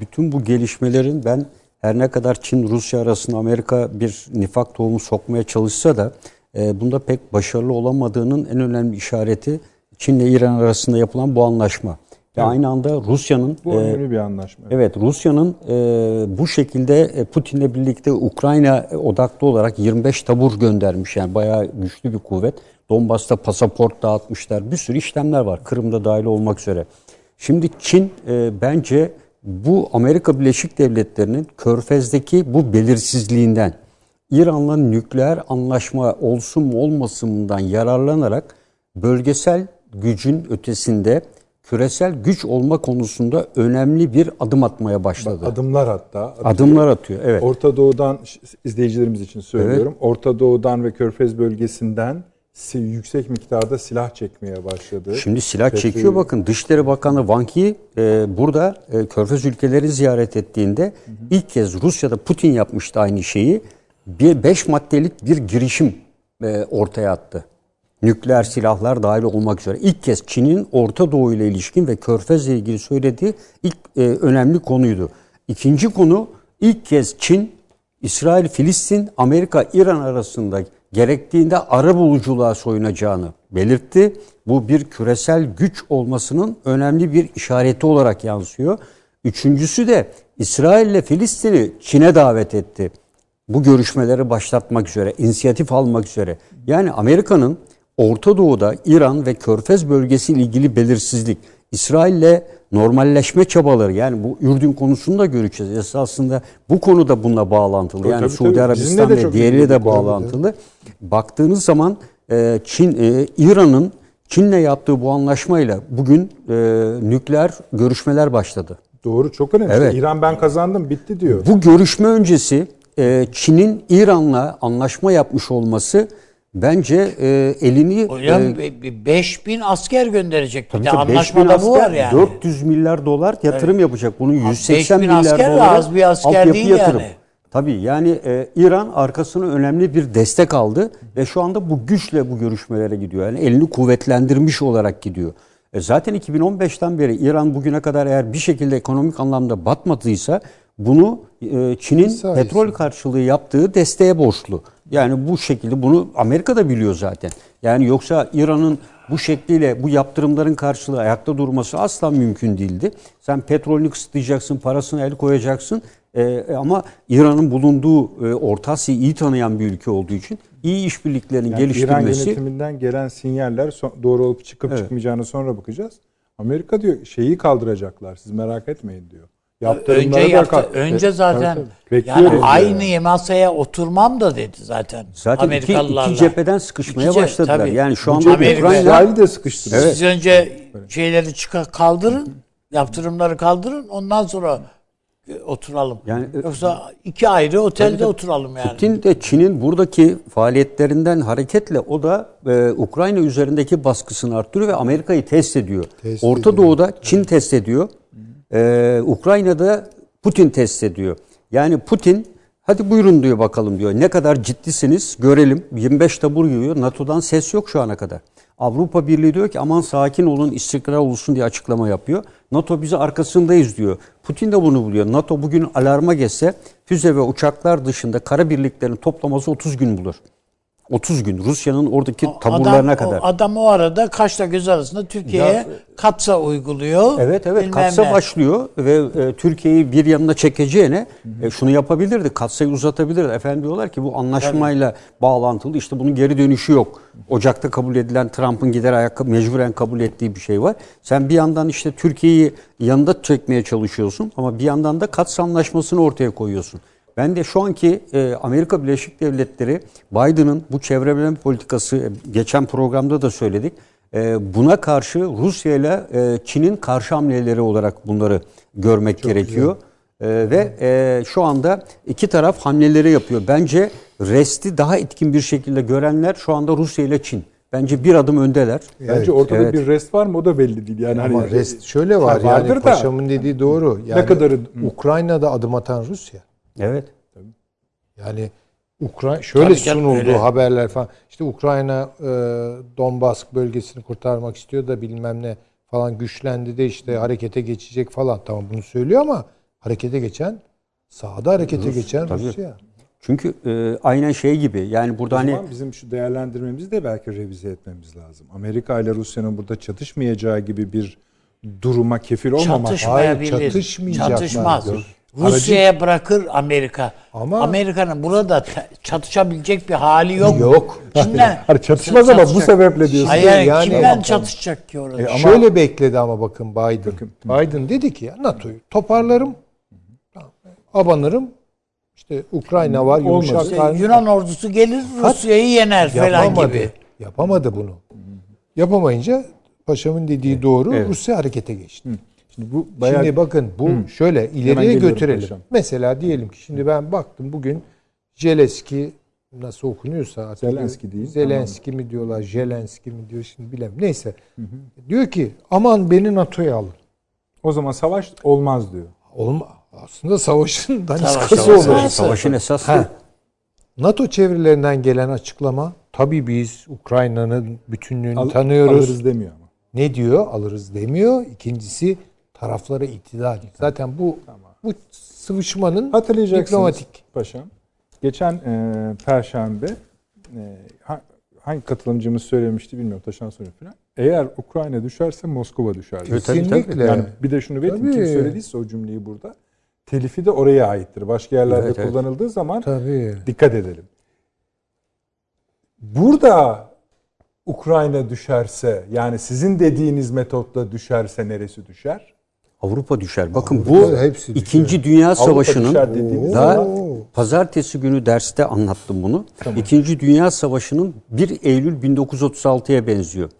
bütün bu gelişmelerin ben her ne kadar Çin Rusya arasında Amerika bir nifak tohumu sokmaya çalışsa da e, bunda pek başarılı olamadığının en önemli işareti Çin ile İran arasında yapılan bu anlaşma. Ve Evet. aynı anda Rusya'nın Bu e, önemli bir anlaşma. Evet Rusya'nın e, bu şekilde e, Putin'le birlikte Ukrayna odaklı olarak 25 tabur göndermiş. Yani bayağı güçlü bir kuvvet. Donbas'ta pasaport dağıtmışlar. Bir sürü işlemler var. Kırım'da dahil olmak üzere. Şimdi Çin e, bence bu Amerika Birleşik Devletleri'nin Körfez'deki bu belirsizliğinden İran'la nükleer anlaşma olsun mu olmasından yararlanarak bölgesel gücün ötesinde küresel güç olma konusunda önemli bir adım atmaya başladı. Adımlar hatta. Adımlar atıyor. Evet. Orta Doğu'dan izleyicilerimiz için söylüyorum. Orta Doğu'dan ve Körfez bölgesinden si- yüksek miktarda silah çekmeye başladı. Şimdi silah Petrol- çekiyor bakın. Dışişleri Bakanı Wang Yi e, burada e, Körfez ülkeleri ziyaret ettiğinde ilk kez Rusya'da Putin yapmıştı aynı şeyi. Bir beş maddelik bir girişim e, ortaya attı. Nükleer silahlar dahil olmak üzere. İlk kez Çin'in Orta Doğu ile ilişkin ve Körfez'le ilgili söylediği ilk e, önemli konuydu. İkinci konu ilk kez Çin İsrail, Filistin, Amerika, İran arasında gerektiğinde ara buluculuğa soyunacağını belirtti. Bu bir küresel güç olmasının önemli bir işareti olarak yansıyor. Üçüncüsü de İsrail ile Filistin'i Çin'e davet etti. Bu görüşmeleri başlatmak üzere, inisiyatif almak üzere. Yani Amerika'nın Orta Doğu'da İran ve Körfez bölgesi ile ilgili belirsizlik, İsrail'le normalleşme çabaları yani bu Ürdün konusunu da göreceğiz. Esasında bu konu da bununla bağlantılı. Tabii, yani tabii, Suudi. Arabistan ve diğeriyle de bağlantılı. Baktığınız zaman e, Çin, e, İran'ın Çin'le yaptığı bu anlaşmayla bugün e, nükleer görüşmeler başladı. Doğru çok önemli. Evet. İran ben kazandım bitti diyor. Bu görüşme öncesi e, Çin'in İran'la anlaşma yapmış olması bence e, elini Hocam e, 5000 asker gönderecek. Bir tabii de tabii 5000 anlaşmada bu var yani. 400 milyar dolar yatırım yapacak. Bunun 180 5000 milyar asker de dolar az bir asker değil yatırım. yani. Tabii yani e, İran arkasına önemli bir destek aldı ve şu anda bu güçle bu görüşmelere gidiyor. Yani elini kuvvetlendirmiş olarak gidiyor. E, zaten 2015'ten beri İran bugüne kadar eğer bir şekilde ekonomik anlamda batmadıysa bunu e, Çin'in Sayesinde. petrol karşılığı yaptığı desteğe borçlu. Yani bu şekilde bunu Amerika da biliyor zaten. Yani yoksa İran'ın bu şekliyle bu yaptırımların karşılığı ayakta durması asla mümkün değildi. Sen petrolünü kısıtlayacaksın, parasına el koyacaksın. Ee, ama İran'ın bulunduğu e, Orta Asya'yı iyi tanıyan bir ülke olduğu için iyi işbirliklerinin Yani İran geliştirmesi yönetiminden gelen sinyaller son- doğru olup çıkıp Evet. çıkmayacağını sonra bakacağız. Amerika diyor şeyi kaldıracaklar siz merak etmeyin diyor. Önce yaptı, önce zaten tabii. yani Bekliyoruz aynı yani. masaya oturmam da dedi zaten. zaten iki, iki cepheden sıkışmaya İki ce- başladılar. tabii. Yani şu anda Amerika- de sıkıştırıyor. Siz önce şeyleri çıkar kaldırın, yaptırımları kaldırın, ondan sonra oturalım. Yani, e, Yoksa iki ayrı otelde oturalım yani. Putin de Çin'in buradaki faaliyetlerinden hareketle o da e, Ukrayna üzerindeki baskısını arttırıyor ve Amerika'yı test ediyor. Test Orta ediyor. Doğu'da Çin test ediyor. E, Ukrayna'da Putin test ediyor. Yani Putin hadi buyurun diyor bakalım diyor. Ne kadar ciddisiniz görelim. 25 tabur yiyor. NATO'dan ses yok şu ana kadar. Avrupa Birliği diyor ki aman sakin olun istikrar olsun diye açıklama yapıyor. NATO bizi arkasındayız diyor. Putin de bunu biliyor. NATO bugün alarma geçse füze ve uçaklar dışında kara birliklerini toplaması 30 gün bulur. 30 gün Rusya'nın oradaki taburlarına adam, kadar. O, adam o arada kaşla göz arasında Türkiye'ye katsa uyguluyor. Evet evet katsa ne. başlıyor ve e, Türkiye'yi bir yanına çekeceğine e, şunu yapabilirdi. Katsayı uzatabilirdi. Efendim diyorlar ki bu anlaşmayla bağlantılı işte bunun geri dönüşü yok. Ocak'ta kabul edilen Trump'ın gider ayak mecburen kabul ettiği bir şey var. Sen bir yandan işte Türkiye'yi yanında çekmeye çalışıyorsun ama bir yandan da Kats anlaşmasını ortaya koyuyorsun. Ben de şu anki e, Amerika Birleşik Devletleri Biden'ın bu çevrelenme politikası e, geçen programda da söyledik. E, buna karşı Rusya ile e, Çin'in karşı hamleleri olarak bunları görmek gerekiyor. E, ve e, şu anda iki taraf hamleleri yapıyor. Bence resti daha etkin bir şekilde görenler şu anda Rusya ile Çin. Bence bir adım öndeler. Bence ortada Evet. bir rest var mı o da belli değil. Yani Ama hani rest şöyle var Ha, vardır yani da. paşamın dediği doğru. Yani kadarı- Ukrayna'da adım atan Rusya. Evet. Yani Ukrayna şöyle Tabii canım, sunuldu öyle. haberler falan. İşte Ukrayna e, Donbas bölgesini kurtarmak istiyor da bilmem ne falan güçlendi de işte harekete geçecek falan. Tamam bunu söylüyor ama harekete geçen sahada harekete geçen tabii. Rusya. Çünkü e, aynen şey gibi yani burada O hani bizim şu değerlendirmemizi de belki revize etmemiz lazım. Amerika ile Rusya'nın burada çatışmayacağı gibi bir duruma kefil olmamak. Çatışmayabilir. Hayır, çatışmayacaklar. Çatışmaz. Yok. Rusya'ya bırakır Amerika. Ama- Amerika'nın burada çatışabilecek bir hali yok. Yok. Kimden? <laughs> Hani çatışmaz ama bu sebeple diyorsun. Hayır, Yani- kimden Ama- çatışacak ki orada? E, Şöyle bekledi ama bakın Biden. Bakın. Biden dedi ki ya NATO'yu toparlarım, tamam, abanırım. İşte Ukrayna var, yumuşak Olmaz. Karnı- Yunan ordusu gelir Rusya'yı yener falan Yapamadı. gibi. Yapamadı bunu. Yapamayınca paşamın dediği doğru Evet. Rusya harekete geçti. Şimdi bu bayağı Şimdi bakın bu şöyle ileriye götürelim. paşam. Mesela diyelim ki şimdi ben baktım bugün Zelenski nasıl okunuyorsa artık Zelenski değil, Zelenski mi diyorlar, Zelenski mi diyor şimdi bilemiyorum. Neyse. Diyor ki aman beni NATO'ya alın. o zaman savaş olmaz diyor. Olma. Aslında savaşın Savaş, daniskası savaş. olur. Savaş. savaşın esası Ha. NATO çevrelerinden gelen açıklama tabii biz Ukrayna'nın bütünlüğünü Al- tanıyoruz. Alırız demiyor ama. Ne diyor? Alırız demiyor. İkincisi taraflara itidal. Zaten bu bu sıvışmanın Hatırlayacaksınız diplomatik. paşam. Geçen e, perşembe e, ha- hangi katılımcımız söylemişti bilmiyorum taşan soruyor falan. Eğer Ukrayna düşerse Moskova düşer. Evet. Kesinlikle. Yani bir de şunu belirteyim kim söylediyse o cümleyi burada. Telifi de oraya aittir. Başka yerlerde Evet, evet. kullanıldığı zaman Tabii. dikkat edelim. Burada Ukrayna düşerse yani sizin dediğiniz metotla düşerse neresi düşer? Avrupa düşer. Bakın Avrupa bu hepsi düşer. İkinci Dünya Savaşı'nın zaman- pazartesi günü derste anlattım bunu. İkinci Dünya Savaşı'nın 1 Eylül 1936'ya benziyor.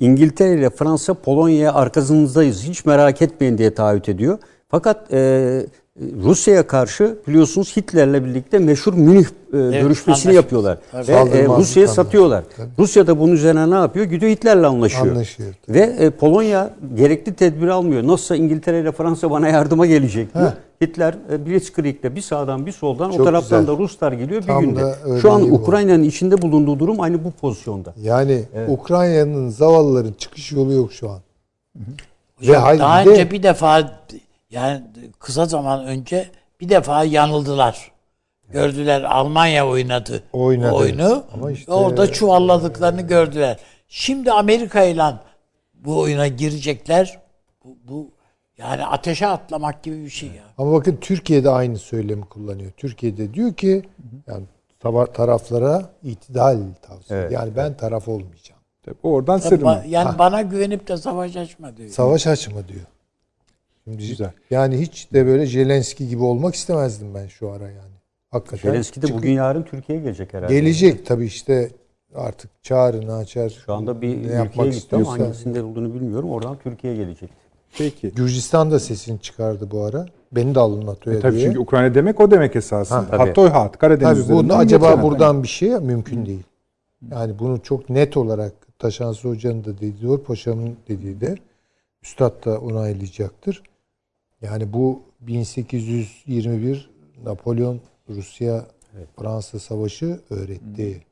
İngiltere ile Fransa Polonya'ya arkasınızdayız hiç merak etmeyin diye taahhüt ediyor. Fakat e, Rusya'ya karşı biliyorsunuz Hitler'le birlikte meşhur Münih e, görüşmesini anlaşma. yapıyorlar. Tabii. Ve e, Rusya'ya satıyorlar. Rusya da bunun üzerine ne yapıyor? Gidiyor Hitler'le anlaşıyor. Anlaşıyor. Ve e, Polonya gerekli tedbiri almıyor. Nasılsa İngiltere ile Fransa bana yardıma gelecek diyor. Hitler e, Blitzkrieg'de bir sağdan bir soldan o Çok taraftan güzel. da Ruslar geliyor bir Tam günde. da öyle Şu an. Ukrayna'nın içinde bulunduğu durum aynı bu pozisyonda. Yani Ukrayna'nın zavallıların çıkış yolu yok şu an. Ve Hocam, hayır, daha bir önce bir defa yani kısa zaman önce bir defa yanıldılar. Gördüler Almanya oynadı, Oynadı. oyunu. Ama işte- Orada çuvalladıklarını gördüler. Şimdi Amerika ile bu oyuna girecekler. Bu, bu yani ateşe atlamak gibi bir şey ya. Ama bakın Türkiye'de aynı söylemi kullanıyor. Türkiye'de diyor ki yani taraflara itidal tavsiye. Evet, yani ben taraf olmayacağım. Tabii oradan sırma. yani bana güvenip de savaş açma diyor. Savaş açma diyor. Şimdi Güzel. Yani hiç de böyle Zelenski gibi olmak istemezdim ben şu ara yani. Hakikaten. Zelenski de bugün yarın Türkiye'ye gelecek herhalde. gelecek tabii işte artık çağrını açar. Şu anda bir ülkeye yapmak gitti ama hangisinde olduğunu bilmiyorum. Oradan Türkiye'ye gelecek. Peki. Gürcistan da sesini çıkardı bu ara. Beni de alın NATO'ya E tabii diye. çünkü Ukrayna demek o demek esasında. Ha, tabii. Hattoy hat Karadeniz Tabii bunu acaba buradan bir şey mümkün değil. Yani bunu çok net olarak Taşansı Hoca'nın da dediği, Paşa'nın dediği de Üstad da onaylayacaktır. Yani bu 1821 Napolyon Rusya Fransa Savaşı öğretti.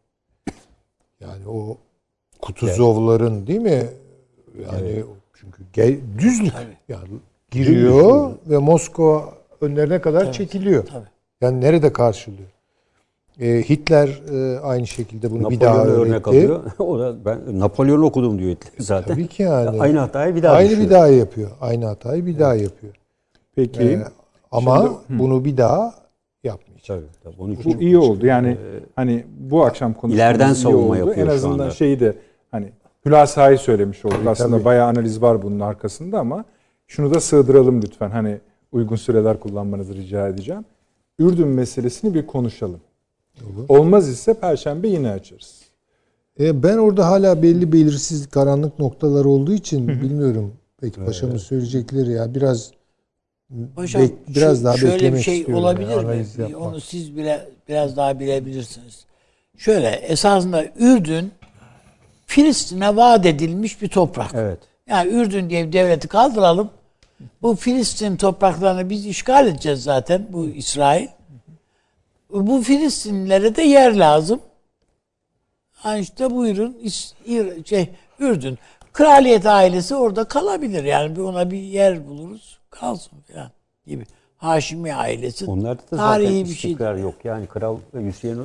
Yani o Kutuzovların değil mi? Yani çünkü ge- düzlük yani giriyor ve Moskova önlerine kadar çekiliyor. Tabii. Yani nerede karşılıyor? Ee, Hitler e, aynı şekilde bunu bir daha Napolyon'u örnek öğretti. alıyor. <laughs> o da ben Napolyon'u okudum diyor Hitler zaten. Tabii ki yani. Aynı hatayı bir daha Aynı düşüyor. bir daha yapıyor. Aynı hatayı bir daha yapıyor. Peki. Ee, ama bunu bir daha yapmayacak. Tabii, tabii. Onun için Bu iyi oldu. Yani hani bu akşam konuşmamız İleriden savunma yapıyor En şu azından anda. şeyi de hani hülasayı söylemiş olduk. Aslında tabii. bayağı analiz var bunun arkasında ama şunu da sığdıralım lütfen. Hani uygun süreler kullanmanızı rica edeceğim. Ürdün meselesini bir konuşalım. Olmaz ise perşembe yine açarız. E, ben orada hala belli belirsiz karanlık noktalar olduğu için bilmiyorum. Peki paşamın söyleyecekleri ya biraz Hocam bek- biraz şu- daha şöyle bir şey olabilir yani, mi? yapmak. Onu siz bile biraz daha bilebilirsiniz. Şöyle esasında Ürdün Filistin'e vaat edilmiş bir toprak. Evet. Yani Ürdün diye bir devleti kaldıralım. Bu Filistin topraklarını biz işgal edeceğiz zaten bu İsrail. bu Filistinlilere de yer lazım. Ha işte buyurun şey Ürdün. Kraliyet ailesi orada kalabilir. Yani ona bir yer buluruz. Kalsın falan gibi. Haşimi ailesi. Onlarda da tarihi zaten bir şey. yok. Yani Kral Hüseyin e,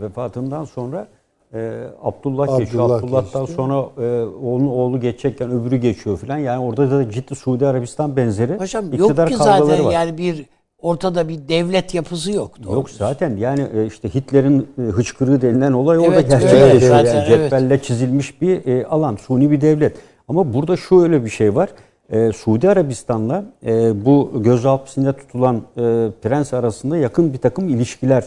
vefatından sonra e, Abdullah, geçiyor. Abdullah Abdullah'tan geçti. sonra e, onun oğlu geçecekken öbürü geçiyor falan. Yani orada da ciddi Suudi Arabistan benzeri Paşam yok iktidar ki kavgaları zaten var. yani bir ortada bir devlet yapısı yok. Yok doğrusu. zaten yani e, işte Hitler'in e, hıçkırığı denilen olay orada Evet, gerçekleşiyor. öyle Yani zaten, evet. cetvelle çizilmiş bir e, alan, suni bir devlet. Ama burada şöyle bir şey var. E, Suudi Arabistan'la e, bu göz hapsinde tutulan e, prens arasında yakın bir takım ilişkiler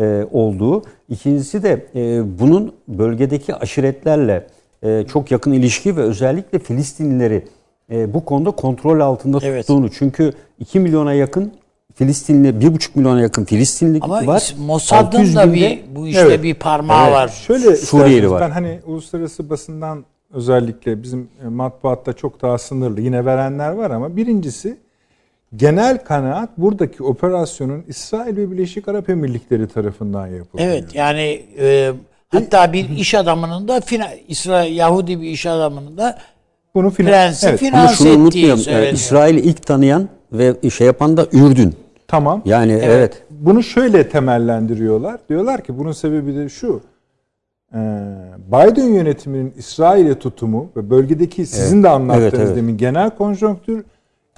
e, olduğu. İkincisi de e, bunun bölgedeki aşiretlerle e, çok yakın ilişki ve özellikle Filistinlileri e, bu konuda kontrol altında Evet. tuttuğunu. Çünkü 2 milyona yakın Filistinli, 1,5 milyona yakın Filistinli Ama var. is- Mossad'ın 600 da binde- bir bu işte Evet. bir parmağı Evet. var. Şöyle Suriyeli var. ben hani uluslararası basından özellikle bizim e, matbaatta çok daha sınırlı yine verenler var ama birincisi genel kanaat buradaki operasyonun İsrail ve Birleşik Arap Emirlikleri tarafından yapılıyor. Evet yani e, hatta bir iş adamının da İsrail Yahudi bir iş adamının da Bunu filan prensi evet, finanse şunu ettiği unutmayalım. söyleniyor. İsrail'i ilk tanıyan ve şey yapan da Ürdün. tamam. Yani evet. Bunu şöyle temellendiriyorlar. Diyorlar ki bunun sebebi de şu. Ee, Biden yönetiminin İsrail'e tutumu ve bölgedeki sizin de anlattığınız Evet, evet. demin genel konjonktür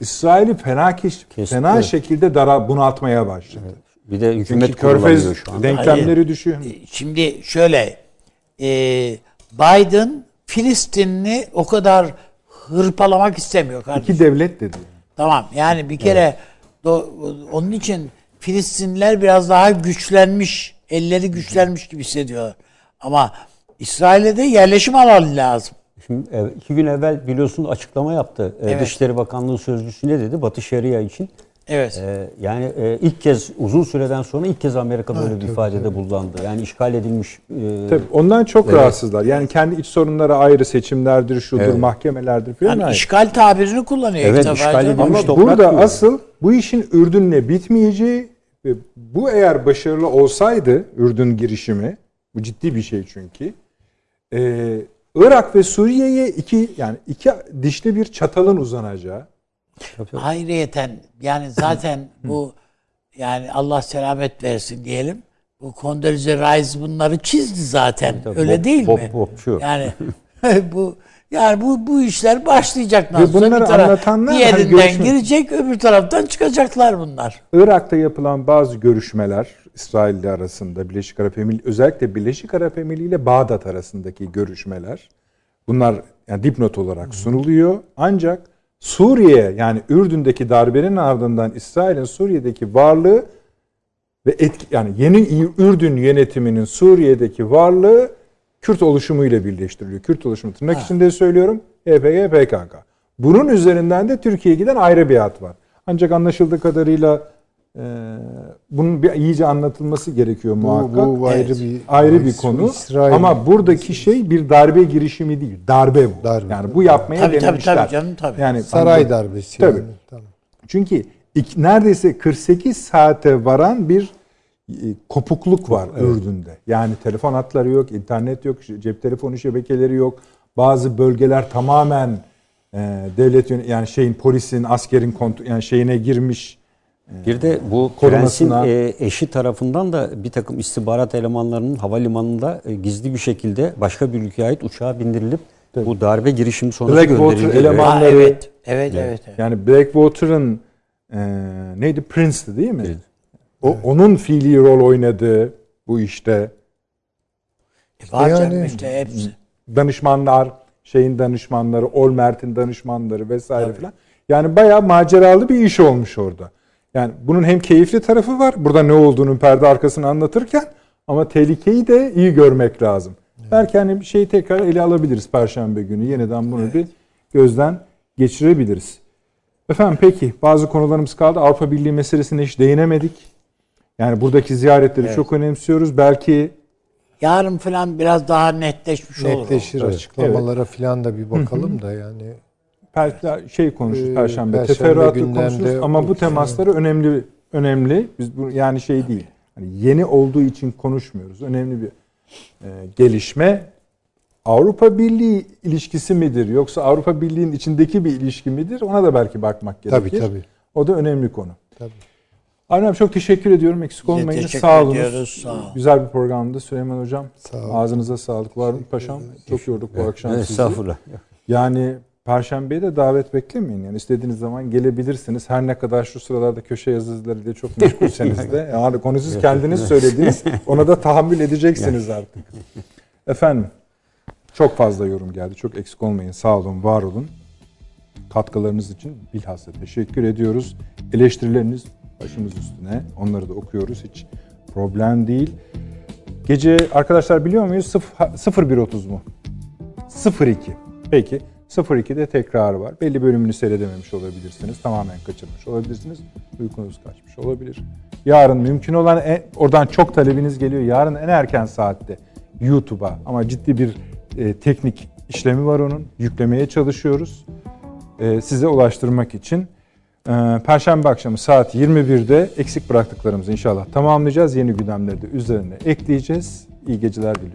İsrail'i fena keş, Kesin, fena evet. şekilde dara bunaltmaya başladı. Bir de Çünkü hükümet Körfez kurulabiliyor şu anda. denklemleri düşüyor. Şimdi şöyle e, Biden Filistinli o kadar hırpalamak istemiyor kardeşim. İki devlet dedi. Tamam yani bir kere do- onun için Filistinliler biraz daha güçlenmiş, elleri güçlenmiş gibi hissediyorlar. Ama İsrail'e de yerleşim alanı lazım. Şimdi e, iki gün evvel biliyorsun açıklama yaptı. E, Evet. Dışişleri Bakanlığı sözcüsü ne dedi? Batı Şeria için. Evet. E, yani e, ilk kez uzun süreden sonra ilk kez Amerika böyle bir ifadede bulundu. Yani işgal edilmiş e, Tabii ondan çok rahatsızlar. Yani kendi iç sorunları ayrı seçimlerdir, şudur, mahkemelerdir falan Yani işgal tabirini kullanıyor Evet, işgal edilmiş Ama burada diyor. asıl bu işin Ürdün'le bitmeyeceği ve bu eğer başarılı olsaydı Ürdün girişimi, bu ciddi bir şey çünkü. Ee, Irak ve Suriye'ye iki yani iki dişli bir çatalın uzanacağı. Hayriyeten yani zaten <clears throat> bu yani Allah selamet versin diyelim. Bu Condoleezza Rice bunları çizdi zaten. Tabii, Öyle Bob- değil Bob- mi? Bobçu. Yani <laughs> <laughs> bu yani bu bu işler başlayacak nasıl? bunları bir taraf- anlatanlar bir hani yerinden görüşme- girecek, öbür taraftan çıkacaklar bunlar. Irak'ta yapılan bazı görüşmeler İsrail ile arasında Birleşik Arap Emirlikleri özellikle Birleşik Arap Emirliği ile Bağdat arasındaki görüşmeler bunlar yani dipnot olarak sunuluyor. Ancak Suriye yani Ürdün'deki darbenin ardından İsrail'in Suriye'deki varlığı ve etki yani yeni Ürdün yönetiminin Suriye'deki varlığı Kürt oluşumuyla birleştiriliyor. Kürt oluşumu tırnak içinde söylüyorum. HPG, PKK. Bunun üzerinden de Türkiye'ye giden ayrı bir hat var. Ancak anlaşıldığı kadarıyla e, bunun bir iyice anlatılması gerekiyor Bu, muhakkak. bu ayrı Evet. bir ayrı bir konu. İsrail- Ama buradaki şey bir darbe girişimi değil. Darbe bu. Darbe. Yani bu yapmaya Tabii, tabii, denemişler. tabii canım, tabii. Yani saray darbesi. Tabii. Yani. Tamam. çünkü neredeyse 48 saate varan bir e, kopukluk var Ürdün'de. Yani telefon hatları yok, internet yok, cep telefonu şebekeleri yok. Bazı bölgeler tamamen e, devlet yön- yani şeyin polisin, askerin kontrol yani şeyine girmiş. Bir de bu prensin Korumasına- e, eşi tarafından da bir takım istihbarat elemanlarının havalimanında e, gizli bir şekilde başka bir ülkeye ait uçağa bindirilip bu darbe girişimi sonrası Blackwater gönderildi. eleman- Ha, Manları- evet. Evet, evet. evet. Yani Blackwater'ın e, neydi Prince'ti değil mi? O onun fiili rol oynadığı bu işte Var Yani- canım işte hepsi. danışmanlar, şeyin danışmanları, Olmert'in danışmanları vesaire filan. Yani bayağı maceralı bir iş olmuş orada. Yani bunun hem keyifli tarafı var. Burada ne olduğunu perde arkasını anlatırken ama tehlikeyi de iyi görmek lazım. Belki hani bir şeyi tekrar ele alabiliriz perşembe günü. Yeniden bunu bir gözden geçirebiliriz. Efendim peki bazı konularımız kaldı. Avrupa Birliği meselesine hiç değinemedik. Yani buradaki ziyaretleri çok önemsiyoruz. Belki Yarın falan biraz daha netleşmiş olur. Netleşir Evet. açıklamalara falan da bir bakalım da yani. Per- şey konuşuruz Ee, Perşembe, Perşembe teferruatlı gündemde konuşuruz ama bu temasları önemli önemli. Biz bu yani şey değil. Hani yeni olduğu için konuşmuyoruz. Önemli bir e, gelişme. Avrupa Birliği ilişkisi midir yoksa Avrupa Birliği'nin içindeki bir ilişki midir? Ona da belki bakmak gerekir. Tabii tabii. O da önemli konu. tabii. Abi çok teşekkür ediyorum. Eksik olmayın. Sağ olun. ediyoruz, sağ olun. Güzel bir programdı Süleyman Hocam. Sağ olun. Ağzınıza sağlık. Var paşam. Çok yorduk bu akşam sizi. Estağfurullah. Yani Perşembe'ye de davet beklemeyin. Yani istediğiniz zaman gelebilirsiniz. Her ne kadar şu sıralarda köşe yazılarıyla çok meşgulseniz de. <laughs> Yani konu siz kendiniz söylediğiniz. Ona da tahammül edeceksiniz artık. Efendim çok fazla yorum geldi. Çok eksik olmayın. Sağ olun, var olun. Katkılarınız için bilhassa teşekkür ediyoruz. Eleştirileriniz başımız üstüne. Onları da okuyoruz. Hiç problem değil. Gece arkadaşlar biliyor muyuz? 01.30 mu? 02. Peki 02'de tekrarı var. Belli bölümünü seyredememiş olabilirsiniz. Tamamen kaçırmış olabilirsiniz. Uykunuz kaçmış olabilir. Yarın mümkün olan en- oradan çok talebiniz geliyor. Yarın en erken saatte YouTube'a ama ciddi bir e, teknik işlemi var onun. Yüklemeye çalışıyoruz. E, size ulaştırmak için. E, Perşembe akşamı saat 21'de eksik bıraktıklarımızı inşallah tamamlayacağız. Yeni gündemleri de üzerine ekleyeceğiz. İyi geceler diliyorum.